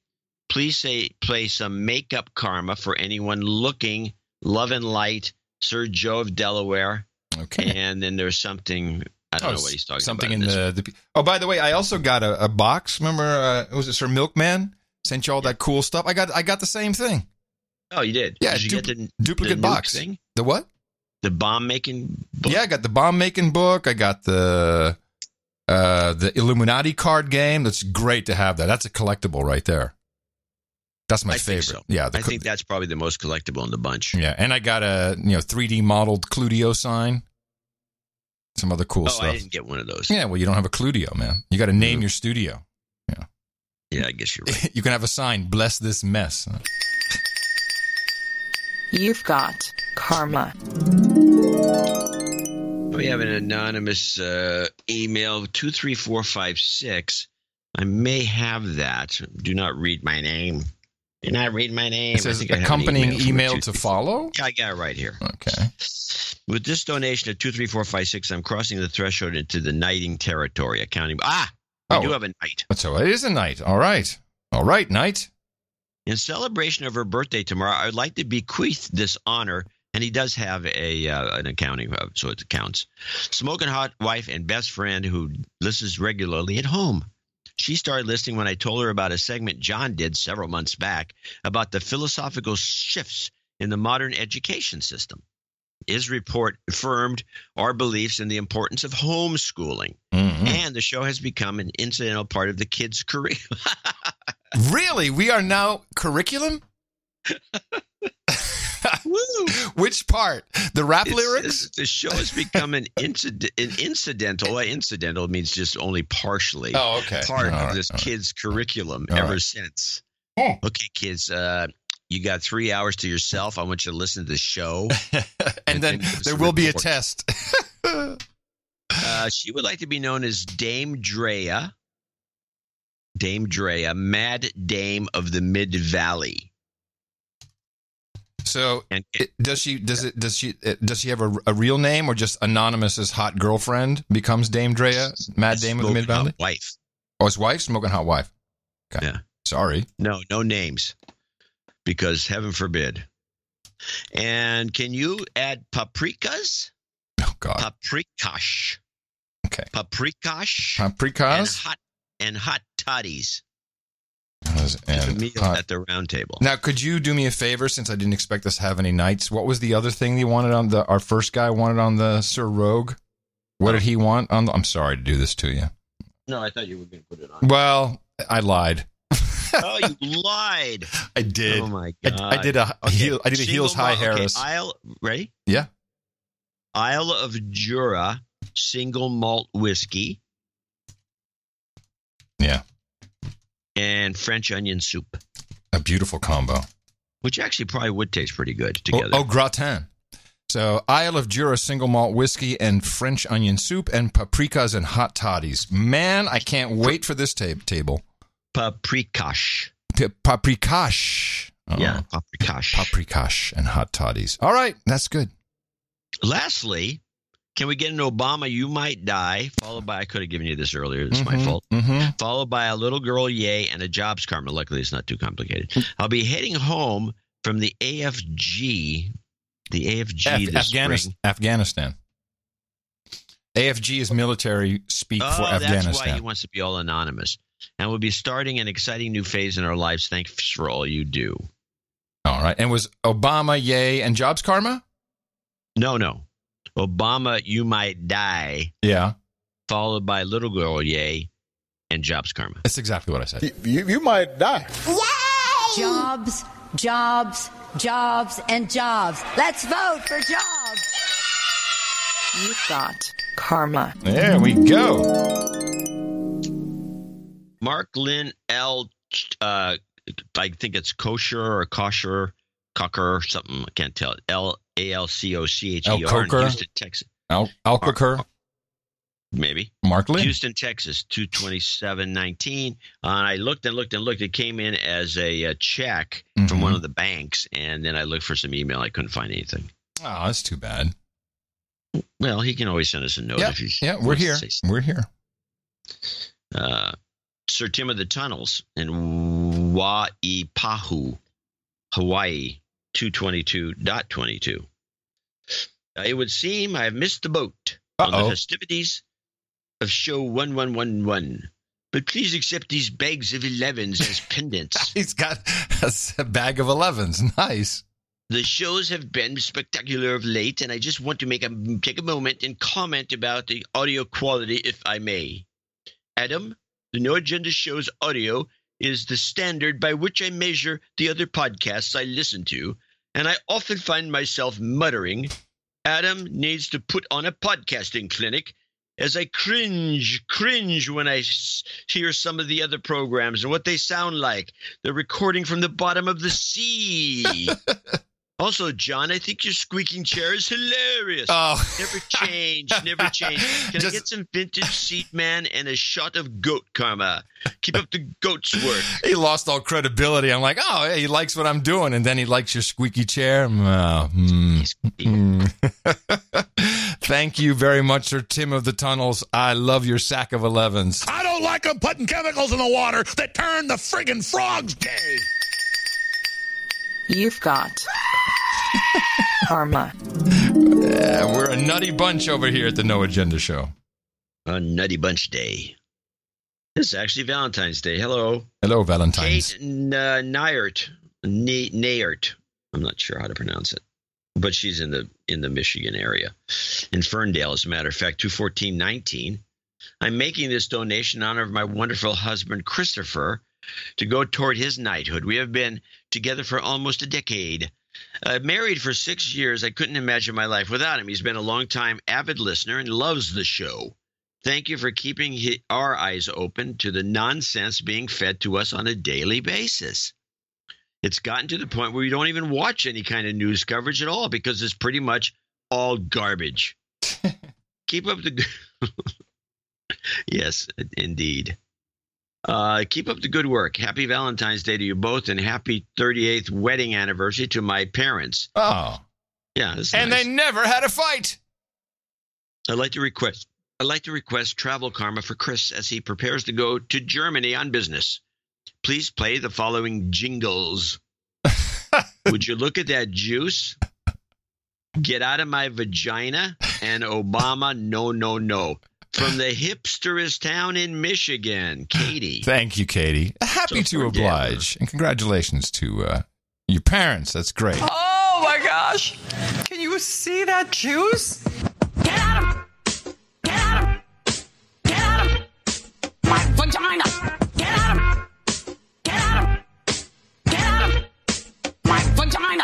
Please say play some makeup karma for anyone looking. Love and light, Sir Joe of Delaware. Okay. And then there's something I don't Oh, know what he's talking something about. in the, the. Oh, by the way, I also got a, a box. Remember, uh, was it Sir Milkman? Sent you all that cool stuff. I got I got the same thing. Oh, you did. Yeah, Did you du- get the duplicate the box. thing? The what? The bomb making. Book? Yeah, I got the bomb making book. I got the uh the Illuminati card game. That's great to have that. That's a collectible right there. That's my I favorite. so. Yeah, I co- think that's probably the most collectible in the bunch. yeah, and I got a you know 3D modeled Cludio sign. Some other cool oh, stuff. I didn't get one of those. Yeah, well, you don't have a Cludio, man. You got to name your studio. Yeah, I guess you're right. you can have a sign, "Bless this mess." You've got karma. We have an anonymous uh, email two three four five six. I may have that. Do not read my name. Do not read my name. It says I think I have an accompanying from a email to follow. I got it right here. Okay. With this donation of two three four five six, I'm crossing the threshold into the knighting territory. Accounting. Ah, we Oh. do have a knight. So it is a night. All right. All right, night. In celebration of her birthday tomorrow, I would like to bequeath this honor, and he does have a uh, an accounting, so it counts. Smoking hot wife and best friend who listens regularly at home. She started listening when I told her about a segment John did several months back about the philosophical shifts in the modern education system. His report affirmed our beliefs in the importance of homeschooling, Mm-hmm. and the show has become an incidental part of the kids' curriculum. Really? We are now curriculum? Which part? The rap It's- lyrics? it's- the show has become an, incident, an incidental. Well, incidental means just only partially Oh, okay. part All of right, this all right. kids' curriculum All ever right. since. Okay, kids, uh, you got three hours to yourself. I want you to listen to the show. and then give there will be a test. Uh, she would like to be known as Dame Drea. Dame Drea, Mad Dame of the Mid Valley. So, it- does she does it does she uh, does she have a, a real name or just anonymous as hot girlfriend becomes Dame Drea, Mad Dame of the Mid Valley? Wife. Oh, his wife, smoking hot wife. Okay. Yeah. Sorry. No, no names, because heaven forbid. And can you add paprikas? Oh God. Paprikash. Okay. Paprikash. Paprikas. And Paprikas hot and hot toddies. As- a meal hot- at the round table. Now, could you do me a favor since I didn't expect us to have any nights? What was the other thing you wanted on the our first guy wanted on the Sir Rogue? What did he want on the, I'm sorry to do this to you. No, I thought you were going to put it on. Well, I lied. Oh, you lied. I did. Oh my god. I did a heel- I did a Single heels high okay, Harris. Isle, ready? Yeah. Isle of Jura single malt whiskey. Yeah. And French onion soup, A beautiful combo. which actually probably would taste pretty good Oh, together. oh, gratin. So, Isle of Jura single malt whiskey and French onion soup and paprikas and hot toddies. Man, I can't wait for this tab- table. Paprikash. Paprikash. Oh, Yeah, paprikash. Paprikash and hot toddies. All right, that's good. Lastly, can we get an Obama You Might Die, followed by, I could have given you this earlier, it's my Mhm, fault, mhm. followed by a little girl yay and a jobs karma. Luckily, it's not too complicated. I'll be heading home from the AFG, the AFG Af- this Afghanis- Afghanistan. AFG is military speak Oh, for that's Afghanistan. why he wants to be all anonymous. And we'll be starting an exciting new phase in our lives. Thanks for all you do. All right. And was Obama yay and jobs karma? No, no. Obama, you might die, Yeah. followed by little girl yay and jobs karma. That's exactly what I said. You, you might die. Yay! Jobs, jobs, jobs, and jobs. Let's vote for jobs. You've got karma. There we go. Mark Lynn L. Uh, I think it's kosher or kosher, cocker or something. I can't tell. L A L C O C H E R in? Houston, Texas. Al- Albuquerque. Maybe. Mark Lynn. Houston, Texas, two twenty seven nineteen. Uh, and I looked and looked and looked. It came in as a, uh check from Mhm. one of the banks, and then I looked for some email. I couldn't find anything. Oh, that's too bad. Well, he can always send us a note Yeah, if he's yeah, we're here. We're here. uh, Sir Tim of the Tunnels in Waipahu, Hawaii, 222.22. Uh, it would seem I have missed the boat on Uh-oh. the festivities of show 1111. but please accept these bags of 11s as pendants. He's got a, a bag of 11s. Nice. The shows have been spectacular of late, and I just want to make a take a moment and comment about the audio quality, if I may. Adam, the No Agenda Show's audio is the standard by which I measure the other podcasts I listen to, and I often find myself muttering, Adam needs to put on a podcasting clinic as I cringe, cringe when I hear some of the other programs and what they sound like. They're recording from the bottom of the sea. also, John, I think your squeaking chair is hilarious. Oh. Never change, never change. Can I get some vintage seat man and a shot of goat karma? Keep up the goat's work. He lost all credibility. I'm like, oh, yeah, he likes what I'm doing. And then he likes your squeaky chair. Oh, hmm. Hmm. Thank you very much, Sir Tim of the Tunnels. I love your sack of 11s. I don't like them putting chemicals in the water that turn the friggin' frogs gay. You've got karma. Yeah, we're a nutty bunch over here at the No Agenda Show. A nutty bunch day. This is actually Valentine's Day. Hello. Hello, Valentine's. Kate N- uh, Nyert. N- Nayert. I'm not sure how to pronounce it. But she's in the in the Michigan area. In Ferndale, as a matter of fact, 21419. I'm making this donation in honor of my wonderful husband, Christopher, to go toward his knighthood. We have been together for almost a decade. Uh, married for six years, I couldn't imagine my life without him. He's been a long time avid listener and loves the show. Thank you for keeping hi- our eyes open to the nonsense being fed to us on a daily basis. It's gotten to the point where we don't even watch any kind of news coverage at all because it's pretty much all garbage. keep up the yes, indeed. Uh, keep up the good work. Happy Valentine's Day to you both, and happy 38th wedding anniversary to my parents. Oh. Yeah, And nice. they never had a fight. I'd like to request. I'd like to request travel karma for Chris as he prepares to go to Germany on business. Please play the following jingles. Would you look at that juice? Get out of my vagina and Obama, no, no, no. From the hipsterest town in Michigan, Katie. Thank you, Katie. Happy to oblige. And congratulations to uh, your parents. That's great. Oh my gosh! Can you see that juice? Get at him! Get at him! Get at him! My vagina! Get at him! Get at him! Get at him! My vagina!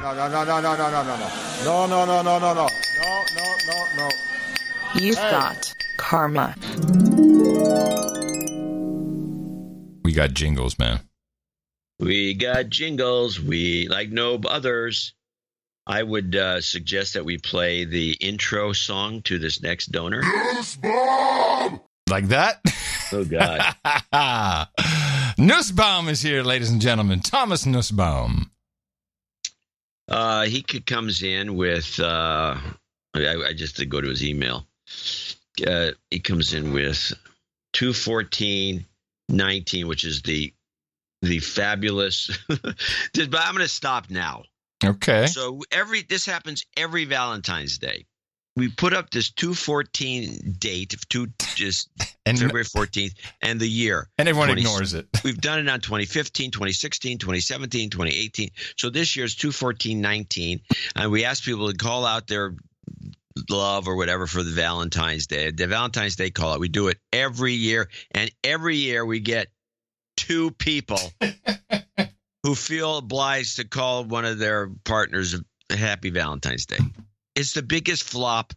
No, no, no, no, no, no, no, no, no. No, no, no, no, no, no. No, no, no, no. You've Hey. got karma. We got jingles, man. We got jingles. We like no others. I would uh, suggest that we play the intro song to this next donor. Like that? Oh, God. Nussbaum is here, ladies and gentlemen. Thomas Nussbaum. Uh, he could, comes in with. Uh, I, I just did go to his email. Uh, he comes in with two fourteen nineteen, which is the the fabulous. but I'm going to stop now. Okay. So every this happens every Valentine's Day. We put up this two fourteen date of two just And- February fourteenth and the year. And everyone 20 ignores it. We've done it on 2015, 2016, 2017, 2018. So this year year's 21419. And we asked people to call out their love or whatever for the Valentine's Day. The Valentine's Day call out. We do it every year. And every year we get two people who feel obliged to call one of their partners a happy Valentine's Day. It's the biggest flop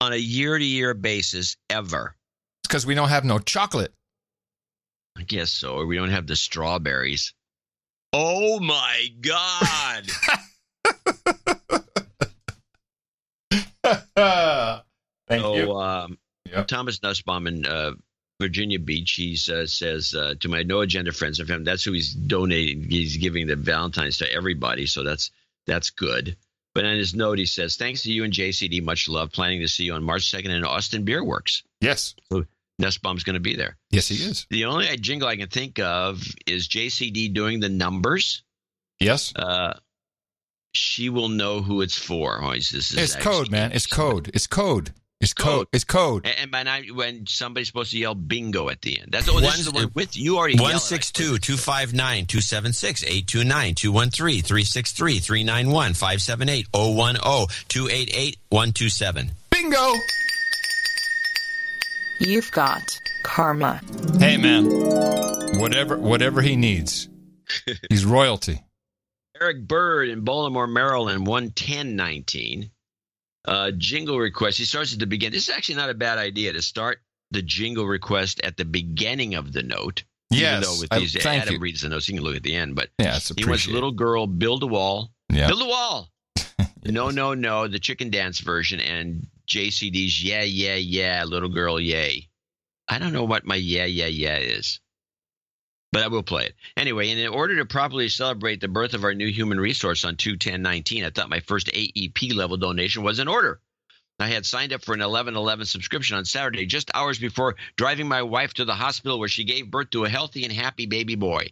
on a year to year basis ever. It's because we don't have no chocolate. I guess so. Or we don't have the strawberries. Oh my God. Thank so, you. Um, Thomas Nussbaum in uh, Virginia Beach, he uh, says uh, to my no agenda friends of him, that's who he's donating. He's giving the Valentine's to everybody. So that's that's good. But in his note, he says, thanks to you and JCD, much love. Planning to see you on March 2nd in Austin Beerworks. Yes. So Nussbaum's going to be there. Yes, he is. The only jingle I can think of is JCD doing the numbers. Yes. Uh, she will know who it's for. Oh, this is It's code, man. It's code. It's code. It's code. It's code. And, and by now, when somebody's supposed to yell bingo at the end. That's oh, this is the one with you already. yelled 162 259 276 829 213 363 391 578 010 288 127. Bingo! You've got karma. Hey, man. Whatever, whatever he needs. He's royalty. Eric Bird in Baltimore, Maryland, 11019. Uh, jingle request. He starts at the beginning. This is actually not a bad idea to start the jingle request at the beginning of the note. Yes, Even though with I- these, thank Adam you. reads the notes, you can look at the end. But Yeah, he wants little girl build a wall. Yeah. Build a wall. No, no, no. The chicken dance version and JCD's yeah, yeah, yeah, little girl, yay. I don't know what my yeah, yeah, yeah is, but I will play it. Anyway, and in order to properly celebrate the birth of our new human resource on 21019, I thought my first AEP level donation was in order. I had signed up for an 1111 subscription on Saturday, just hours before driving my wife to the hospital where she gave birth to a healthy and happy baby boy.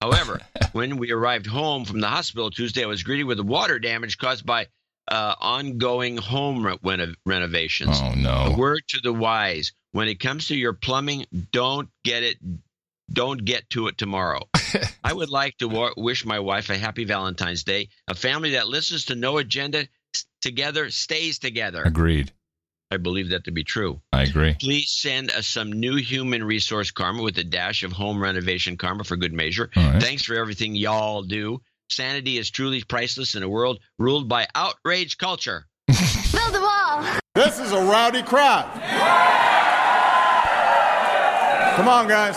However, when we arrived home from the hospital Tuesday, I was greeted with water damage caused by uh, ongoing home re- renovations. Oh, no. A word to the wise: when it comes to your plumbing, don't get it. Don't get to it tomorrow. I would like to wa- wish my wife a happy Valentine's Day. A family that listens to no agenda s- together stays together. Agreed. I believe that to be true. I agree. Please send us some new human resource karma with a dash of home renovation karma for good measure. All right. Thanks for everything y'all do. Sanity is truly priceless in a world ruled by outrage culture. Build a wall. This is a rowdy crowd. Come on, guys.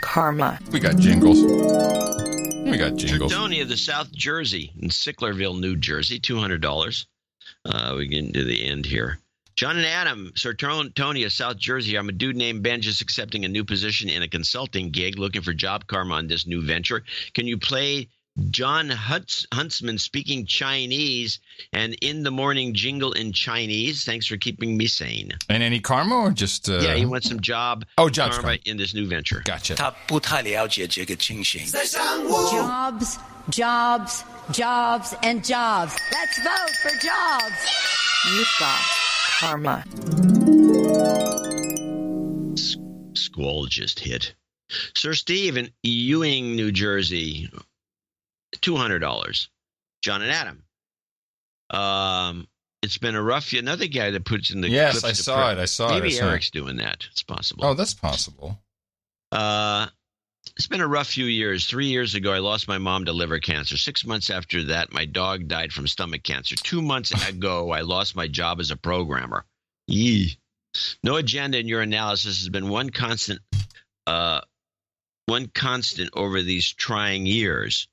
karma. We got jingles. We got jingles. Tony of the South Jersey in Sicklerville, New Jersey, two hundred dollars. Uh, we get to the end here. John and Adam, Sir Tony of South Jersey. I'm a dude named Ben, just accepting a new position in a consulting gig, looking for job karma on this new venture. Can you play Jon Huntsman speaking Chinese and in the morning jingle in Chinese. Thanks for keeping me sane. And any karma or just uh... yeah, he wants some job. Oh, jobs karma, in this new venture. Gotcha. Jobs, jobs, jobs, and jobs. Let's vote for jobs. You've got karma. Squall just hit. Sir Steve in Ewing, New Jersey two hundred dollars. John and Adam. Um, it's been a rough. Another guy that puts in the Yes, I saw pro- it, I saw it, Maybe saw it. Eric's doing that. It's possible. Oh, that's possible. Uh, it's been a rough few years. Three years ago, I lost my mom to liver cancer. Six months after that, my dog died from stomach cancer. Two months ago, I lost my job as a programmer. Yee. No agenda in your analysis has been one constant, uh, one constant over these trying years.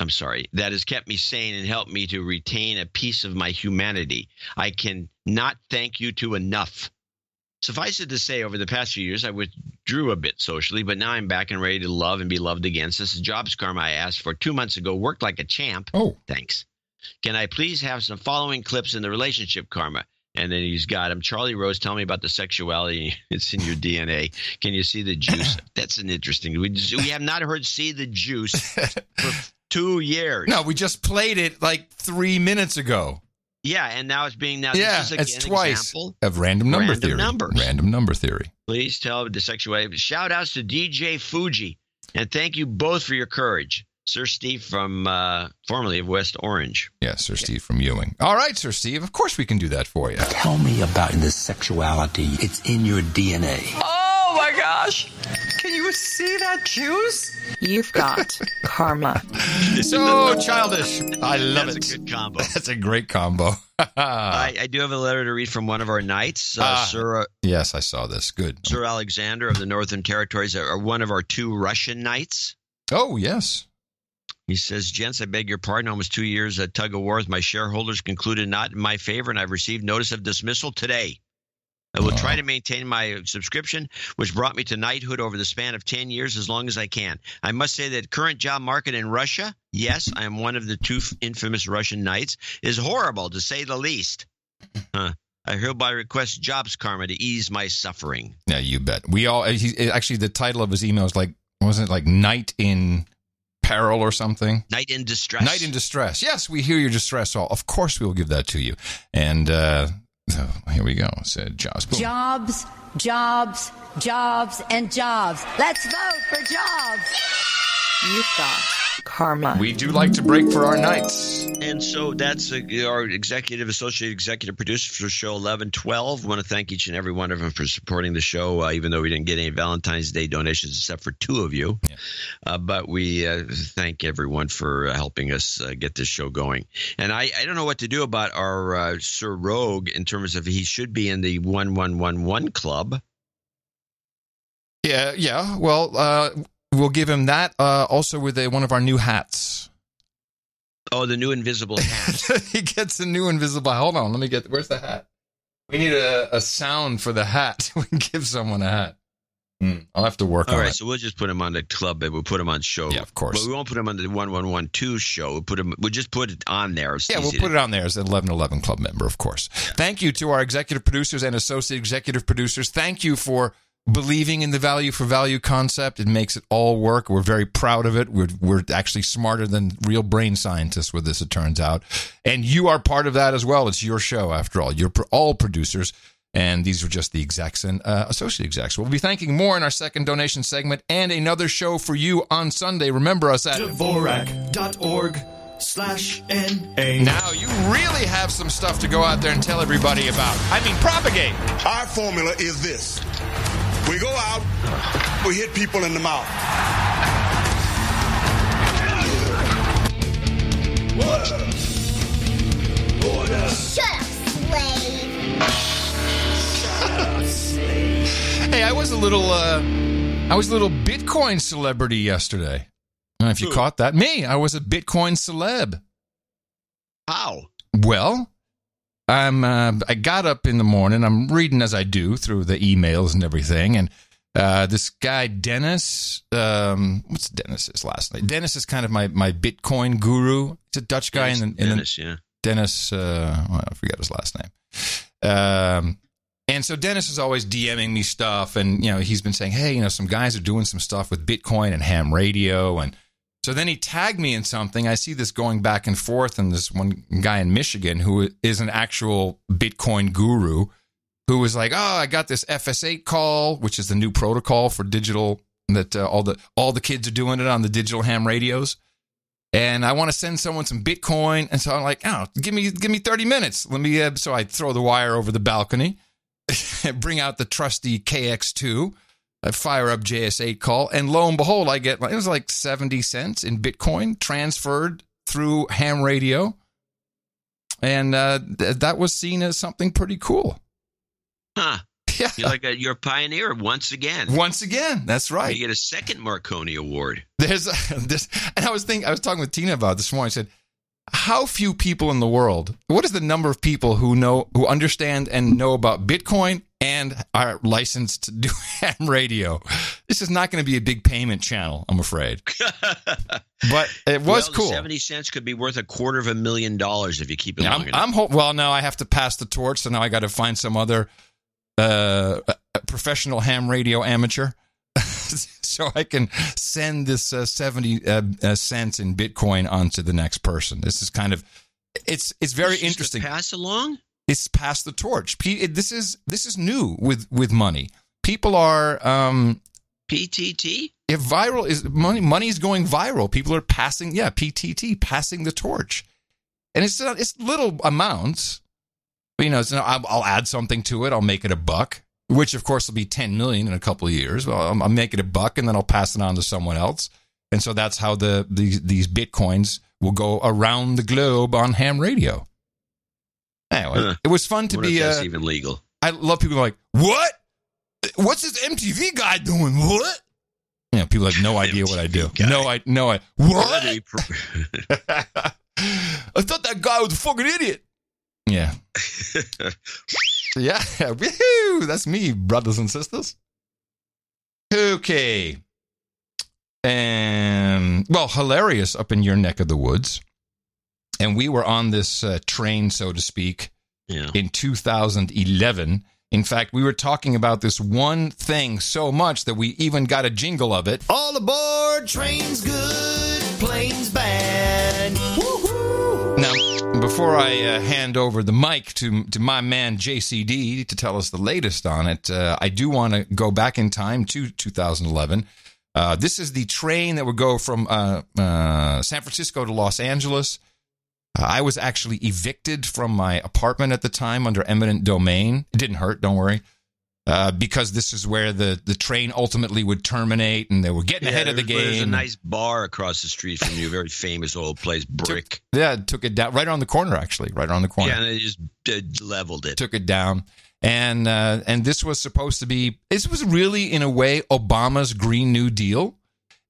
I'm sorry, that has kept me sane and helped me to retain a piece of my humanity. I can not thank you to enough. Suffice it to say, over the past few years, I withdrew a bit socially, but now I'm back and ready to love and be loved again. Since the jobs karma I asked for two months ago worked like a champ. Oh. Thanks. Can I please have some following clips in the relationship karma? And then he's got him. Charlie Rose, tell me about the sexuality. It's in your DNA. Can you see the juice? That's an interesting. We, we have not heard "see the juice" for two years. No, we just played it like three minutes ago. Yeah, and now it's being now. yeah, this is again it's twice example. of random number Random theory. numbers. Random number theory. Please tell the sexuality. Shout outs to DJ Fuji, and thank you both for your courage, Sir Steve from uh, formerly of West Orange. Yes, Sir Steve from Ewing. All right, Sir Steve. Of course we can do that for you. Tell me about this sexuality. It's in your DNA. Oh my gosh! Can you see that juice? You've got karma. So childish. I love That's it. a good combo. That's a great combo. I, I do have a letter to read from one of our knights, uh, Ah. Sir uh, yes, I saw this. Good. Sir Alexander of the Northern Territories, uh, are one of our two Russian knights. Oh, yes. He says, Gents, I beg your pardon. Almost two years at tug of war with my shareholders concluded not in my favor, and I've received notice of dismissal today. I will try to maintain my subscription, which brought me to knighthood over the span of 10 years as long as I can. I must say that current job market in Russia, yes, I am one of the two infamous Russian knights, is horrible to say the least. Huh. I hereby request jobs karma to ease my suffering. Yeah, you bet. We all he, actually the title of his email is like wasn't it like night in peril or something? Night in distress. Night in distress. Yes, we hear your distress. All of course we will give that to you. And uh, so here we go. Said jobs. Boom. Jobs, jobs, jobs, and jobs. Let's vote for jobs. You've got karma. We do like to break for our nights. And so that's uh, our executive, associate executive producer for show 1112. want to thank each and every one of them for supporting the show, uh, even though we didn't get any Valentine's Day donations except for two of you. Yeah. Uh, but we uh, thank everyone for uh, helping us uh, get this show going. And I, I don't know what to do about our uh, Sir Rogue in terms of he should be in the 1111 club. Yeah, yeah. Well, uh, we'll give him that. Uh, also with a, one of our new hats. Oh, the new invisible hat. he gets a new invisible. Hold on, let me get. Where's the hat? We need a, a sound for the hat. we can give someone a hat. Hmm, I'll have to work All on right, it. so we'll just put him on the club, but we'll put him on show. Yeah, of course. But we won't put him on the one one one two show. We'll put him. We'll just put it on there. It's Yeah, we'll put to- it on there as an 1111 Club member, of course. Thank you to our executive producers and associate executive producers. Thank you for believing in the value for value concept. It makes it all work. We're very proud of it. We're, we're actually smarter than real brain scientists with this, it turns out. And you are part of that as well. It's your show, after all. You're pro- all producers. And these are just the execs and uh, associate execs. We'll be thanking more in our second donation segment and another show for you on Sunday. Remember us at Dvorak.org slash N-A. Now you really have some stuff to go out there and tell everybody about. I mean, propagate. Our formula is this. We go out, we hit people in the mouth. Shut up, slave. Hey, I was a little, uh, I was a little Bitcoin celebrity yesterday. I don't know if you Who? caught that. Me, I was a Bitcoin celeb. How? Well, I'm. Uh, I got up in the morning. I'm reading as I do through the emails and everything, and uh, this guy Dennis. Um, what's Dennis's last name? Dennis is kind of my my Bitcoin guru. He's a Dutch guy Dennis, in the, in the Dennis, yeah. Dennis, uh, well, I forget his last name. Um, and so Dennis is always DMing me stuff, and you know he's been saying, "Hey, you know, some guys are doing some stuff with Bitcoin and ham radio," and so then he tagged me in something. I see this going back and forth, and this one guy in Michigan who is an actual Bitcoin guru, who was like, "Oh, I got this JS8 call, which is the new protocol for digital that uh, all the all the kids are doing it on the digital ham radios." and I want to send someone some Bitcoin. And so I'm like, oh, give me give me 30 minutes. Let me. Uh, so I throw the wire over the balcony, bring out the trusty KX2, I fire up JS8 call, and lo and behold, I get it was like 70 cents in Bitcoin transferred through ham radio, and uh, th- that was seen as something pretty cool. Huh. Yeah. You're like a, you're a pioneer once again. Once again, that's right. You get a second Marconi Award. There's this, and I was thinking, I was talking with Tina about this morning. I said, how few people in the world, what is the number of people who know, who understand and know about Bitcoin and are licensed to do ham radio? This is not going to be a big payment channel, I'm afraid. But it was well, cool. Seventy cents could be worth a quarter of a million dollars if you keep it Yeah, I'm. I'm ho- well now I have to pass the torch, so now I got to find some other uh, uh, professional ham radio amateur, so I can send this uh, seventy uh, uh, cents in Bitcoin onto the next person. This is kind of it's it's very It's interesting. Pass along. It's pass the torch. P- it- this is this is new with with money. People are um, PTT. if viral is money money is going viral people are passing yeah ptt passing the torch and it's not, it's little amounts but, you know it's not, I'll, I'll add something to it i'll make it a buck which of course will be 10 million in a couple of years well i'll, I'll make it a buck and then i'll pass it on to someone else and so that's how the these these bitcoins will go around the globe on ham radio anyway Huh. it was fun to be uh, even legal. I love people like, what? What's this MTV guy doing? What? You know, people have no idea what I do. No, I no, I what? I thought that guy was a fucking idiot. Yeah. Yeah, woohoo! That's me, brothers and sisters. Okay. And well, hilarious up in your neck of the woods. And we were on this uh, train, so to speak, Yeah. in 2011. In fact, we were talking about this one thing so much that we even got a jingle of it. All aboard, train's good, plane's bad. Woo-hoo. Before I uh, hand over the mic to to my man JCD to tell us the latest on it, uh, I do want to go back in time to 2011. Uh, this is the train that would go from uh, uh, San Francisco to Los Angeles. Uh, I was actually evicted from my apartment at the time under eminent domain. It didn't hurt, don't worry. Uh, because this is where the, the train ultimately would terminate, and they were getting ahead of the there- There's a nice bar across the street from you, a very famous old place, Brick. yeah, took it down right on the corner, actually, right on the corner. Yeah, and they just uh, leveled it. took it down. And uh, and this was supposed to be this was really in a way Obama's Green New Deal,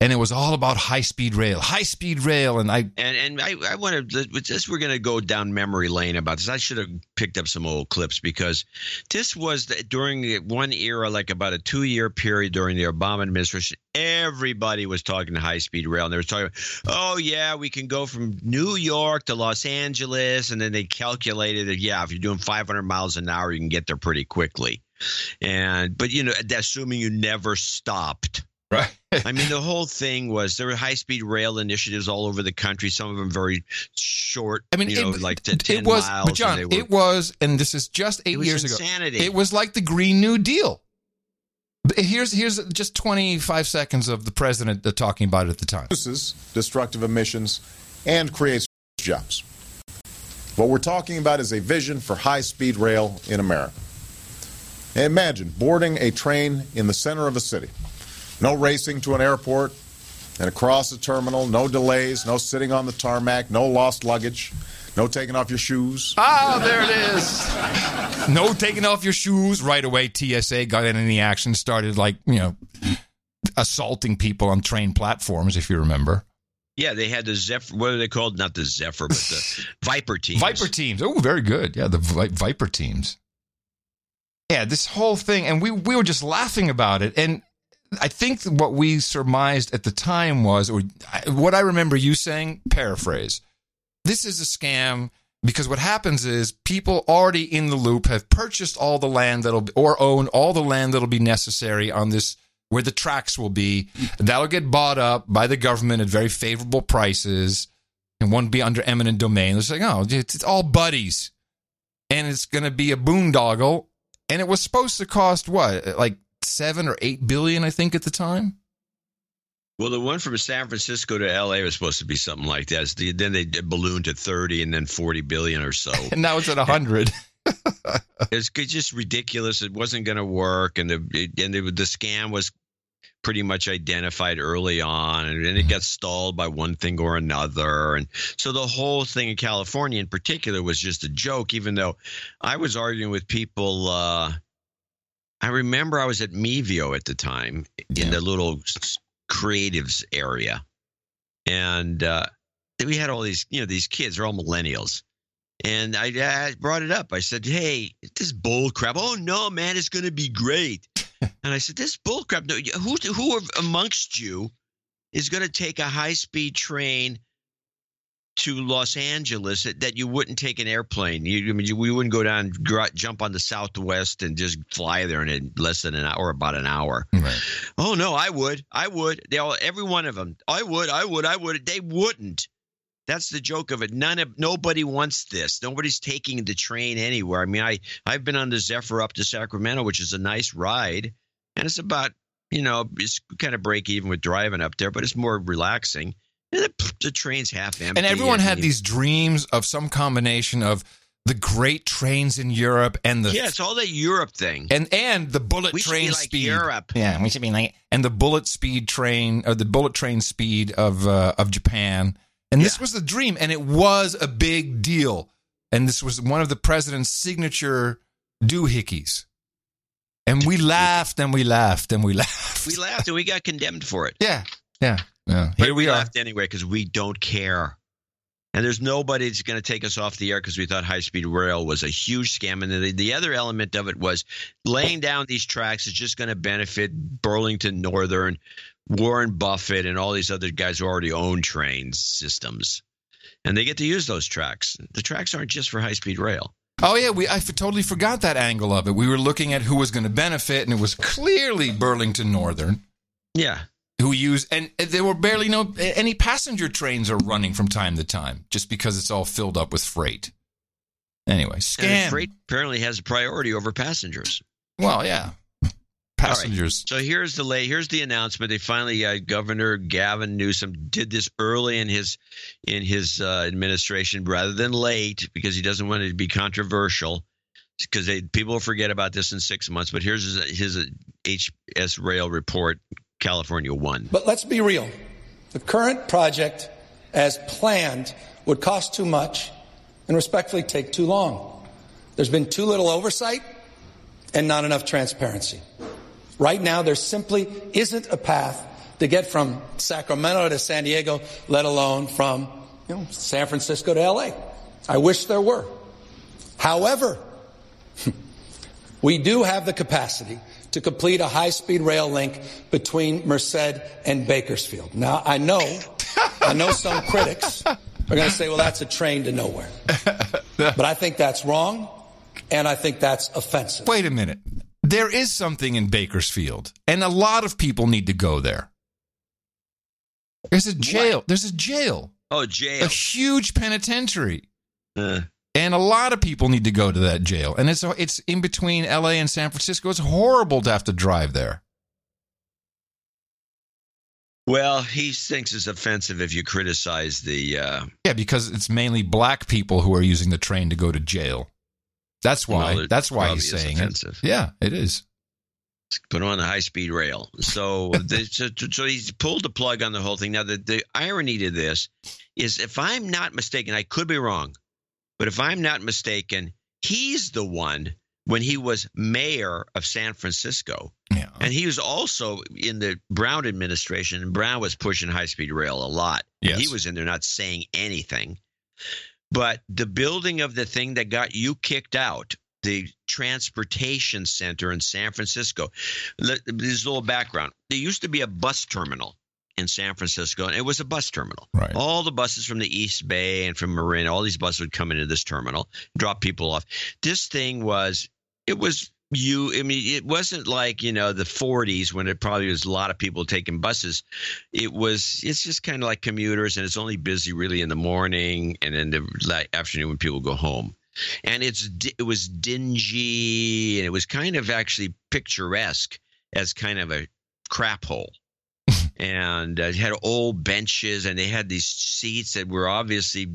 and it was all about high speed rail, high speed rail, and I And and I, I want to just we're going to go down memory lane about this. I should have picked up some old clips because this was the, during one era, like about a two year period during the Obama administration. Everybody was talking high speed rail, and they were talking, oh yeah, we can go from New York to Los Angeles, and then they calculated that yeah, if you're doing 500 miles an hour, you can get there pretty quickly. And but you know, assuming you never stopped. Right. I mean, the whole thing was there were high speed rail initiatives all over the country. Some of them very short. I mean, you know, it, like t- ten it was, miles. but and John, were- it was, and this is just eight was years insanity. ago. It was like the Green New Deal. Here's here's just 25 seconds of the president talking about it at the time. reduces destructive emissions and creates jobs. What we're talking about is a vision for high speed rail in America. Imagine boarding a train in the center of a city. No racing to an airport and across the terminal, no delays, no sitting on the tarmac, no lost luggage, no taking off your shoes. Ah, there it is. No taking off your shoes right away. TSA got in the action, started like you know assaulting people on train platforms, if you remember. yeah, they had the Zephyr. What are they called? Not the Zephyr, but the Viper teams. Viper teams. Oh, very good. Yeah, the Vi- Viper teams. Yeah, this whole thing, and we we were just laughing about it, and I think what we surmised at the time was, or what I remember you saying, paraphrase, this is a scam because what happens is people already in the loop have purchased all the land that'll or own all the land that'll be necessary on this where the tracks will be. That'll get bought up by the government at very favorable prices and won't be under eminent domain. It's like, oh, it's, it's all buddies. And it's going to be a boondoggle. And it was supposed to cost what? Like seven or eight billion, I think, at the time. Well, the one from San Francisco to L.A. was supposed to be something like that. The- Then they ballooned to thirty, and then forty billion or so. And now it's at a hundred. it's just ridiculous. It wasn't going to work, and the it- and the, the scam was pretty much identified early on, and then it got stalled by one thing or another, and so the whole thing in California, in particular, was just a joke. Even though I was arguing with people. Uh, I remember I was at Mevio at the time in the little creatives area, and uh, we had all these, you know, these kids. They're all millennials, and I, I brought it up. I said, "Hey, this bull crap. Oh no, man, it's going to be great." and I said, "This bull crap. Who who amongst you is going to take a high speed train?" To Los Angeles, that, you wouldn't take an airplane. You, I mean, you, we wouldn't go down, gr- jump on the Southwest, and just fly there in less than an hour, about an hour. Oh no, I would. I would. They all every one of them. I would. I would. I would. They wouldn't. That's the joke of it. None of nobody wants this. Nobody's taking the train anywhere. I mean, I I've been on the Zephyr up to Sacramento, which is a nice ride, and it's about you know it's kind of break even with driving up there, but it's more relaxing. The, the train's half empty. and everyone had these dreams of some combination of the great trains in Europe and the Yeah, it's all that Europe thing. and and the bullet We train be like speed. Europe. Yeah, we should be like and the bullet speed train or the bullet train speed of uh, of Japan. And this was the dream, and it was a big deal. And this was one of the president's signature doohickeys. And we laughed and we laughed and we laughed. We laughed and we got condemned for it. Yeah, yeah, yeah. But Here we we are. laughed anyway because we don't care. And there's nobody that's going to take us off the air because we thought high speed rail was a huge scam. And the, the other element of it was laying down these tracks is just going to benefit Burlington Northern, Warren Buffett, and all these other guys who already own train systems. And they get to use those tracks. The tracks aren't just for high speed rail. Oh yeah, we I f- totally forgot that angle of it. We were looking at who was going to benefit, and it was clearly Burlington Northern. Yeah, who use and there were barely no any passenger trains are running from time to time just because it's all filled up with freight. Anyway, scam. freight apparently has a priority over passengers. Well, yeah. Passengers. Right. So here's the lay. Here's the announcement. They finally, uh, Governor Gavin Newsom did this early in his in his uh, administration rather than late because he doesn't want it to be controversial because people forget about this in six months. But here's his, his HS Rail report California won. But let's be real. The current project, as planned, would cost too much and respectfully take too long. There's been too little oversight and not enough transparency. Right now, there simply isn't a path to get from Sacramento to San Diego, let alone from you know, San Francisco to LA. I wish there were. However, we do have the capacity to complete a high-speed rail link between Merced and Bakersfield. Now, I know, I know some critics are going to say, well, that's a train to nowhere. But I think that's wrong, and I think that's offensive. Wait a minute. There is something in Bakersfield, and a lot of people need to go there. There's a jail. What? There's a jail. Oh, jail. A huge penitentiary. Uh and a lot of people need to go to that jail. And it's it's in between L.A. and San Francisco. It's horrible to have to drive there. Well, he thinks it's offensive if you criticize the. Uh, yeah, because it's mainly black people who are using the train to go to jail. That's why. Well, that's why he's saying offensive. it. Yeah, it is. Put on the high speed rail. So, the, so, so he's pulled the plug on the whole thing. Now, the, the irony to this is, if I'm not mistaken, I could be wrong. But if I'm not mistaken, he's the one when he was mayor of San Francisco. Yeah. And he was also in the Brown administration, and Brown was pushing high speed rail a lot. Yes. He was in there not saying anything. But the building of the thing that got you kicked out, the transportation center in San Francisco, this little background. There used to be a bus terminal in San Francisco, and it was a bus terminal. Right. All the buses from the East Bay and from Marin, all these buses would come into this terminal, drop people off. This thing was, it was you. I mean, it wasn't like you know the 40s when it probably was a lot of people taking buses. It was. It's just kind of like commuters, and it's only busy really in the morning and in the afternoon when people go home and it's it was dingy and it was kind of actually picturesque as kind of a crap hole and uh, had old benches, and they had these seats that were obviously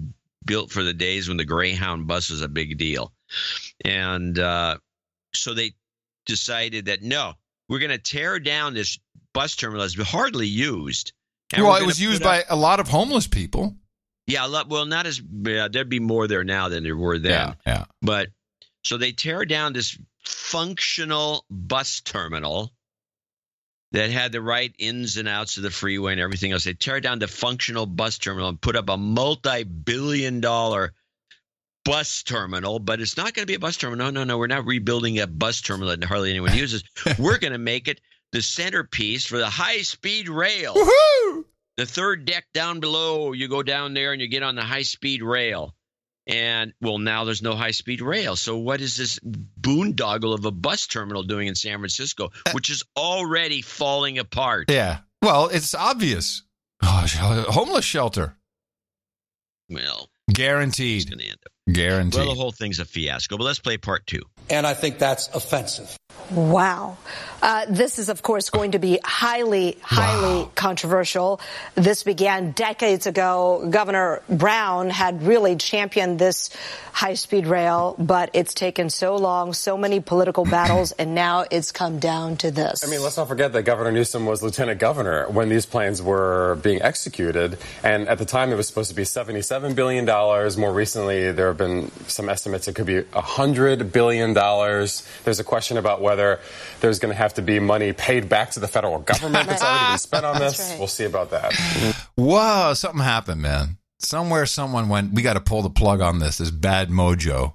built for the days when the Greyhound bus was a big deal. And uh, so they decided that no, we're going to tear down this bus terminal that's hardly used. well, it was used by up, a lot of homeless people. Yeah, lot, well, not as yeah, there'd be more there now than there were then. Yeah, yeah. But so they tear down this functional bus terminal that had the right ins and outs of the freeway and everything else. They tear down the functional bus terminal and put up a multi billion dollar bus terminal, but it's not going to be a bus terminal. No, no, no. We're not rebuilding a bus terminal that hardly anyone uses. We're going to make it the centerpiece for the high speed rail. Woo-hoo! The third deck down below, you go down there and you get on the high speed rail. And well, now there's no high speed rail. So what is this boondoggle of a bus terminal doing in San Francisco, uh, which is already falling apart? Yeah. Well, it's obvious. Oh, homeless shelter. Well, guaranteed. Guaranteed. Well, the whole thing's a fiasco. But let's play part two. And I think that's offensive. Wow. Uh, this is, of course, going to be highly, highly wow. controversial. This began decades ago. Governor Brown had really championed this high speed rail, but it's taken so long, so many political battles, and now it's come down to this. I mean, let's not forget that Governor Newsom was lieutenant governor when these plans were being executed. And at the time, it was supposed to be $77 billion. More recently, there have been some estimates it could be $100 billion. There's a question about whether there's going to have to be money paid back to the federal government that's already been spent on this. Right. We'll see about that. Wow, something happened, man. somewhere someone went, we got to pull the plug on this. This bad mojo.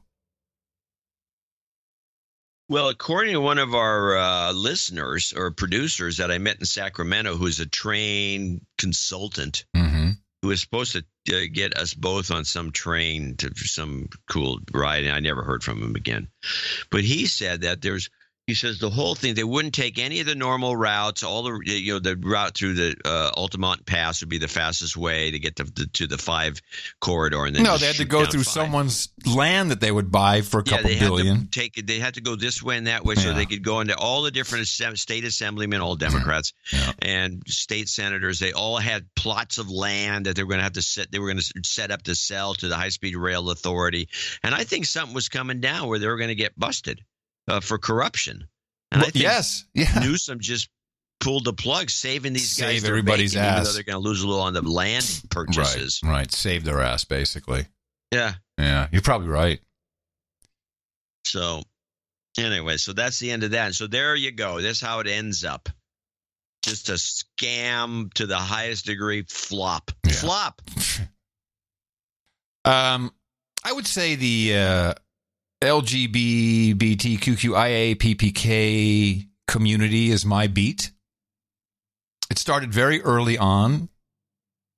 Well, according to one of our uh, listeners or producers that I met in Sacramento, who's a trained consultant, mm-hmm. who was supposed to uh, get us both on some train to some cool ride, and I never heard from him again. But he said that there's he says the whole thing they wouldn't take any of the normal routes all the you know the route through the uh, altamont pass would be the fastest way to get to the, to the five corridor and then no they had to go through five. someone's land that they would buy for a yeah, couple they billion Had to take it. They had to go this way and that way, so they could go into all the different state assemblymen, all Democrats, and state senators. They all had plots of land that they were going to have to set. They were going to set up to sell to the High Speed Rail Authority, and I think something was coming down where they were going to get busted uh, for corruption. And I Well, think yes, yeah. Newsom just pulled the plug, saving these guys Save everybody's bacon, even though ass. they're going to lose a little on the land purchases. right right save their ass basically Yeah. yeah you're probably right So, anyway, so that's the end of that. And so there you go. That's how it ends up. Just a scam to the highest degree. Flop. Flop. Um, I would say the uh, LGBTQIAPPK community is my beat. It started very early on,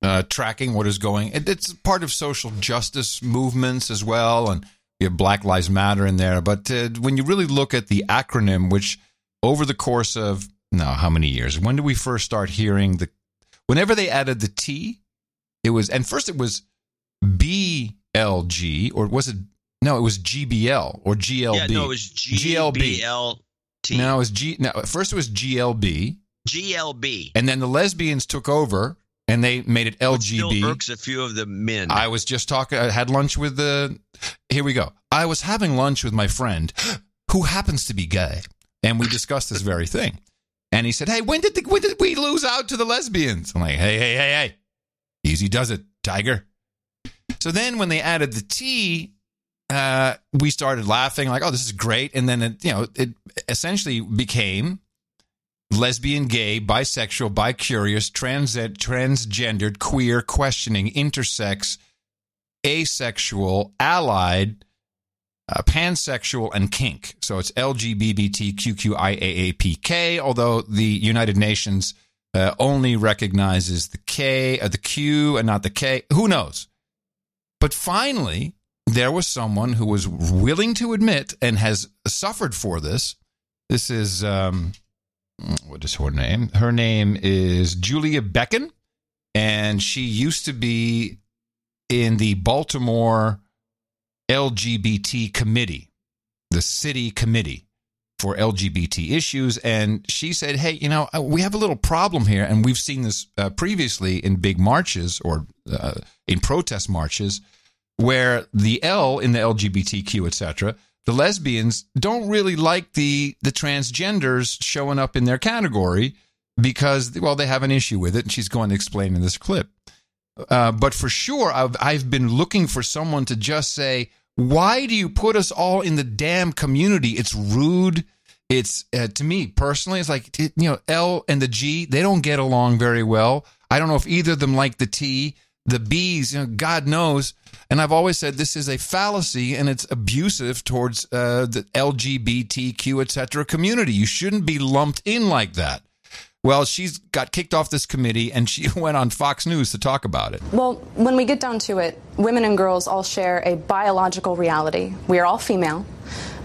uh, tracking what is going. It, it's part of social justice movements as well, and you have Black Lives Matter in there. But uh, when you really look at the acronym, which over the course of no, how many years? When did we first start hearing the? Whenever they added the T, it was, and first it was BLG, or was it? No, it was GBL or GLB. Yeah, no, it was GBLT. No, it was G. No, at first it was GLB, GLB. and then the lesbians took over and they made it Still LGB. irks a few of the men. I was just talking. I had lunch with the. Here we go. I was having lunch with my friend, who happens to be gay, and we discussed this very thing. And he said, "Hey, when did the, when did we lose out to the lesbians?" I'm like, "Hey, hey, hey, hey, easy does it, Tiger." So then, when they added the T, uh, we started laughing, like, "Oh, this is great!" And then, it, you know, it essentially became lesbian, gay, bisexual, bicurious, trans, transgendered, queer, questioning, intersex, asexual, allied, uh, pansexual, and kink. So it's LGBTQIAAPK, although the United Nations uh, only recognizes the K, uh, the Q, and not the K. Who knows? But finally, there was someone who was willing to admit and has suffered for this. This is um, what is her name? Her name is Julia Becken, and she used to be in the Baltimore LGBT committee, the city committee for LGBT issues. And she said, Hey, you know, uh, we have a little problem here. And we've seen this uh, previously in big marches or uh, in protest marches where the L in the LGBTQ, etc., the lesbians don't really like the the transgenders showing up in their category because well they have an issue with it and she's going to explain in this clip. Uh, but for sure I've, I've been looking for someone to just say why do you put us all in the damn community? It's rude. It's uh, to me personally it's like you know l and the g they don't get along very well. I don't know if either of them like the t the b's you know god knows and I've always said this is a fallacy and it's abusive towards uh, the LGBTQ, etc. community. You shouldn't be lumped in like that. Well, she's got kicked off this committee and she went on Fox News to talk about it. Well, when we get down to it, women and girls all share a biological reality. We are all female.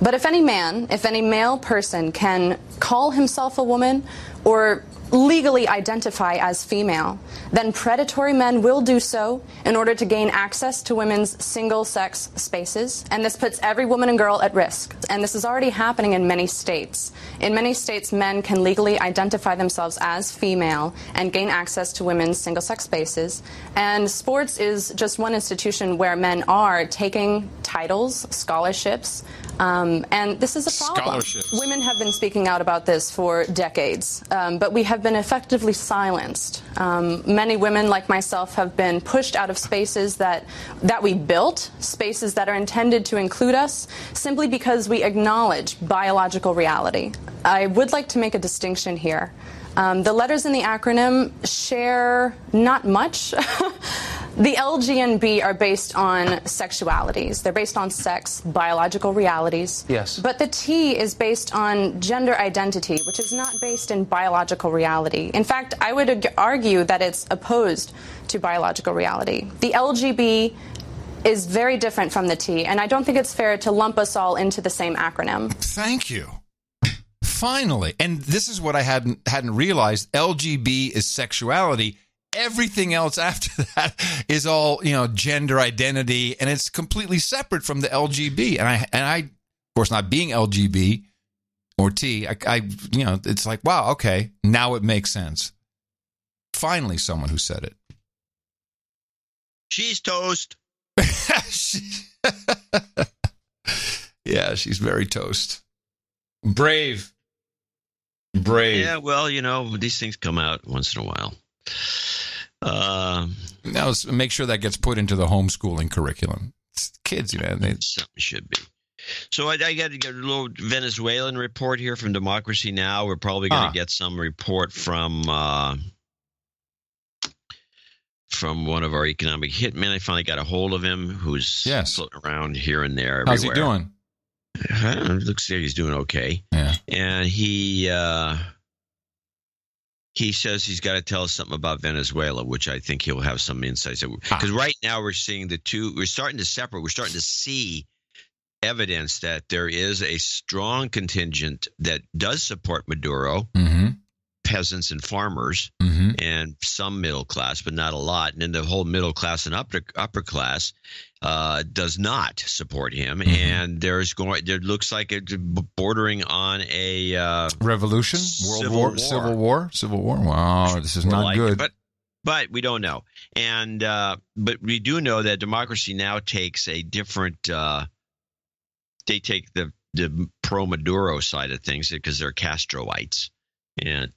But if any man, if any male person can call himself a woman or legally identify as female, then predatory men will do so in order to gain access to women's single sex spaces. And this puts every woman and girl at risk. And this is already happening in many states. In many states, men can legally identify themselves as female and gain access to women's single sex spaces. And sports is just one institution where men are taking titles, scholarships, um, and this is a problem. Women have been speaking out about this for decades, um, but we have been effectively silenced. Um, many women, like myself, have been pushed out of spaces that that we built, spaces that are intended to include us, simply because we acknowledge biological reality. I would like to make a distinction here. Um, the letters in the acronym share not much. The LG and B are based on sexualities. They're based on sex, biological realities. Yes. But the T is based on gender identity, which is not based in biological reality. In fact, I would ag- argue that it's opposed to biological reality. The LGB is very different from the T, and I don't think it's fair to lump us all into the same acronym. Thank you. Finally, and this is what I hadn't hadn't realized. LGB is sexuality. Everything else after that is all you know, gender identity, and it's completely separate from the LGB. And I and I, of course, not being LGB or T, I, I you know, it's like wow, okay, now it makes sense. Finally, someone who said it. She's toast. Yeah, she's very toast. Brave. Brave. Yeah, well, you know, these things come out once in a while. Uh, now make sure that gets put into the homeschooling curriculum. It's kids, man. They, something should be. So I, I got to get a little Venezuelan report here from Democracy Now. We're probably going to Ah. get some report from uh, from one of our economic hitmen. I finally got a hold of him, who's Yes. floating around here and there. how's he doing? Looks like he's doing okay. Yeah. And he uh, he says he's got to tell us something about Venezuela, which I think he'll have some insights. Because right now we're seeing the two. We're starting to separate. We're starting to see evidence that there is a strong contingent that does support Maduro. Mm-hmm. Peasants and farmers, Mm-hmm. and some middle class, but not a lot. And then the whole middle class and upper upper class uh, does not support him. Mm-hmm. And there's going. There looks like it's bordering on a uh, Revolution, World Civil War, War. Civil War, Civil War. Wow, this is More not like it, good. But but we don't know. And uh, but we do know that democracy now takes a different. Uh, they take the the pro Maduro side of things because they're Castroites, and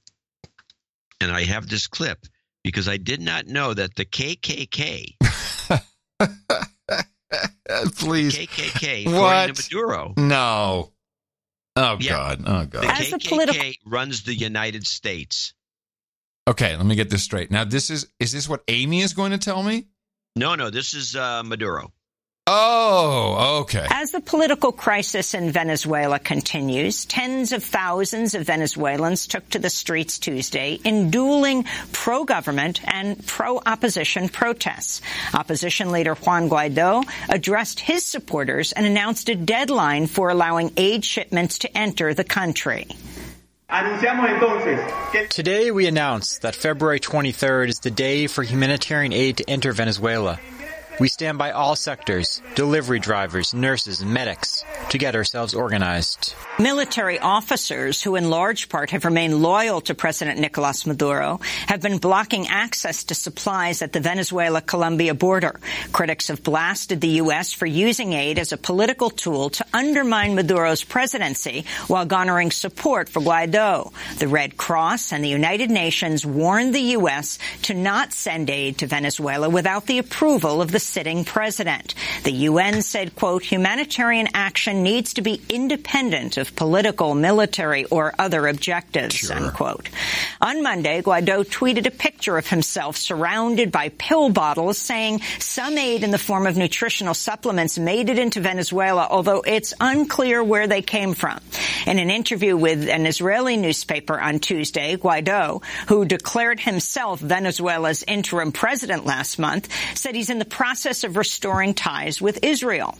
and I have this clip because I did not know that the KKK Please, KKK What? Maduro. no. Oh Yeah. God. Oh The God. As a KKK political- runs the United States. Okay, let me get this straight. Now, this is is this what Amy is going to tell me? No, no, this is uh, Maduro. Oh, okay. As the political crisis in Venezuela continues, tens of thousands of Venezuelans took to the streets Tuesday in dueling pro-government and pro-opposition protests. Opposition leader Juan Guaido addressed his supporters and announced a deadline for allowing aid shipments to enter the country. Today we announce that February 23rd is the day for humanitarian aid to enter Venezuela. We stand by all sectors, delivery drivers, nurses, medics, to get ourselves organized. Military officers, who in large part have remained loyal to President Nicolas Maduro, have been blocking access to supplies at the Venezuela-Colombia border. Critics have blasted the U.S. for using aid as a political tool to undermine Maduro's presidency while garnering support for Guaido. The Red Cross and the United Nations warned the U.S. to not send aid to Venezuela without the approval of the sitting president. The UN said, quote, humanitarian action needs to be independent of political, military, or other objectives, unquote. On Monday, Guaido tweeted a picture of himself surrounded by pill bottles saying some aid in the form of nutritional supplements made it into Venezuela, although it's unclear where they came from. In an interview with an Israeli newspaper on Tuesday, Guaido, who declared himself Venezuela's interim president last month, said he's in the process of restoring ties with Israel.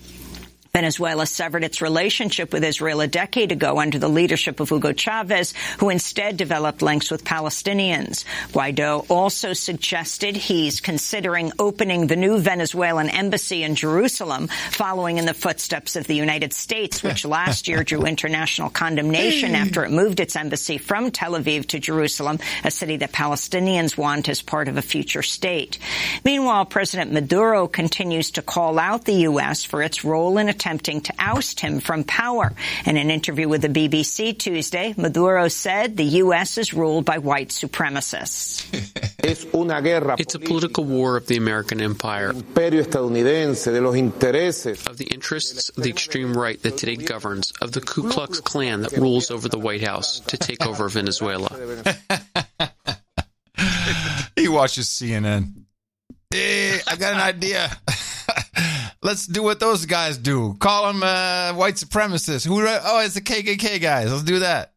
Venezuela severed its relationship with Israel a decade ago under the leadership of Hugo Chavez, who instead developed links with Palestinians. Guaido also suggested he's considering opening the new Venezuelan embassy in Jerusalem, following in the footsteps of the United States, which last year drew international condemnation after it moved its embassy from Tel Aviv to Jerusalem, a city that Palestinians want as part of a future state. Meanwhile, President Maduro continues to call out the U.S. for its role in attempting to oust him from power. In an interview with the BBC Tuesday, Maduro said the U.S. is ruled by white supremacists. It's a political war of the American empire, imperio estadounidense, de los intereses. of the interests of the extreme right that today governs, of the Ku Klux Klan that rules over the White House to take over Venezuela. he watches CNN. Eh, I got an idea. Let's do what those guys do. Call them uh, white supremacists. Who? Oh, it's the KKK guys. Let's do that.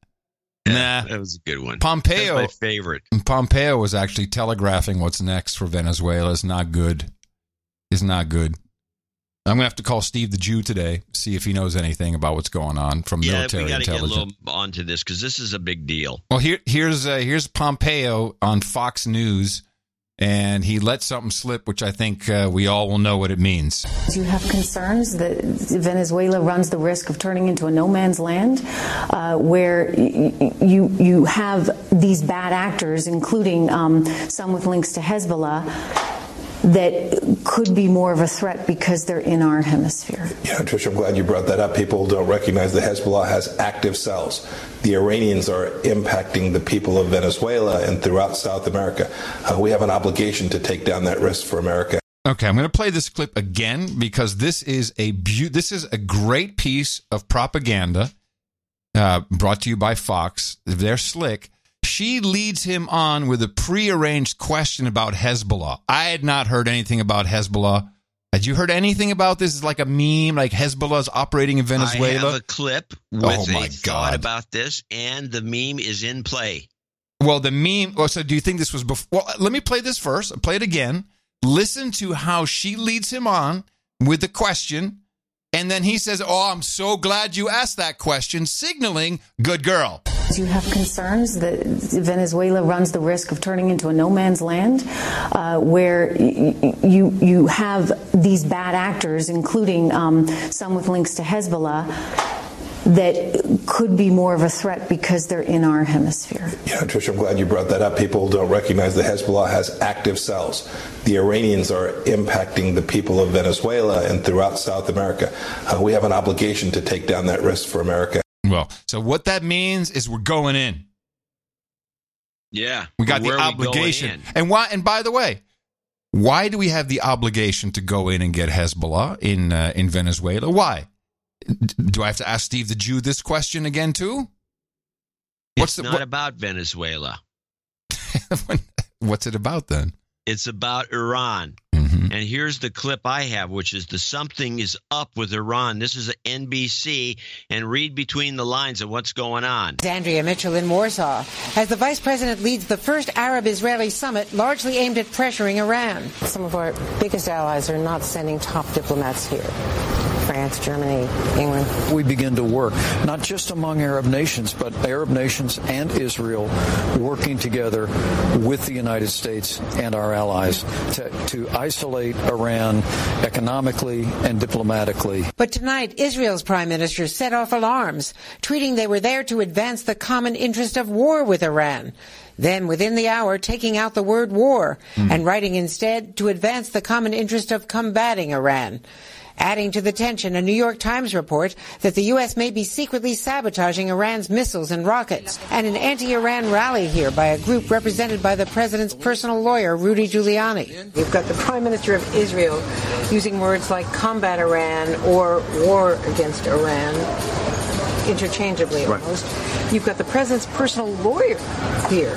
nah, that was a good one. Pompeo, That's my favorite. Pompeo was actually telegraphing what's next for Venezuela. It's not good. It's not good. I'm gonna have to call Steve the Jew today, see if he knows anything about what's going on from Yeah, military we got to get a little onto this because this is a big deal. Well, here, here's uh, here's Pompeo on Fox News, and he let something slip, which I think uh, we all will know what it means. Do you have concerns that Venezuela runs the risk of turning into a no man's land, uh, where y- y- you you have these bad actors, including um, some with links to Hezbollah, that could be more of a threat because they're in our hemisphere? Yeah, Trish, I'm glad you brought that up. People don't recognize that Hezbollah has active cells. The Iranians are impacting the people of Venezuela and throughout South America. Uh, we have an obligation to take down that risk for America. Okay, I'm going to play this clip again because this is a beau- this is a great piece of propaganda uh, brought to you by Fox. They're slick. She leads him on with a prearranged question about Hezbollah. I had not heard anything about Hezbollah. Had you heard anything about this? It's like a meme, like Hezbollah's operating in Venezuela. I have a clip with Oh, my a thought God. about this, and the meme is in play. Well, the meme. Oh, so do you think this was before? Well, let me play this first. Play it again. Listen to how she leads him on with the question, and then he says, "Oh, I'm so glad you asked that question," signaling good girl. Do you have concerns that Venezuela runs the risk of turning into a no man's land, uh, where y- y- you you have these bad actors, including um, some with links to Hezbollah, that could be more of a threat because they're in our hemisphere? Yeah, Trish, I'm glad you brought that up. People don't recognize that Hezbollah has active cells. The Iranians are impacting the people of Venezuela and throughout South America. Uh, we have an obligation to take down that risk for America. Well, so what that means is we're going in. Yeah, We got the are we going obligation. And why? And by the way, why do we have the obligation to go in and get Hezbollah in uh, in Venezuela? Why? D- Do I have to ask Steve the Jew this question again too? It's not about Venezuela. What's it about then? It's about Iran. Mm-hmm. And here's the clip I have, which is the something is up with Iran. This is a NBC, and read between the lines of what's going on. Andrea Mitchell in Warsaw, as the vice president leads the first Arab Israeli summit largely aimed at pressuring Iran. Some of our biggest allies are not sending top diplomats here. France, Germany, England. We begin to work, not just among Arab nations, but Arab nations and Israel working together with the United States and our allies to, to isolate Iran economically and diplomatically. But tonight, Israel's prime minister set off alarms, tweeting they were there to advance the common interest of war with Iran. Then, within the hour, taking out the word war hmm. and writing instead to advance the common interest of combating Iran. Adding to the tension, a New York Times report that the U.S. may be secretly sabotaging Iran's missiles and rockets, and an anti-Iran rally here by a group represented by the president's personal lawyer, Rudy Giuliani. You've got the Prime Minister of Israel using words like combat Iran or war against Iran, interchangeably Right. almost. You've got the President's personal lawyer here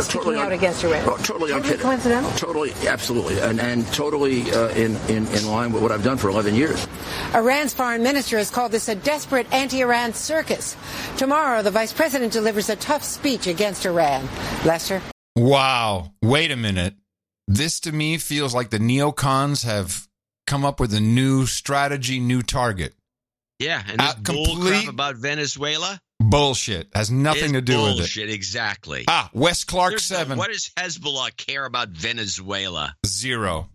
speaking out un- against Iran. Oh, totally unkidding. coincidental? Totally, absolutely, and, and totally uh, in, in, in line with what I've done for 11 years. Iran's foreign minister has called this a desperate anti-Iran circus. Tomorrow, the vice president delivers a tough speech against Iran. Lester? Wow. Wait a minute. This to me feels like the neocons have come up with a new strategy, new target. Yeah, and this Uh, bull crap about Venezuela Bullshit. Has nothing is to do with it. bullshit, Exactly. Ah, Wes Clark There's no- 7. what does Hezbollah care about Venezuela? Zero.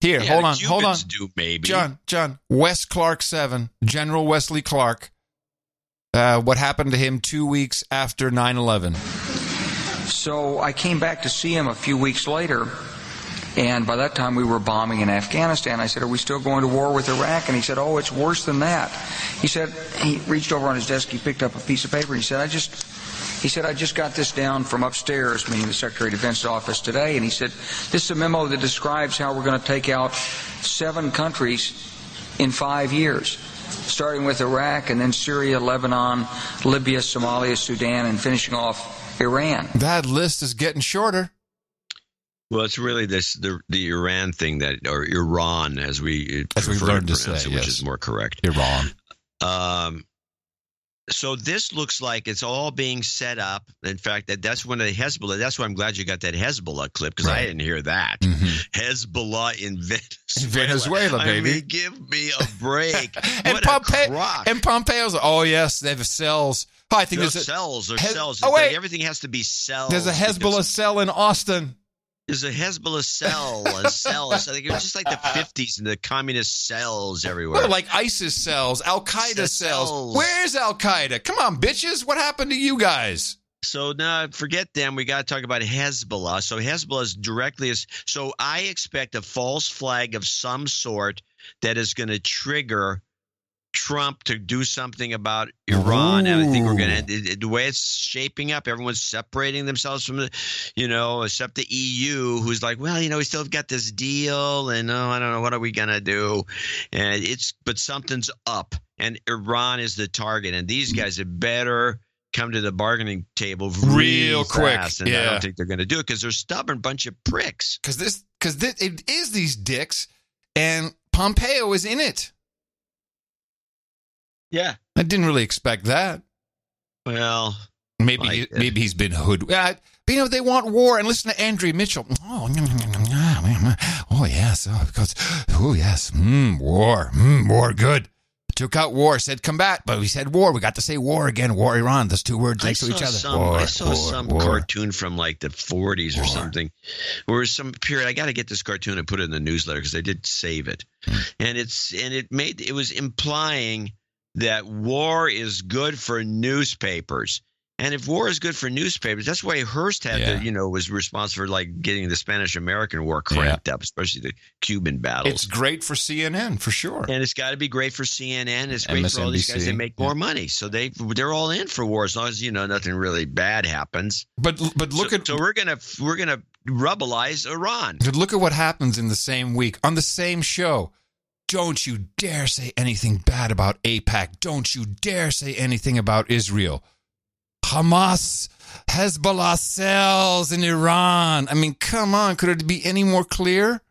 Here, Yeah, hold the on, hold on. Do maybe. John, John, Wes Clark 7, General Wesley Clark. Uh, what happened to him two weeks after 9 11? So I came back to see him a few weeks later, and by that time we were bombing in Afghanistan. I said, Are we still going to war with Iraq? And he said, Oh, it's worse than that. He said, He reached over on his desk, he picked up a piece of paper, he said, I just. He said, I just got this down from upstairs, meaning the Secretary of Defense's office today, and he said, This is a memo that describes how we're going to take out seven countries in five years, starting with Iraq and then Syria, Lebanon, Libya, Somalia, Sudan, and finishing off Iran. That list is getting shorter. Well, it's really this the the Iran thing that or Iran as we As we learned to pronounce say, it, which yes. is more correct. Iran. Um, so this looks like it's all being set up. In fact, that that's one of the Hezbollah. That's why I'm glad you got that Hezbollah clip because I didn't hear that. Mhm. Hezbollah in Venezuela. Venezuela, I baby. mean, give me a break. And, Pompe- and Pompeo's oh yes, they have cells. Oh, I think There's there's a, cells. There's Hez- cells. oh, wait. everything has to be cells. there's a because Hezbollah cell in Austin. There's a Hezbollah cell, a cell. I think it was just like the 50s and the communist cells everywhere. Well, like ISIS cells, Al Qaeda Cells. cells. Where's Al Qaeda? Come on, bitches. What happened to you guys? So now forget them. We got to talk about Hezbollah. So Hezbollah is directly as so I expect a false flag of some sort that is going to trigger Trump to do something about Iran. And I think we're going to the way it's shaping up. Everyone's separating themselves from the, you know, except the EU, who's like, well, you know, we still have got this deal, and oh, I don't know, what are we going to do? And it's but something's up, and Iran is the target, and these guys had better come to the bargaining table Real quick, fast, and I don't think they're going to do it because they're stubborn bunch of pricks. Because this, because it is these dicks, and Pompeo is in it. Yeah. I didn't really expect that. Well, Maybe Like he, maybe he's been hood. Uh, you know they want war, and listen to Andrew Mitchell. Oh, mm, mm, mm, mm, mm. oh yes, oh, because oh yes, mm, war, mm, war, good. Took out war, said combat, but we said war. We got to say war again. War, Iran. Those two words next to each other. some. war, I saw war, some war. cartoon from like the 40s or something, where some period. I got to get this cartoon and put it in the newsletter because I did save it, Hmm. and it's and it made it was implying that war is good for newspapers. And if war is good for newspapers, that's why Hearst had Yeah. to, you know, was responsible for like getting the Spanish American War cranked up, especially the Cuban battles. It's great for CNN for sure. and it's got to be great for CNN. It's great for all these guys MSNBC, that make more money. So they they're all in for war as long as you know nothing really bad happens. But but look so, at so we're gonna we're gonna rebelize Iran. But look at what happens in the same week on the same show. Don't you dare say anything bad about AIPAC. Don't you dare say anything about Israel. Hamas, Hezbollah cells in Iran. I mean, come on. Could it be any more clear?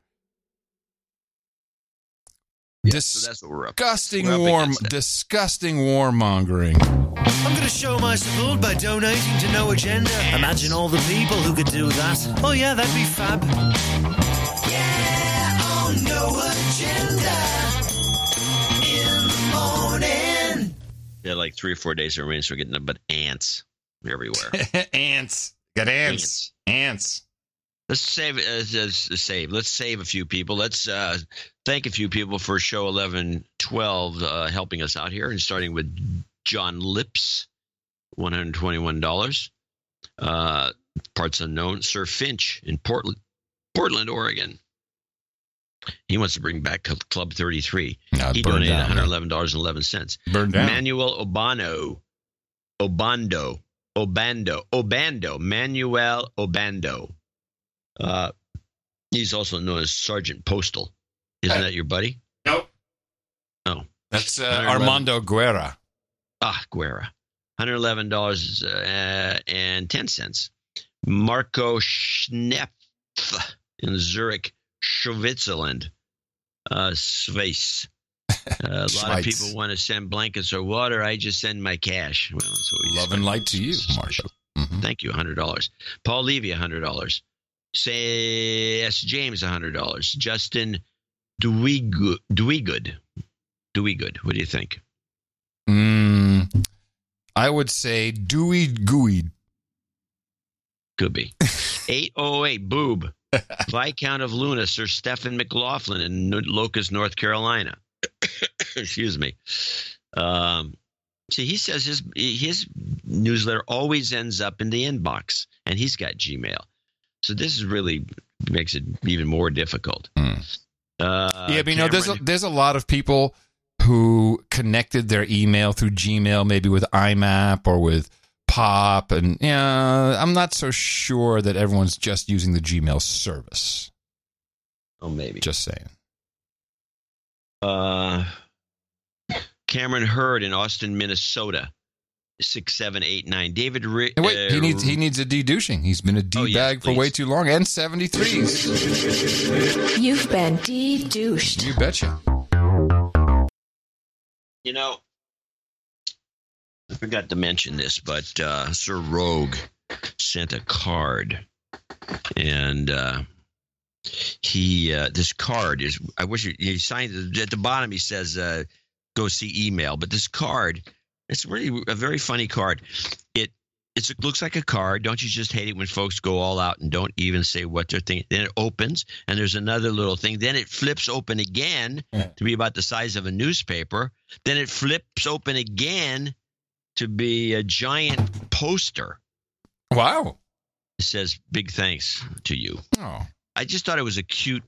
So that's what we're up. Disgusting we're up warm, disgusting warmongering. I'm going to show my support by donating to No Agenda. Imagine all the people who could do that. Oh, yeah, that'd be fab. Yeah, on No Agenda. Yeah, like three or four days of rain, so we're getting nothing but ants everywhere. ants. Got ants. Ants. Let's save uh, let's save. Let's save a few people. Let's uh, thank a few people for show eleven twelve uh, helping us out here, and starting with John Lips, one hundred twenty one dollars. Uh, parts unknown. Sir Finch in Portland, Portland, Oregon. He wants to bring back Club thirty three. No, he donated down, one hundred man. eleven dollars and eleven cents. Burned down. Manuel Obano, Obando, Obando, Obando, Manuel Obando. Uh, he's also known as Sergeant Postal. Isn't that your buddy? Nope. Oh, That's uh, Armando Guerra. ah, Guerra. Hundred eleven dollars uh, and ten cents. Marco Schnepf in Zurich, Switzerland. Uh, Schweiz. Uh, a lot of people want to send blankets or water. I just send my cash. Well, that's what we Love and light to you, Marshall. Thank you, hundred dollars. Paul Levy, hundred dollars. Say S. James, hundred dollars. Justin Dweegood, Dweegood, Dweegood. What do you think? Mm, I would say Dewey Gooey. Could be. 808 Boob. Viscount of Luna, Sir Stephen McLaughlin in N- Locust, North Carolina. Excuse me. Um, see, he says his his newsletter always ends up in the inbox, and he's got Gmail. So this is really makes it even more difficult. Uh, Hmm. yeah, but you know, there's a, there's a lot of people who connected their email through Gmail, maybe with IMAP or with Pop, and yeah, I'm not so sure that everyone's just using the Gmail service. Oh, maybe. Just saying. uh, Cameron Hurd in Austin, Minnesota. six seven eight nine. David. Ri- Hey, wait, he uh, needs he needs a de-douching. He's been a d Oh, yes, bag for way too long, and seventy threes. You've been de-douched. You betcha. You know, I forgot to mention this, but uh, Sir Rogue sent a card, and uh, he uh, this card is. I wish he, he signed at the bottom. He says, uh, "Go see email," but this card, it's really a very funny card. It it's, it looks like a card. Don't you just hate it when folks go all out and don't even say what they're thinking? Then it opens, and there's another little thing. Then it flips open again to be about the size of a newspaper. Then it flips open again to be a giant poster. Wow. It says, "Big thanks to you." Oh. I just thought it was a cute,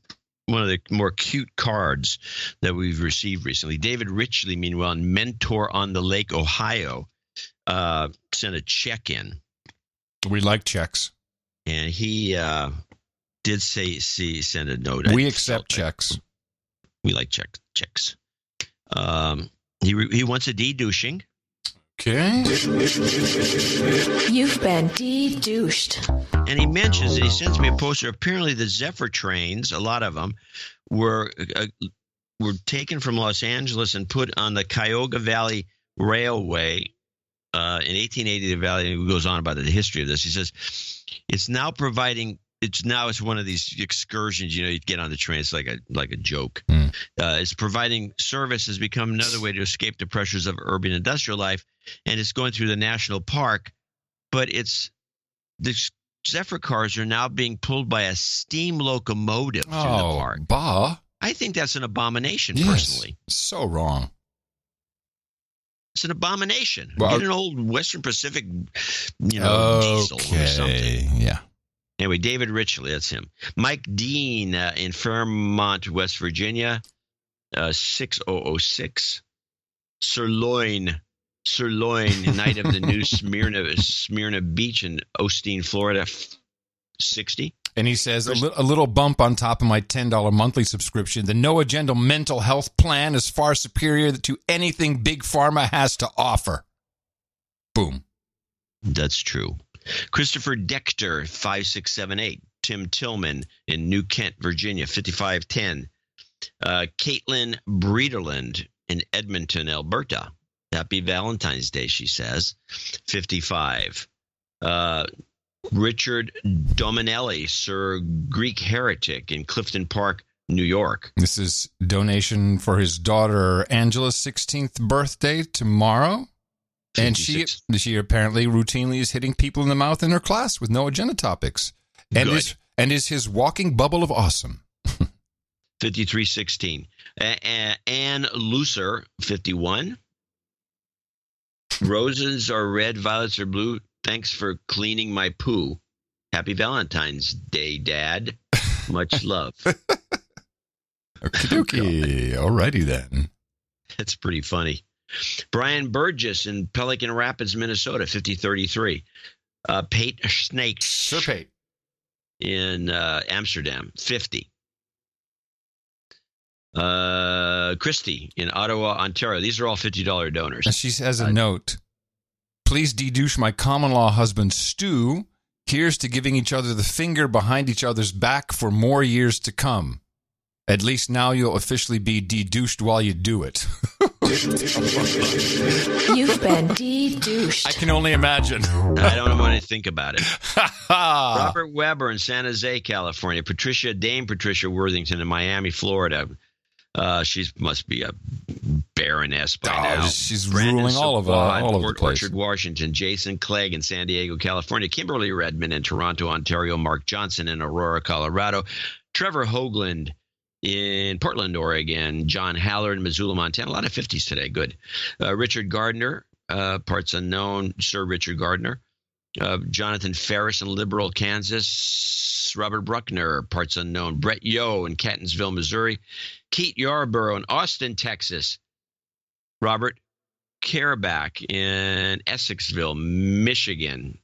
one of the more cute cards that we've received recently. David Richley, meanwhile, Mentor on the Lake, Ohio, uh, sent a check in, We like checks. and he uh, did say, see, send a note. We I accept felt like checks. We like check checks. Um, he he wants a de-douching. Okay. You've been de-douched. and he mentions and he sends me a poster. Apparently, the Zephyr trains, a lot of them, were uh, were taken from Los Angeles and put on the Cuyahoga Valley Railway uh, in 1880. The valley goes on about the history of this. He says it's now providing. It's now it's one of these excursions. You know, you get on the train. It's like a like a joke. Uh, it's providing service has become another way to escape the pressures of urban industrial life, and it's going through the national park. But it's the Zephyr cars are now being pulled by a steam locomotive through the Oh, park. bah. I think that's an abomination, Yes. personally. So wrong. It's an abomination. Well- Get an old Western Pacific, you know, diesel or something. Yeah. Anyway, David Richley, that's him. Mike Dean uh, in Fairmont, West Virginia, uh, 6006. Sirloin, Sirloin, Knight of the New Smyrna, Smyrna Beach in Osteen, Florida, 60. And he says a, li- a little bump on top of my ten dollar monthly subscription. The No Agenda mental health plan is far superior to anything Big Pharma has to offer. Boom. That's true. Christopher Dechter, 5678. Tim Tillman in New Kent, Virginia, 5510. Uh, Caitlin Breederland in Edmonton, Alberta. Happy Valentine's Day, she says. 55. Uh, Richard Dominelli, Sir Greek Heretic in Clifton Park, New York. This is donation for his daughter Angela's 16th birthday tomorrow. And she she apparently routinely is hitting people in the mouth in her class with no agenda topics. And Good. is and is his walking bubble of awesome. 5316. A- A- Ann Lucer, 51. Roses are red, violets are blue. Thanks for cleaning my poo. Happy Valentine's Day, Dad. Much love. Okie oh, Alrighty then. That's pretty funny. Brian Burgess in Pelican Rapids, Minnesota, 5033. Uh, Pate Snake. Sir Pate. In uh, Amsterdam, 50. Uh, Christy in Ottawa, Ontario. These are all $50 donors. And she has a note. Please dedouche my common law husband Stu. Here's to giving each other the finger behind each other's back for more years to come. At least now you'll officially be dedouched while you do it. You've been de-douched. I can only imagine. I don't want to think about it. Robert Weber in San Jose, California. Patricia, Dame Patricia Worthington in Miami, Florida. Uh, she must be a baroness by Oh, now. she's Brandon ruling all of, uh, Savoy in all over the place. Orchard, Washington. Jason Clegg in San Diego, California. Kimberly Redmond in Toronto, Ontario. Mark Johnson in Aurora, Colorado. Trevor Hoagland in Portland, Oregon. John Hallard in Missoula, Montana. A lot of 50s today. Good. Uh, Richard Gardner, uh, parts unknown. Sir Richard Gardner. Uh, Jonathan Ferris in Liberal, Kansas. Robert Bruckner, parts unknown. Brett Yo in Catonsville, Missouri. Keith Yarborough in Austin, Texas. Robert Caraback in Essexville, Michigan.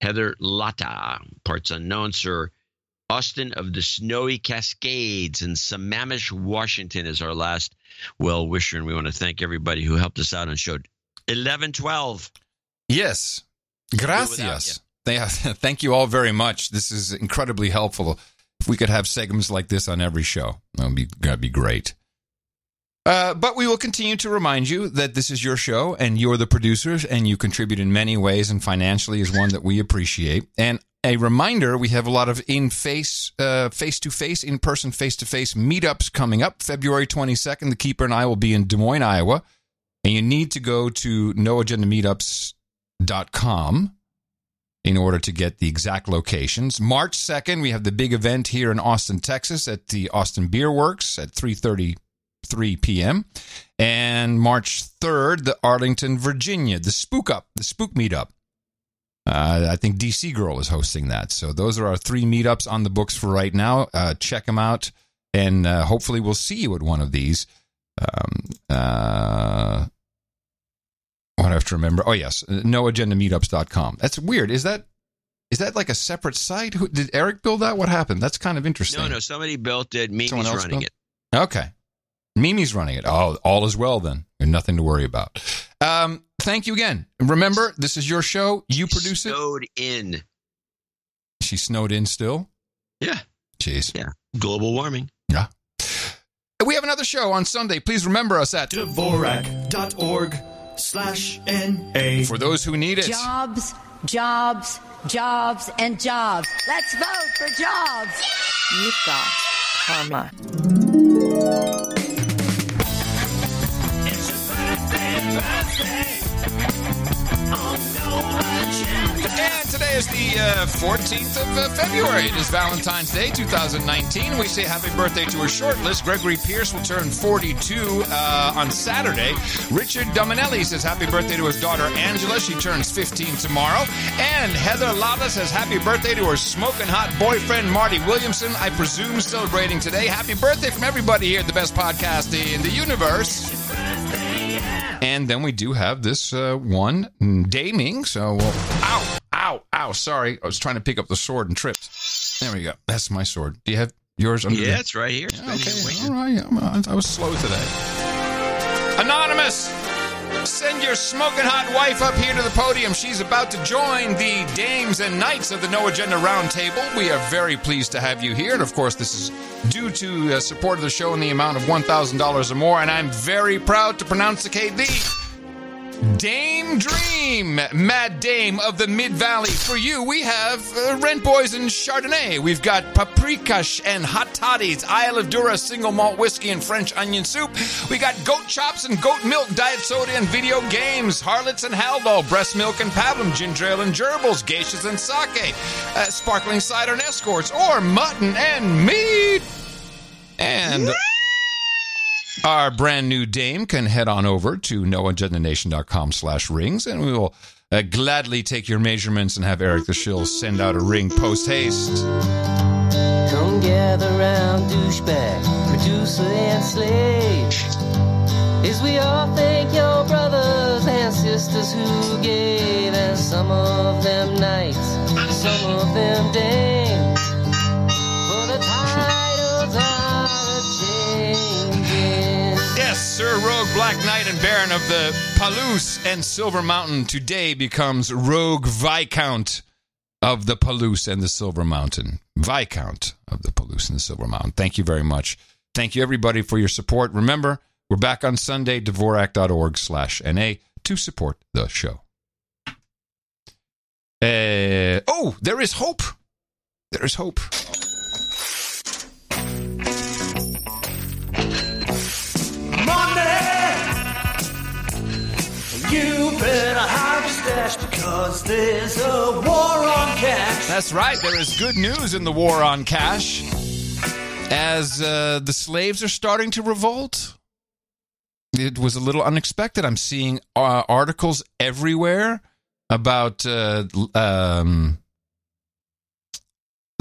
Heather Latta, parts unknown, sir. Austin of the Snowy Cascades in Sammamish, Washington is our last well wisher, and we want to thank everybody who helped us out on show 1112. Yes. Gracias. They- Thank you all very much. This is incredibly helpful. If we could have segments like this on every show, that would be, that'd be great. Uh, but we will continue to remind you that this is your show and you're the producers and you contribute in many ways and financially is one that we appreciate. And a reminder, we have a lot of in face, uh, face to face, in person, face to face meetups coming up. February 22nd, the Keeper and I will be in Des Moines, Iowa. And you need to go to noagendameetups.com in order to get the exact locations. March 2nd, we have the big event here in Austin, Texas at the Austin Beerworks at 3:33 p.m. And March 3rd, the Arlington, Virginia, the Spook Up, the Spook Meetup. Uh, I think DC Girl is hosting that. So those are our three meetups on the books for right now. Uh, check them out, and uh, hopefully we'll see you at one of these. Um, uh, what I have to remember? Oh yes, noagendameetups.com. That's weird. Is that is that like a separate site? Who, did Eric build that? What happened? That's kind of interesting. No, no, somebody built it. Mimi's running built- it. Okay. Mimi's running it. Oh, all is well then. There's nothing to worry about. Um, thank you again. Remember, this is your show. You produce it. Snowed in. She snowed in still. Yeah. Jeez. Yeah. Global warming. Yeah. We have another show on Sunday. Please remember us at Dvorak.org slash NA. For those who need it. Jobs, jobs, jobs, and jobs. Let's vote for jobs. You've got karma. And today is the uh, 14th of uh, February. It is Valentine's Day 2019. We say happy birthday to a short list. Gregory Pierce will turn 42 uh, on Saturday. Richard Dominelli says happy birthday to his daughter Angela. She turns 15 tomorrow. And Heather Lava says happy birthday to her smoking hot boyfriend Marty Williamson. I presume celebrating today. Happy birthday from everybody here at the best podcast in the universe. And then we do have this uh, one daming. So, we'll, ow, ow. Sorry, I was trying to pick up the sword and tripped. There we go. That's my sword. Do you have yours under? Yeah, it's right here. It's been here. All right. I'm- I was slow today. Anonymous, send your smoking hot wife up here to the podium. She's about to join the dames and knights of the No Agenda Roundtable. We are very pleased to have you here. And of course, this is due to uh, support of the show in the amount of $1,000 or more. And I'm very proud to pronounce the Dame Dream, Mad Dame of the Mid Valley. For you, we have uh, Rent Boys and Chardonnay. We've got Paprikash and Hot Toddies, Isle of Jura single malt whiskey and French onion soup. We got goat chops and goat milk, diet soda and video games, harlots and haldol, breast milk and pablum, ginger ale and gerbils, geishas and sake, uh, sparkling cider and escorts, or mutton and meat. And our brand new dame can head on over to noagendanation.com slash rings and we will uh, gladly take your measurements and have Eric the Shill send out a ring post haste. Come gather round, douchebag, producer and slave. As we all thank your brothers and sisters who gave, and some of them knights, some of them dames. Sir Rogue Black Knight and Baron of the Palouse and Silver Mountain today becomes Rogue Viscount of the Palouse and the Silver Mountain. Viscount of the Palouse and the Silver Mountain. Thank you very much. Thank you everybody for your support. Remember, we're back on Sunday, Dvorak.org slash NA to support the show. Uh, oh, there is hope. There is hope. You better hide your stash because there's a war on cash. That's right. There is good news in the war on cash. As uh, the slaves are starting to revolt, it was a little unexpected. I'm seeing uh, articles everywhere about uh, um,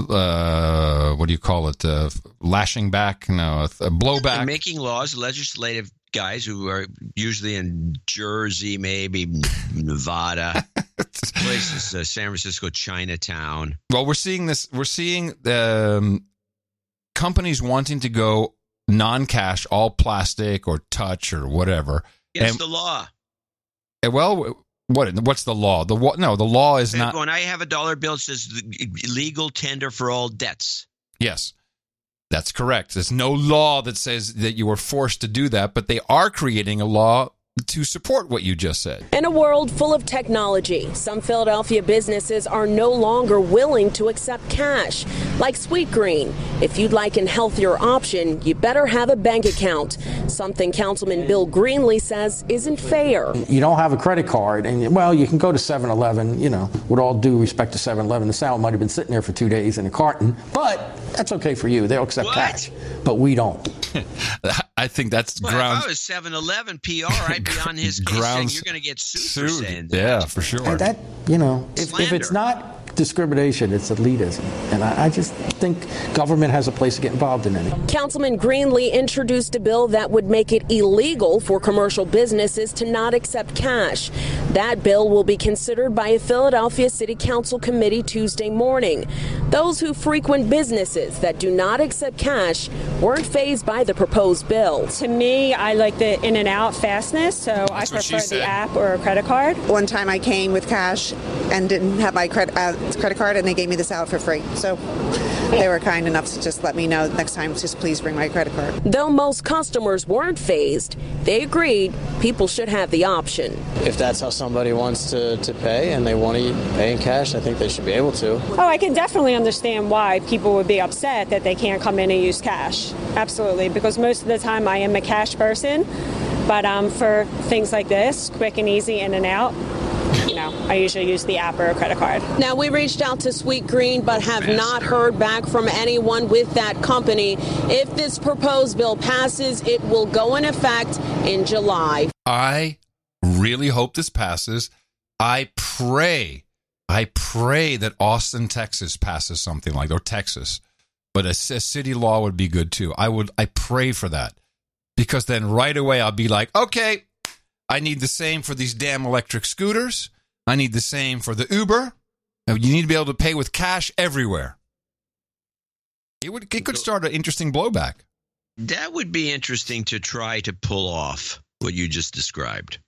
uh, what do you call it? Uh, lashing back? No, a blowback. And making laws, legislative guys who are usually in Jersey, maybe Nevada, places, uh, San Francisco, Chinatown. Well, we're seeing this. We're seeing um, companies wanting to go non-cash, all plastic or touch or whatever. It's And- the law. Uh, Well, What? What's the law? The wa- no, the law is not. when I have a dollar bill, it says legal tender for all debts. Yes, that's correct. There's no law that says that you are forced to do that, but they are creating a law to support what you just said. In a world full of technology, some Philadelphia businesses are no longer willing to accept cash, like Sweetgreen. If you'd like an healthier option, you better have a bank account, something Councilman Bill Greenlee says isn't fair. you don't have a credit card, and well, you can go to 7 Eleven, you know, with all due respect to 7 Eleven, the salad might have been sitting there for two days in a carton, but that's okay for you. They'll accept cash, but we don't. I think that's Well, grounds. if I was 7-Eleven PR, I'd be on his case saying Grounds- you're going to get sued, for. Yeah, for sure. And that, you know, if, if it's not discrimination, it's elitism. And I, I just think government has a place to get involved in it. Councilman Greenlee introduced a bill that would make it illegal for commercial businesses to not accept cash. That bill will be considered by a Philadelphia City Council committee Tuesday morning. Those who frequent businesses that do not accept cash weren't phased by the proposed bill. To me, I like the in and out fastness, so I prefer the app or a credit card. One time I came with cash and didn't have my credit uh, credit card, and they gave me the salad for free. So they were kind enough to just let me know next time. Just please bring my credit card. Though most customers weren't phased, they agreed people should have the option. If that's how somebody wants to, to pay and they want to pay in cash, I think they should be able to. Oh, I can definitely understand why people would be upset that they can't come in and use cash. Absolutely, because most of the time I am a cash person, but um, for things like this, quick and easy in and out, you know, I usually use the app or a credit card. Now, we reached out to Sweetgreen but have not heard back from anyone with that company. If this proposed bill passes, it will go in effect in July. I really hope this passes. I pray, I pray that Austin, Texas passes something like, or Texas, but a city law would be good too. I would, I pray for that because then right away I'll be like, okay, I need the same for these damn electric scooters. I need the same for the Uber. Now, You need to be able to pay with cash everywhere. It would, it could start an interesting blowback. That would be interesting to try to pull off what you just described.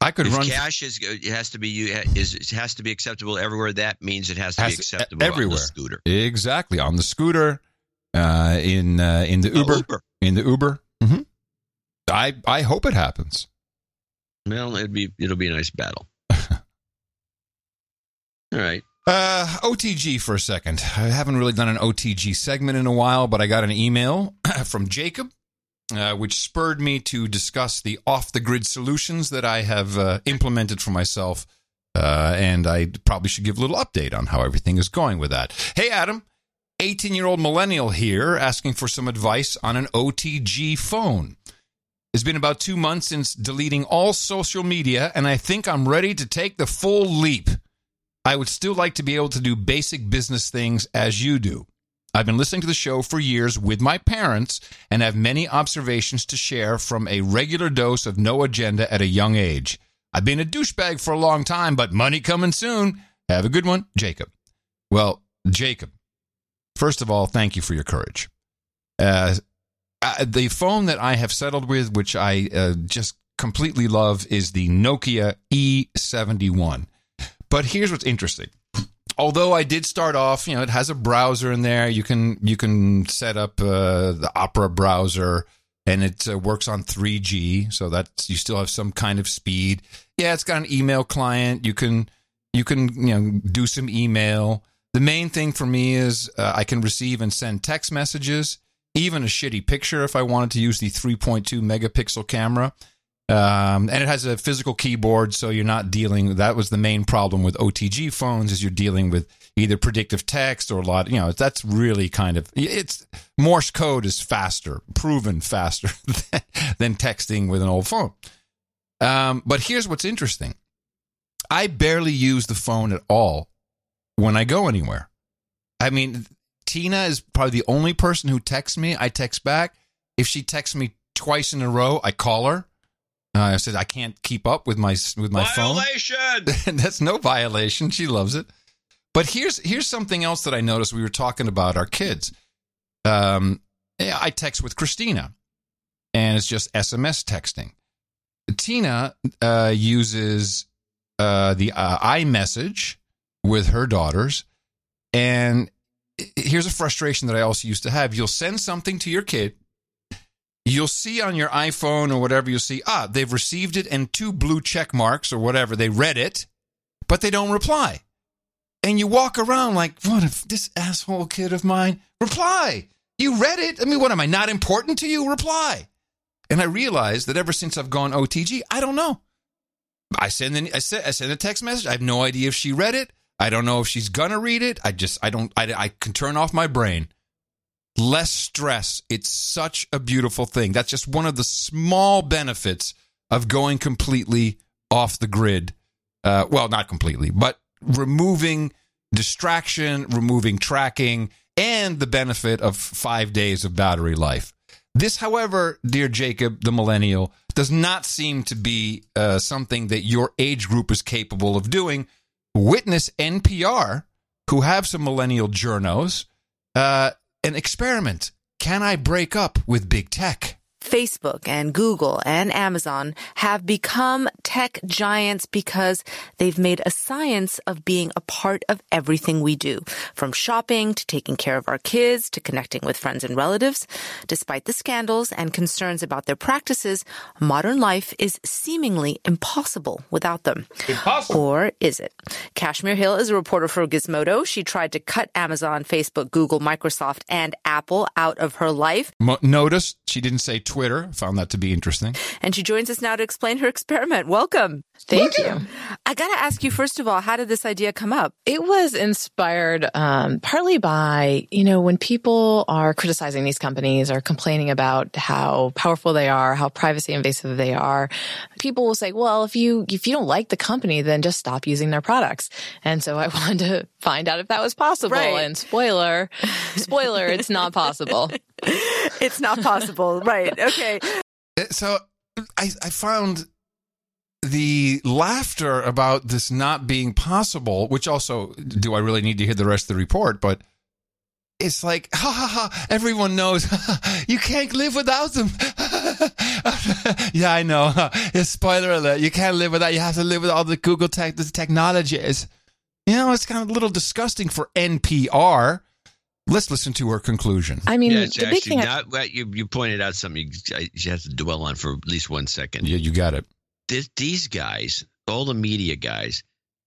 I could if run cash is it has to be you is it has to be acceptable everywhere. That means it has to Has be acceptable on the everywhere. scooter. Exactly on the scooter, uh, in uh, in the Uber, Uber. in the Uber. hmm I I hope it happens. Well, it'd be it'll be a nice battle. All right. Uh, OTG for a second. I haven't really done an OTG segment in a while, but I got an email from Jacob, uh, which spurred me to discuss the off the grid solutions that I have uh, implemented for myself. Uh, and I probably should give a little update on how everything is going with that. Hey, Adam, 18 year old millennial here asking for some advice on an OTG phone. It's been about two months since deleting all social media, and I think I'm ready to take the full leap. I would still like to be able to do basic business things as you do. I've been listening to the show for years with my parents and have many observations to share from a regular dose of no agenda at a young age. I've been a douchebag for a long time, but money coming soon. Have a good one, Jacob. Well, Jacob, first of all, thank you for your courage. Uh, uh, the phone that I have settled with, which I uh, just completely love, is the Nokia E71. But here's what's interesting. Although I did start off, you know, it has a browser in there. You can you can set up uh, the Opera browser, and it uh, works on 3G, so that you still have some kind of speed. Yeah, it's got an email client. You can you can you know do some email. The main thing for me is uh, I can receive and send text messages, even a shitty picture if I wanted to use the 3.2 megapixel camera. Um, and it has a physical keyboard, so you're not dealing. That was the main problem with OTG phones is you're dealing with either predictive text or a lot. You know, that's really kind of it's Morse code is faster, proven faster than, texting with an old phone. Um, but here's what's interesting: I barely use the phone at all when I go anywhere. I mean, Tina is probably the only person who texts me. I text back. If she texts me twice in a row, I call her. Uh, I said I can't keep up with my with my Violation! phone. That's no violation. She loves it. But here's here's something else that I noticed. We were talking about our kids. Um, yeah, I text with Christina, and it's just SMS texting. Tina uh, uses uh, the uh, iMessage with her daughters. And here's a frustration that I also used to have. You'll send something to your kid. You'll see on your iPhone or whatever, you'll see, ah, they've received it and two blue check marks or whatever. They read it, but they don't reply. And you walk around like, what if this asshole kid of mine reply? You read it. I mean, what am I not important to you? Reply. And I realized that ever since I've gone OTG, I don't know. I send an, I send, I send a text message. I have no idea if she read it. I don't know if she's gonna read it. I just I don't I, I can turn off my brain. Less stress. It's such a beautiful thing. That's just one of the small benefits of going completely off the grid. Uh, well, not completely, but removing distraction, removing tracking, and the benefit of five days of battery life. This, however, dear Jacob, the millennial, does not seem to be uh, something that your age group is capable of doing. Witness NPR, who have some millennial journos, uh, an experiment. Can I break up with big tech? Facebook and Google and Amazon have become tech giants because they've made a science of being a part of everything we do, from shopping to taking care of our kids to connecting with friends and relatives. Despite the scandals and concerns about their practices, modern life is seemingly impossible without them. Impossible. Or is it? Kashmir Hill is a reporter for Gizmodo. She tried to cut Amazon, Facebook, Google, Microsoft, and Apple out of her life. Mo- notice she didn't say Twitter. Found that to be interesting. And she joins us now to explain her experiment. Welcome. Thank you. I got to ask you, first of all, how did this idea come up? It was inspired um, partly by, you know, when people are criticizing these companies or complaining about how powerful they are, how privacy invasive they are, people will say, well, if you, if you don't like the company, then just stop using their products. And so I wanted to find out if that was possible. Right. And spoiler, spoiler, it's not possible. it's not possible. right. Okay. Uh, So I, I found the laughter about this not being possible, which also, do I really need to hear the rest of the report? But it's like, ha ha ha, everyone knows you can't live without them. yeah, I know. Yeah, spoiler alert. You can't live without, you have to live with all the Google tech, the technologies. You know, it's kind of a little disgusting for NPR. Let's listen to her conclusion. I mean, yeah, it's the big thing not. well, you you pointed out something you, I- you have to dwell on for at least one second. Yeah, you got it. This, these guys, all the media guys,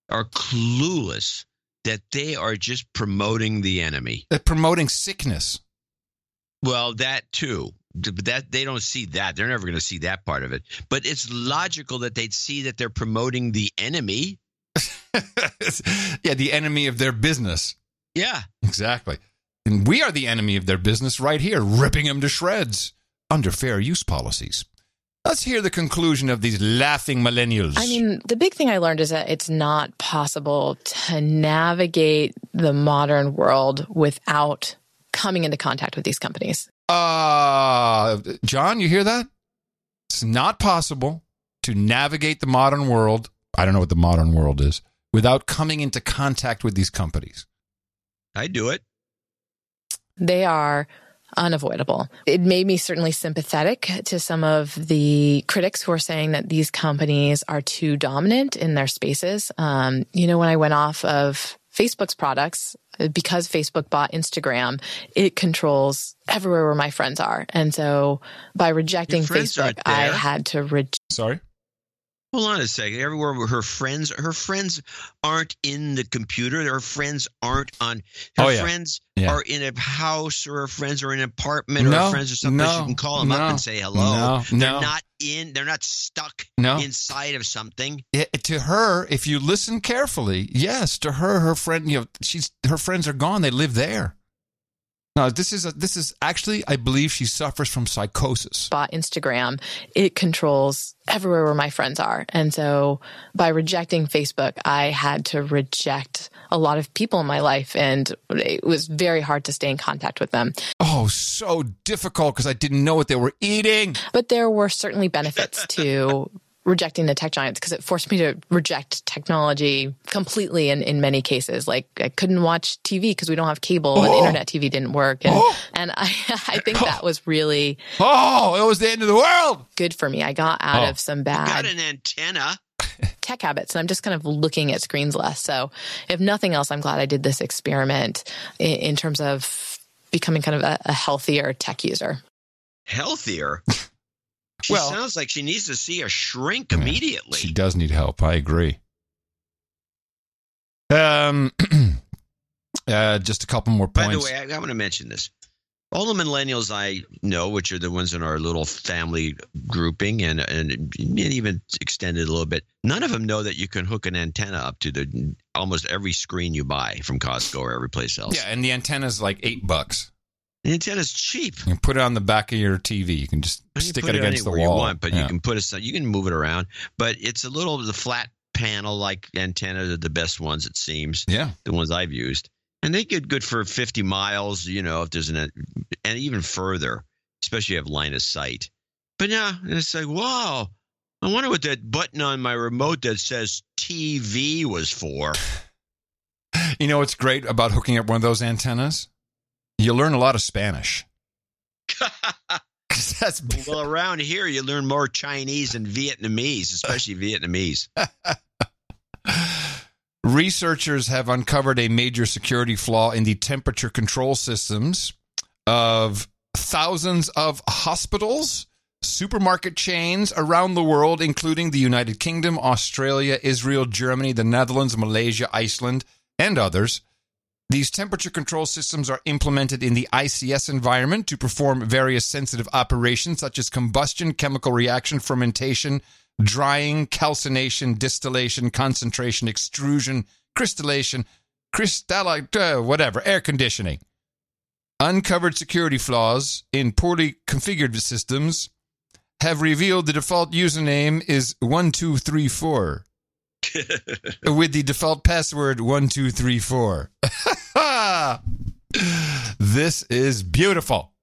are clueless that they are just promoting the enemy. They're promoting sickness. Well, that too. But that they don't see that. They're never going to see that part of it. But it's logical that they'd see that they're promoting the enemy. yeah, the enemy of their business. Yeah. Exactly. And we are the enemy of their business right here, ripping them to shreds under fair use policies. Let's hear the conclusion of these laughing millennials. I mean, the big thing I learned is that it's not possible to navigate the modern world without coming into contact with these companies. uh, John, you hear that? It's not possible to navigate the modern world. I don't know what the modern world is without coming into contact with these companies. I do it. They are unavoidable. It made me certainly sympathetic to some of the critics who are saying that these companies are too dominant in their spaces. Um, you know, when I went off of Facebook's products, because Facebook bought Instagram, it controls everywhere where my friends are. And so by rejecting Facebook, I had to reject. Sorry? Hold on a second. Everywhere her friends, her friends aren't in the computer. Her friends aren't on. Her Oh, yeah. friends Yeah. are in a house, or her friends are in an apartment, or No, her friends are someplace no, you can call them no, up and say hello. no, they're no. not in. They're not stuck No. inside of something. Yeah, to her, if you listen carefully, yes, to her, her friend, you know, she's her friends are gone. They live there. No, this is a, this is actually, I believe, she suffers from psychosis. bought Instagram, it controls everywhere where my friends are. And so by rejecting Facebook, I had to reject a lot of people in my life and it was very hard to stay in contact with them. Oh, so difficult because I didn't know what they were eating. But there were certainly benefits to rejecting the tech giants because it forced me to reject technology completely in, in many cases. Like I couldn't watch TV because we don't have cable and Oh. internet TV didn't work. And, oh. and I, I think that was really Oh, it was the end of the world. good for me. I got out Oh. of some bad Got an antenna. tech habits and I'm just kind of looking at screens less. So if nothing else, I'm glad I did this experiment in, in terms of becoming kind of a, a healthier tech user. Healthier. She Well- sounds like she needs to see a shrink immediately. She does need help. I agree. Um, uh, just a couple more points. By the way, I, I want to mention this. All the millennials I know, which are the ones in our little family grouping and, and and even extended a little bit, none of them know that you can hook an antenna up to the almost every screen you buy from Costco or every place else. yeah, and the antenna is like eight bucks. The antenna's cheap. You can put it on the back of your TV. You can just You stick put it against the wall. you want, but Yeah. you can put it. You can move it around, but it's a little the flat panel like antenna are the best ones. It seems. Yeah. the ones I've used, and they get good for fifty miles. You know, if there's an and even further, especially if you have line of sight. But yeah, it's like wow. I wonder what that button on my remote that says TV was for. You know what's great about hooking up one of those antennas? You learn a lot of Spanish. Well, around here you learn more Chinese and Vietnamese, especially Vietnamese. Researchers have uncovered a major security flaw in the temperature control systems of thousands of hospitals, supermarket chains around the world, including the United Kingdom, Australia, Israel, Germany, the Netherlands, Malaysia, Iceland, and others. These temperature control systems are implemented in the ICS environment to perform various sensitive operations such as combustion, chemical reaction, fermentation, drying, calcination, distillation, concentration, extrusion, crystallation, crystallite, uh, whatever, air conditioning. Uncovered security flaws in poorly configured systems have revealed the default username is 1234 with the default password 1234. this is beautiful.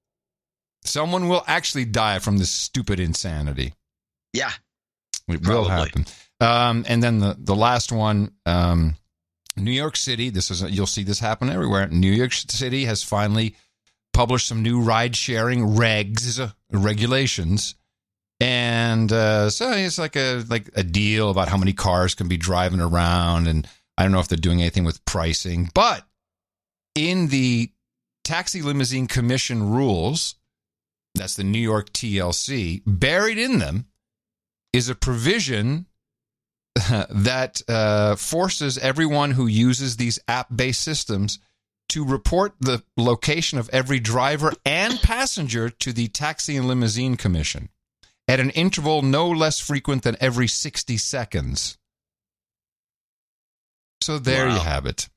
Someone will actually die from this stupid insanity. Yeah. It will happen. Um, and then the, the last one, um, New York City. This is you'll see this happen everywhere. New York City has finally published some new ride sharing regs regulations, and uh, so it's like a like a deal about how many cars can be driving around, and I don't know if they're doing anything with pricing, but in the Taxi Limousine Commission rules, that's the New York TLC, buried in them is a provision that uh, forces everyone who uses these app based systems to report the location of every driver and passenger to the Taxi and Limousine Commission at an interval no less frequent than every 60 seconds. So there you have it.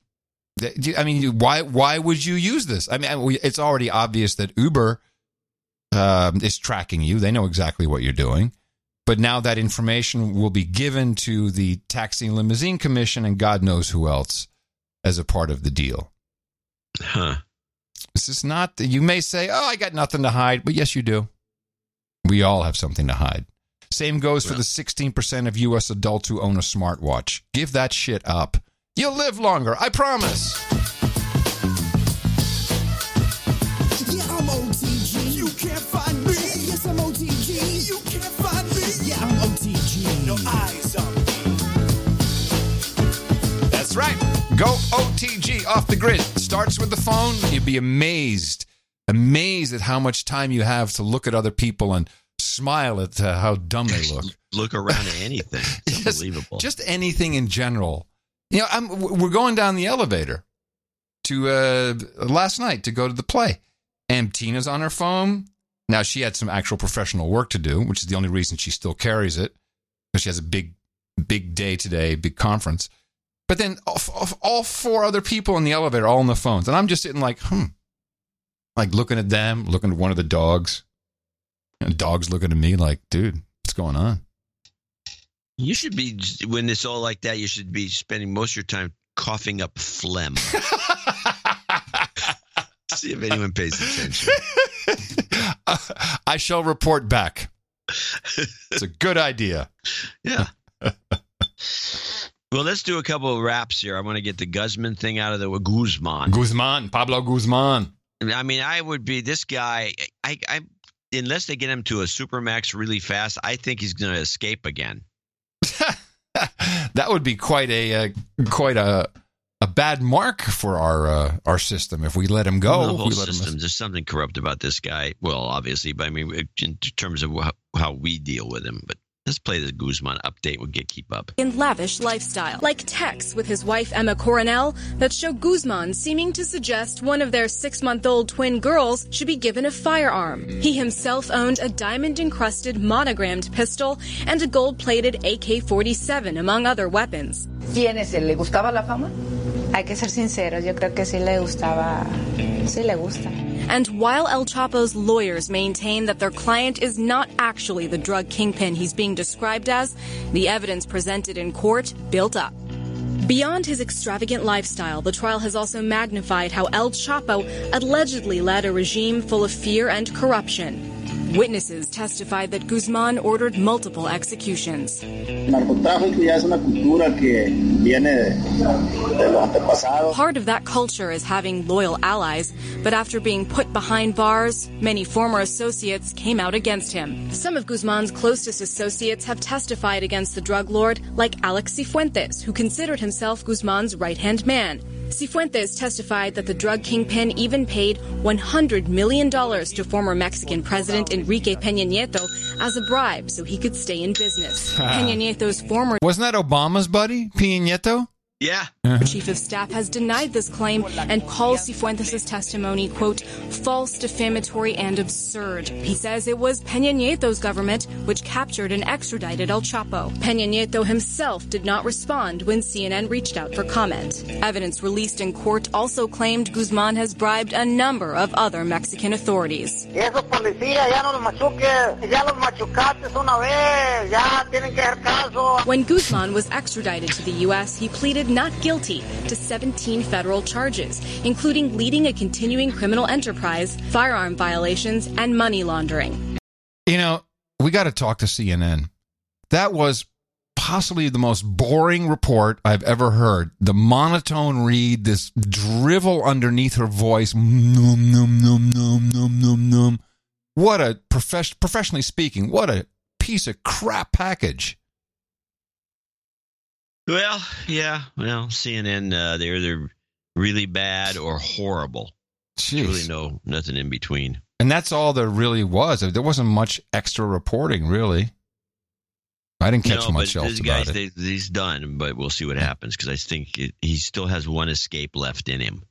Th- do you- I mean, why why would you use this? I mean, it's already obvious that Uber um, is tracking you. They know exactly what you're doing. But now that information will be given to the Taxi and Limousine Commission and God knows who else as a part of the deal. Huh. This is not, you may say, oh, I got nothing to hide. But yes, you do. We all have something to hide. Same goes for the 16% of U.S. adults who own a smartwatch. Give that shit up. You'll live longer, I promise. Yeah, I'm OTG. You can't find me. Yes, I'm OTG. You can't find me. Yeah, I'm OTG. No eyes on me. That's right. Go OTG off the grid. Starts with the phone. You'd be amazed, amazed at how much time you have to look at other people and smile at uh, how dumb they look. Look around at anything. It's Just- unbelievable. Just anything in general. You know, I'm, we're going down the elevator to uh, last night to go to the play, and Tina's on her phone. Now she had some actual professional work to do, which is the only reason she still carries it because she has a big, big day today, big conference. But then all, all four other people in the elevator, all on the phones, and I'm just sitting like, hmm, like looking at them, looking at one of the dogs, and the dog's looking at me like, dude, what's going on? You should be when it's all like that. You should be spending most of your time coughing up phlegm. See if anyone pays attention. Uh, I shall report back. It's a good idea. Yeah. well, let's do a couple of raps here. I want to get the Guzman thing out of the way. Guzman. Guzman, Pablo Guzman. I mean, I would be this guy. I, I unless they get him to a supermax really fast, I think he's going to escape again. that would be quite a uh, quite a a bad mark for our uh, our system if we let him go. the whole let him- system. There's something corrupt about this guy. Well, obviously, but I mean, in terms of how, how we deal with him. But let's play the Guzman update. We'll get keep up. in lavish lifestyle, like texts with his wife Emma Coronel that show Guzman seeming to suggest one of their six month old twin girls should be given a firearm. He himself owned a diamond encrusted monogrammed pistol and a gold plated AK 47, among other weapons. ¿Quién es él? ¿Le gustaba la fama? Hay que ser sinceros, yo creo que sí le gustaba, sí le gusta. And while El Chapo's lawyers maintain that their client is not actually the drug kingpin he's being described as, the evidence presented in court built up. Beyond his extravagant lifestyle, the trial has also magnified how El Chapo allegedly led a regime full of fear and corruption. Witnesses testified that Guzman ordered multiple executions. El narcotráfico ya es una cultura que viene de, de los antepasados. Part of that culture is having loyal allies, but after being put behind bars, many former associates came out against him. Some of Guzman's closest associates have testified against the drug lord, like Alex Cifuentes, who considered himself Guzman's right hand man. Cifuentes testified that the drug kingpin even paid $100 million to former Mexican President Enrique Peña Nieto as a bribe so he could stay in business. Peña Nieto's former Wasn't that Obama's buddy, Peña Nieto? Yeah. Uh-huh. Chief of Staff has denied this claim and calls Cifuentes' testimony, quote, false, defamatory, and absurd. He says it was Peña Nieto's government which captured and extradited El Chapo. Peña Nieto himself did not respond when CNN reached out for comment. Evidence released in court also claimed Guzman has bribed a number of other Mexican authorities. Y esos policías ya no los machuques, ya los machucaste una vez, ya tienen que hacer caso. When Guzman was extradited to the U.S., he pleaded not guilty to 17 federal charges, including leading a continuing criminal enterprise, firearm violations, and money laundering. You know, we got to talk to CNN. That was possibly the most boring report I've ever heard. The monotone read, this drivel underneath her voice. Num, num, num, num, num, num, num. What a profession, professionally speaking, what a piece of crap package. Well, yeah. Well, CNN, uh, they're either really bad or horrible. Jeez. Really, no, nothing in between. And that's all there really was. There wasn't much extra reporting, really. I didn't catch no, much but else this about guy's, it. he's done, but we'll see what happens because I think it, he still has one escape left in him.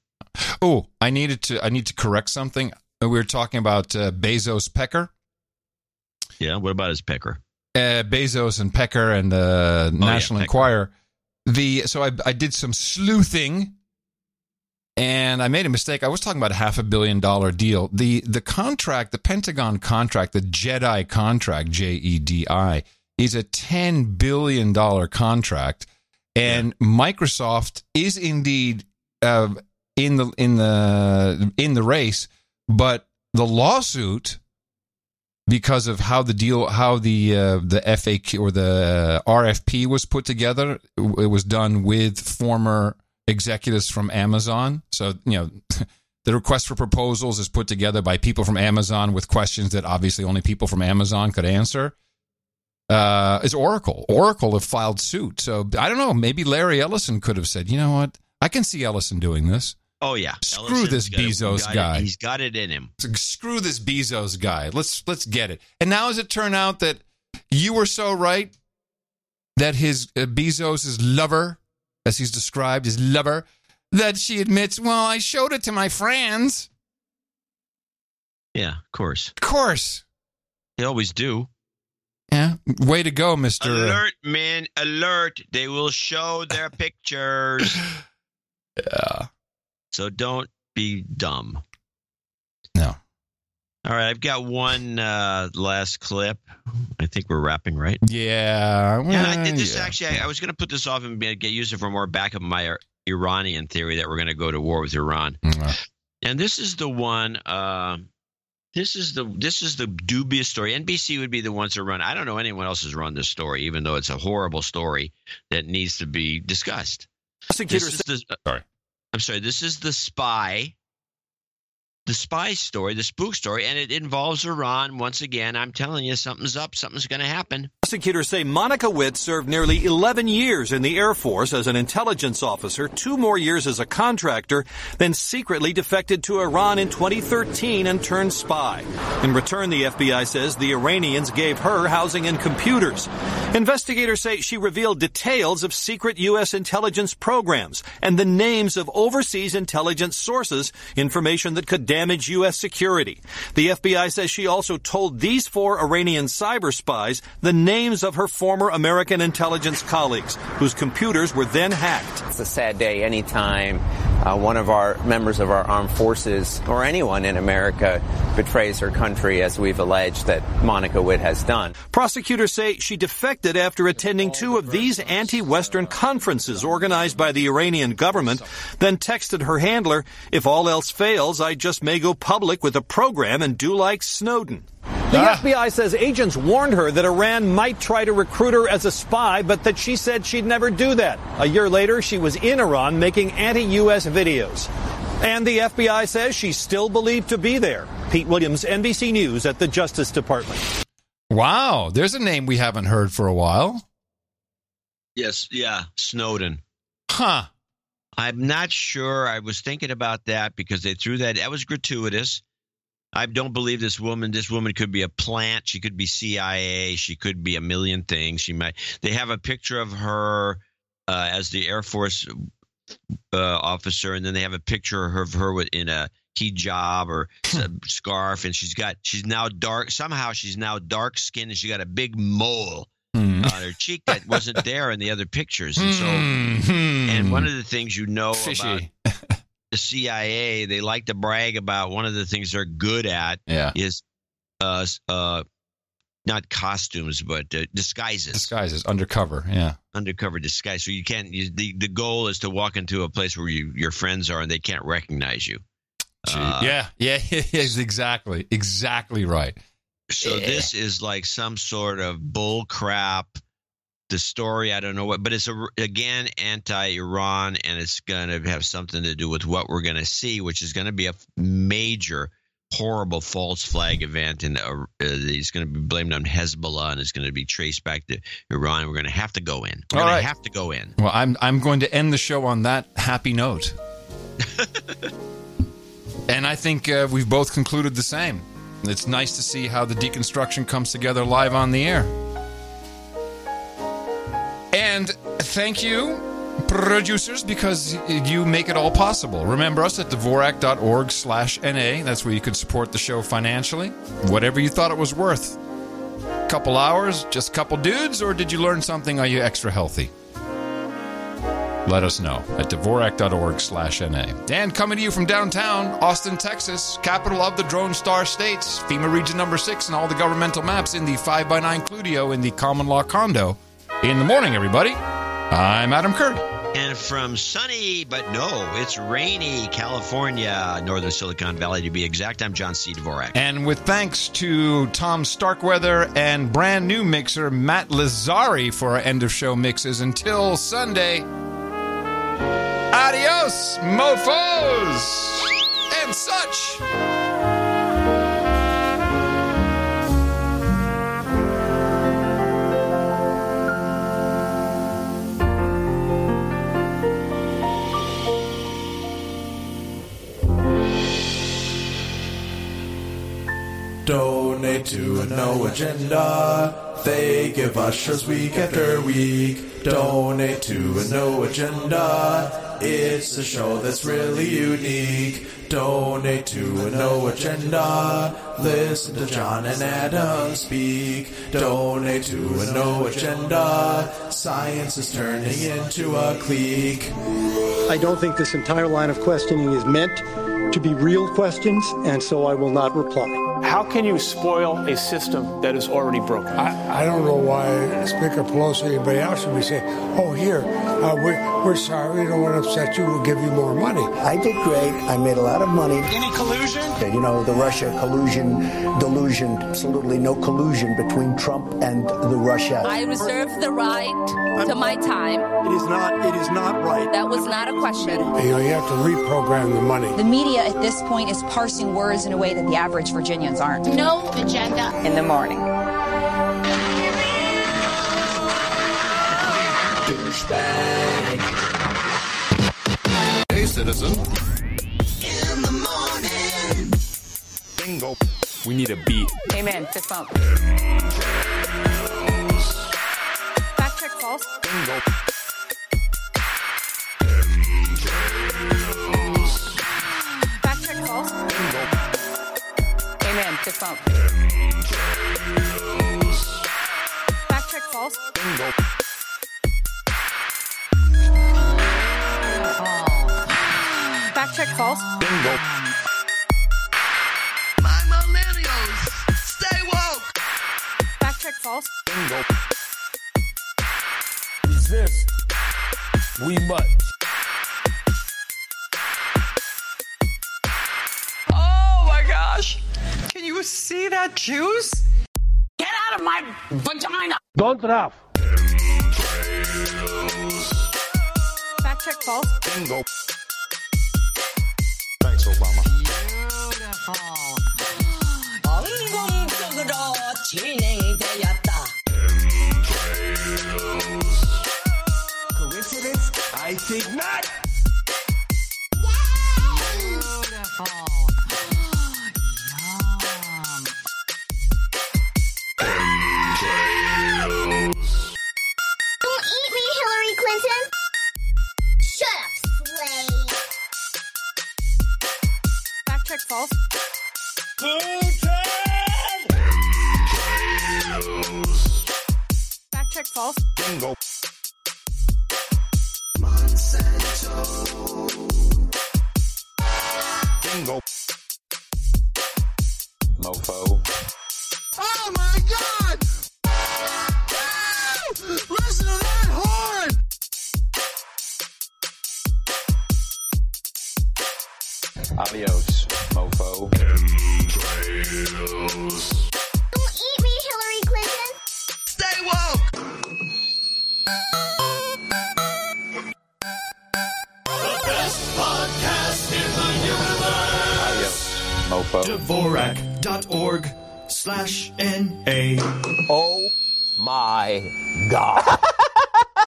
Oh, I needed to. I need to correct something. We were talking about uh, Bezos Pecker. Yeah. What about his pecker? uh, Bezos and Pecker and uh, National Pecker. Enquirer. The so I, I did some sleuthing, and I made a mistake. I was talking about a half a billion dollar deal. the The contract, the Pentagon contract, the Jedi contract, J E D I, is a ten billion dollar contract, and Microsoft is indeed uh, in the in the in the race, but the lawsuit because of how the deal, how the uh, the FAQ or the RFP was put together. It was done with former executives from Amazon. So you know, the request for proposals is put together by people from Amazon with questions that obviously only people from Amazon could answer. Uh, is Oracle? Oracle have filed suit. So I don't know. Maybe Larry Ellison could have said, you know what? I can see Ellison doing this. Oh yeah. Screw Ellison's this got it- Bezos got it- guy. he's got it in him. Screw this Bezos guy. Let's let's get it. And now, as it turned out that you were so right that his uh, Bezos' lover, as he's described, his lover, that she admits, well, I showed it to my friends. Yeah, of course. Of course. They always do. Yeah. Way to go, Mister. Alert, man! Alert! They will show their pictures. yeah. So don't be dumb. No. All right, I've got one uh, last clip. I think we're wrapping, right? Yeah. Yeah, I did this yeah. actually. I, I was going to put this off and be- get used it for more back of my Iranian theory that we're going to go to war with Iran. Mm, And this is the one. Uh, this is the this is the dubious story. NBC would be the ones to run. I don't know anyone else has run this story, even though it's a horrible story that needs to be discussed. This is the, uh, Sorry. I'm sorry. This is the spy the spy story, the spook story, and it involves Iran. Once again, I'm telling you, something's up. Something's going to happen. Prosecutors say Monica Witt served nearly 11 years in the Air Force as an intelligence officer, two more years as a contractor, then secretly defected to Iran in 2013 and turned spy. In return, the FBI says the Iranians gave her housing and computers. Investigators say she revealed details of secret U.S. intelligence programs and the names of overseas intelligence sources, information that could damage U.S. security. The FBI says she also told these four Iranian cyber spies the names of her former American intelligence colleagues, whose computers were then hacked. It's a sad day anytime uh, one of our members of our armed forces or anyone in America betrays her country, as we've alleged that Monica Witt has done. Prosecutors say she defected after attending two of these anti-Western conferences organized by the Iranian government, then texted her handler, if all else fails, I just may go public with a program and do like Snowden. The FBI says agents warned her that Iran might try to recruit her as a spy, but that she said she'd never do that. A year later, she was in Iran making anti-U.S. videos. And the FBI says she's still believed to be there. Pete Williams, NBC News at the Justice Department. Wow, there's a name we haven't heard for a while. Yes, yeah, Snowden. Huh. I'm not sure. I was thinking about that because they threw that. That was gratuitous. I don't believe this woman. This woman could be a plant. She could be CIA. She could be a million things. She might. They have a picture of her uh, as the Air Force uh, officer, and then they have a picture of her with in a hijab or a scarf, and she's got. She's now dark. Somehow she's now dark skinned, and she got a big mole Hmm. on her cheek that wasn't there in the other pictures. And so, and one of the things you know about the CIA, they like to brag about one of the things they're good at Yeah. is uh uh not costumes but uh, disguises. Disguises, undercover. Yeah. Undercover disguise. So you can't. You, the the goal is to walk into a place where you your friends are and they can't recognize you. Uh, yeah. Yeah. Exactly. Exactly right. So Yeah. this is like some sort of bull crap. The story, I don't know what, but it's a, again anti-Iran, and it's going to have something to do with what we're going to see, which is going to be a major, horrible false flag event, and uh, uh, it's going to be blamed on Hezbollah, and it's going to be traced back to Iran. We're going to have to go in. We're All going right. to have to go in. Well, I'm I'm going to end the show on that happy note. and I think uh, we've both concluded the same. It's nice to see how the deconstruction comes together live on the air. And thank you, producers, because you make it all possible. Remember us at Dvorak.org slash NA. That's where you can support the show financially. Whatever you thought it was worth. Couple hours, just a couple dudes, or did you learn something? Are you extra healthy? Let us know at Dvorak.org slash NA. And coming to you from downtown, Austin, Texas, capital of the Drone Star States, FEMA Region Number 6, and all the governmental maps in the 5x9 Cludio in the common law condo. In the morning, everybody. I'm Adam Curry. And from sunny, but no, it's rainy California, northern Silicon Valley to be exact, I'm John C. Dvorak. And with thanks to Tom Starkweather and brand new mixer Matt Lazari for our end of show mixes until Sunday. Adios, mofos and such. Donate to a no agenda. They give ushers week after week. Donate to a no agenda. It's a show that's really unique. Donate to a no agenda. Listen to John and Adam speak. Donate to a no agenda. Science is turning into a clique. I don't think this entire line of questioning is meant to be real questions, and so I will not reply. How can you spoil a system that is already broken? I, I don't know why Speaker Pelosi or anybody else would be saying, oh, here, uh, we're, we're sorry, we don't want to upset you, we'll give you more money. I did great. I made a lot of money. Any collusion? You know, the Russia collusion, delusion, absolutely no collusion between Trump and the Russia. I reserve the right to my time. It is not, it is not right. That was not a question. You know, you have to reprogram the money. The media media at this point is parsing words in a way that the average Virginians aren't. No agenda. In the morning. Hey, citizen. In the morning. Bingo. We need a beat. Amen. Fist bump. Fact check false. Bingo. Fact. Amen. Fist bump. Fact check false. Fact check false. Bingo. My millennials, stay woke. Fact check false. Bingo. Resist. We must. you see that juice? Get out of my vagina! Don't laugh. Fact check false. Bingo. Thanks, Obama. Beautiful. I think not. False. Fact check false. Bingo. Bingo. Mofo. Oh my god! Woo! Listen to that horn! Adios, mofo. Don't eat me, Hillary Clinton. Stay woke. The best podcast in the universe. Adios, mofo. Dvorak.org slash N-A. Oh my God.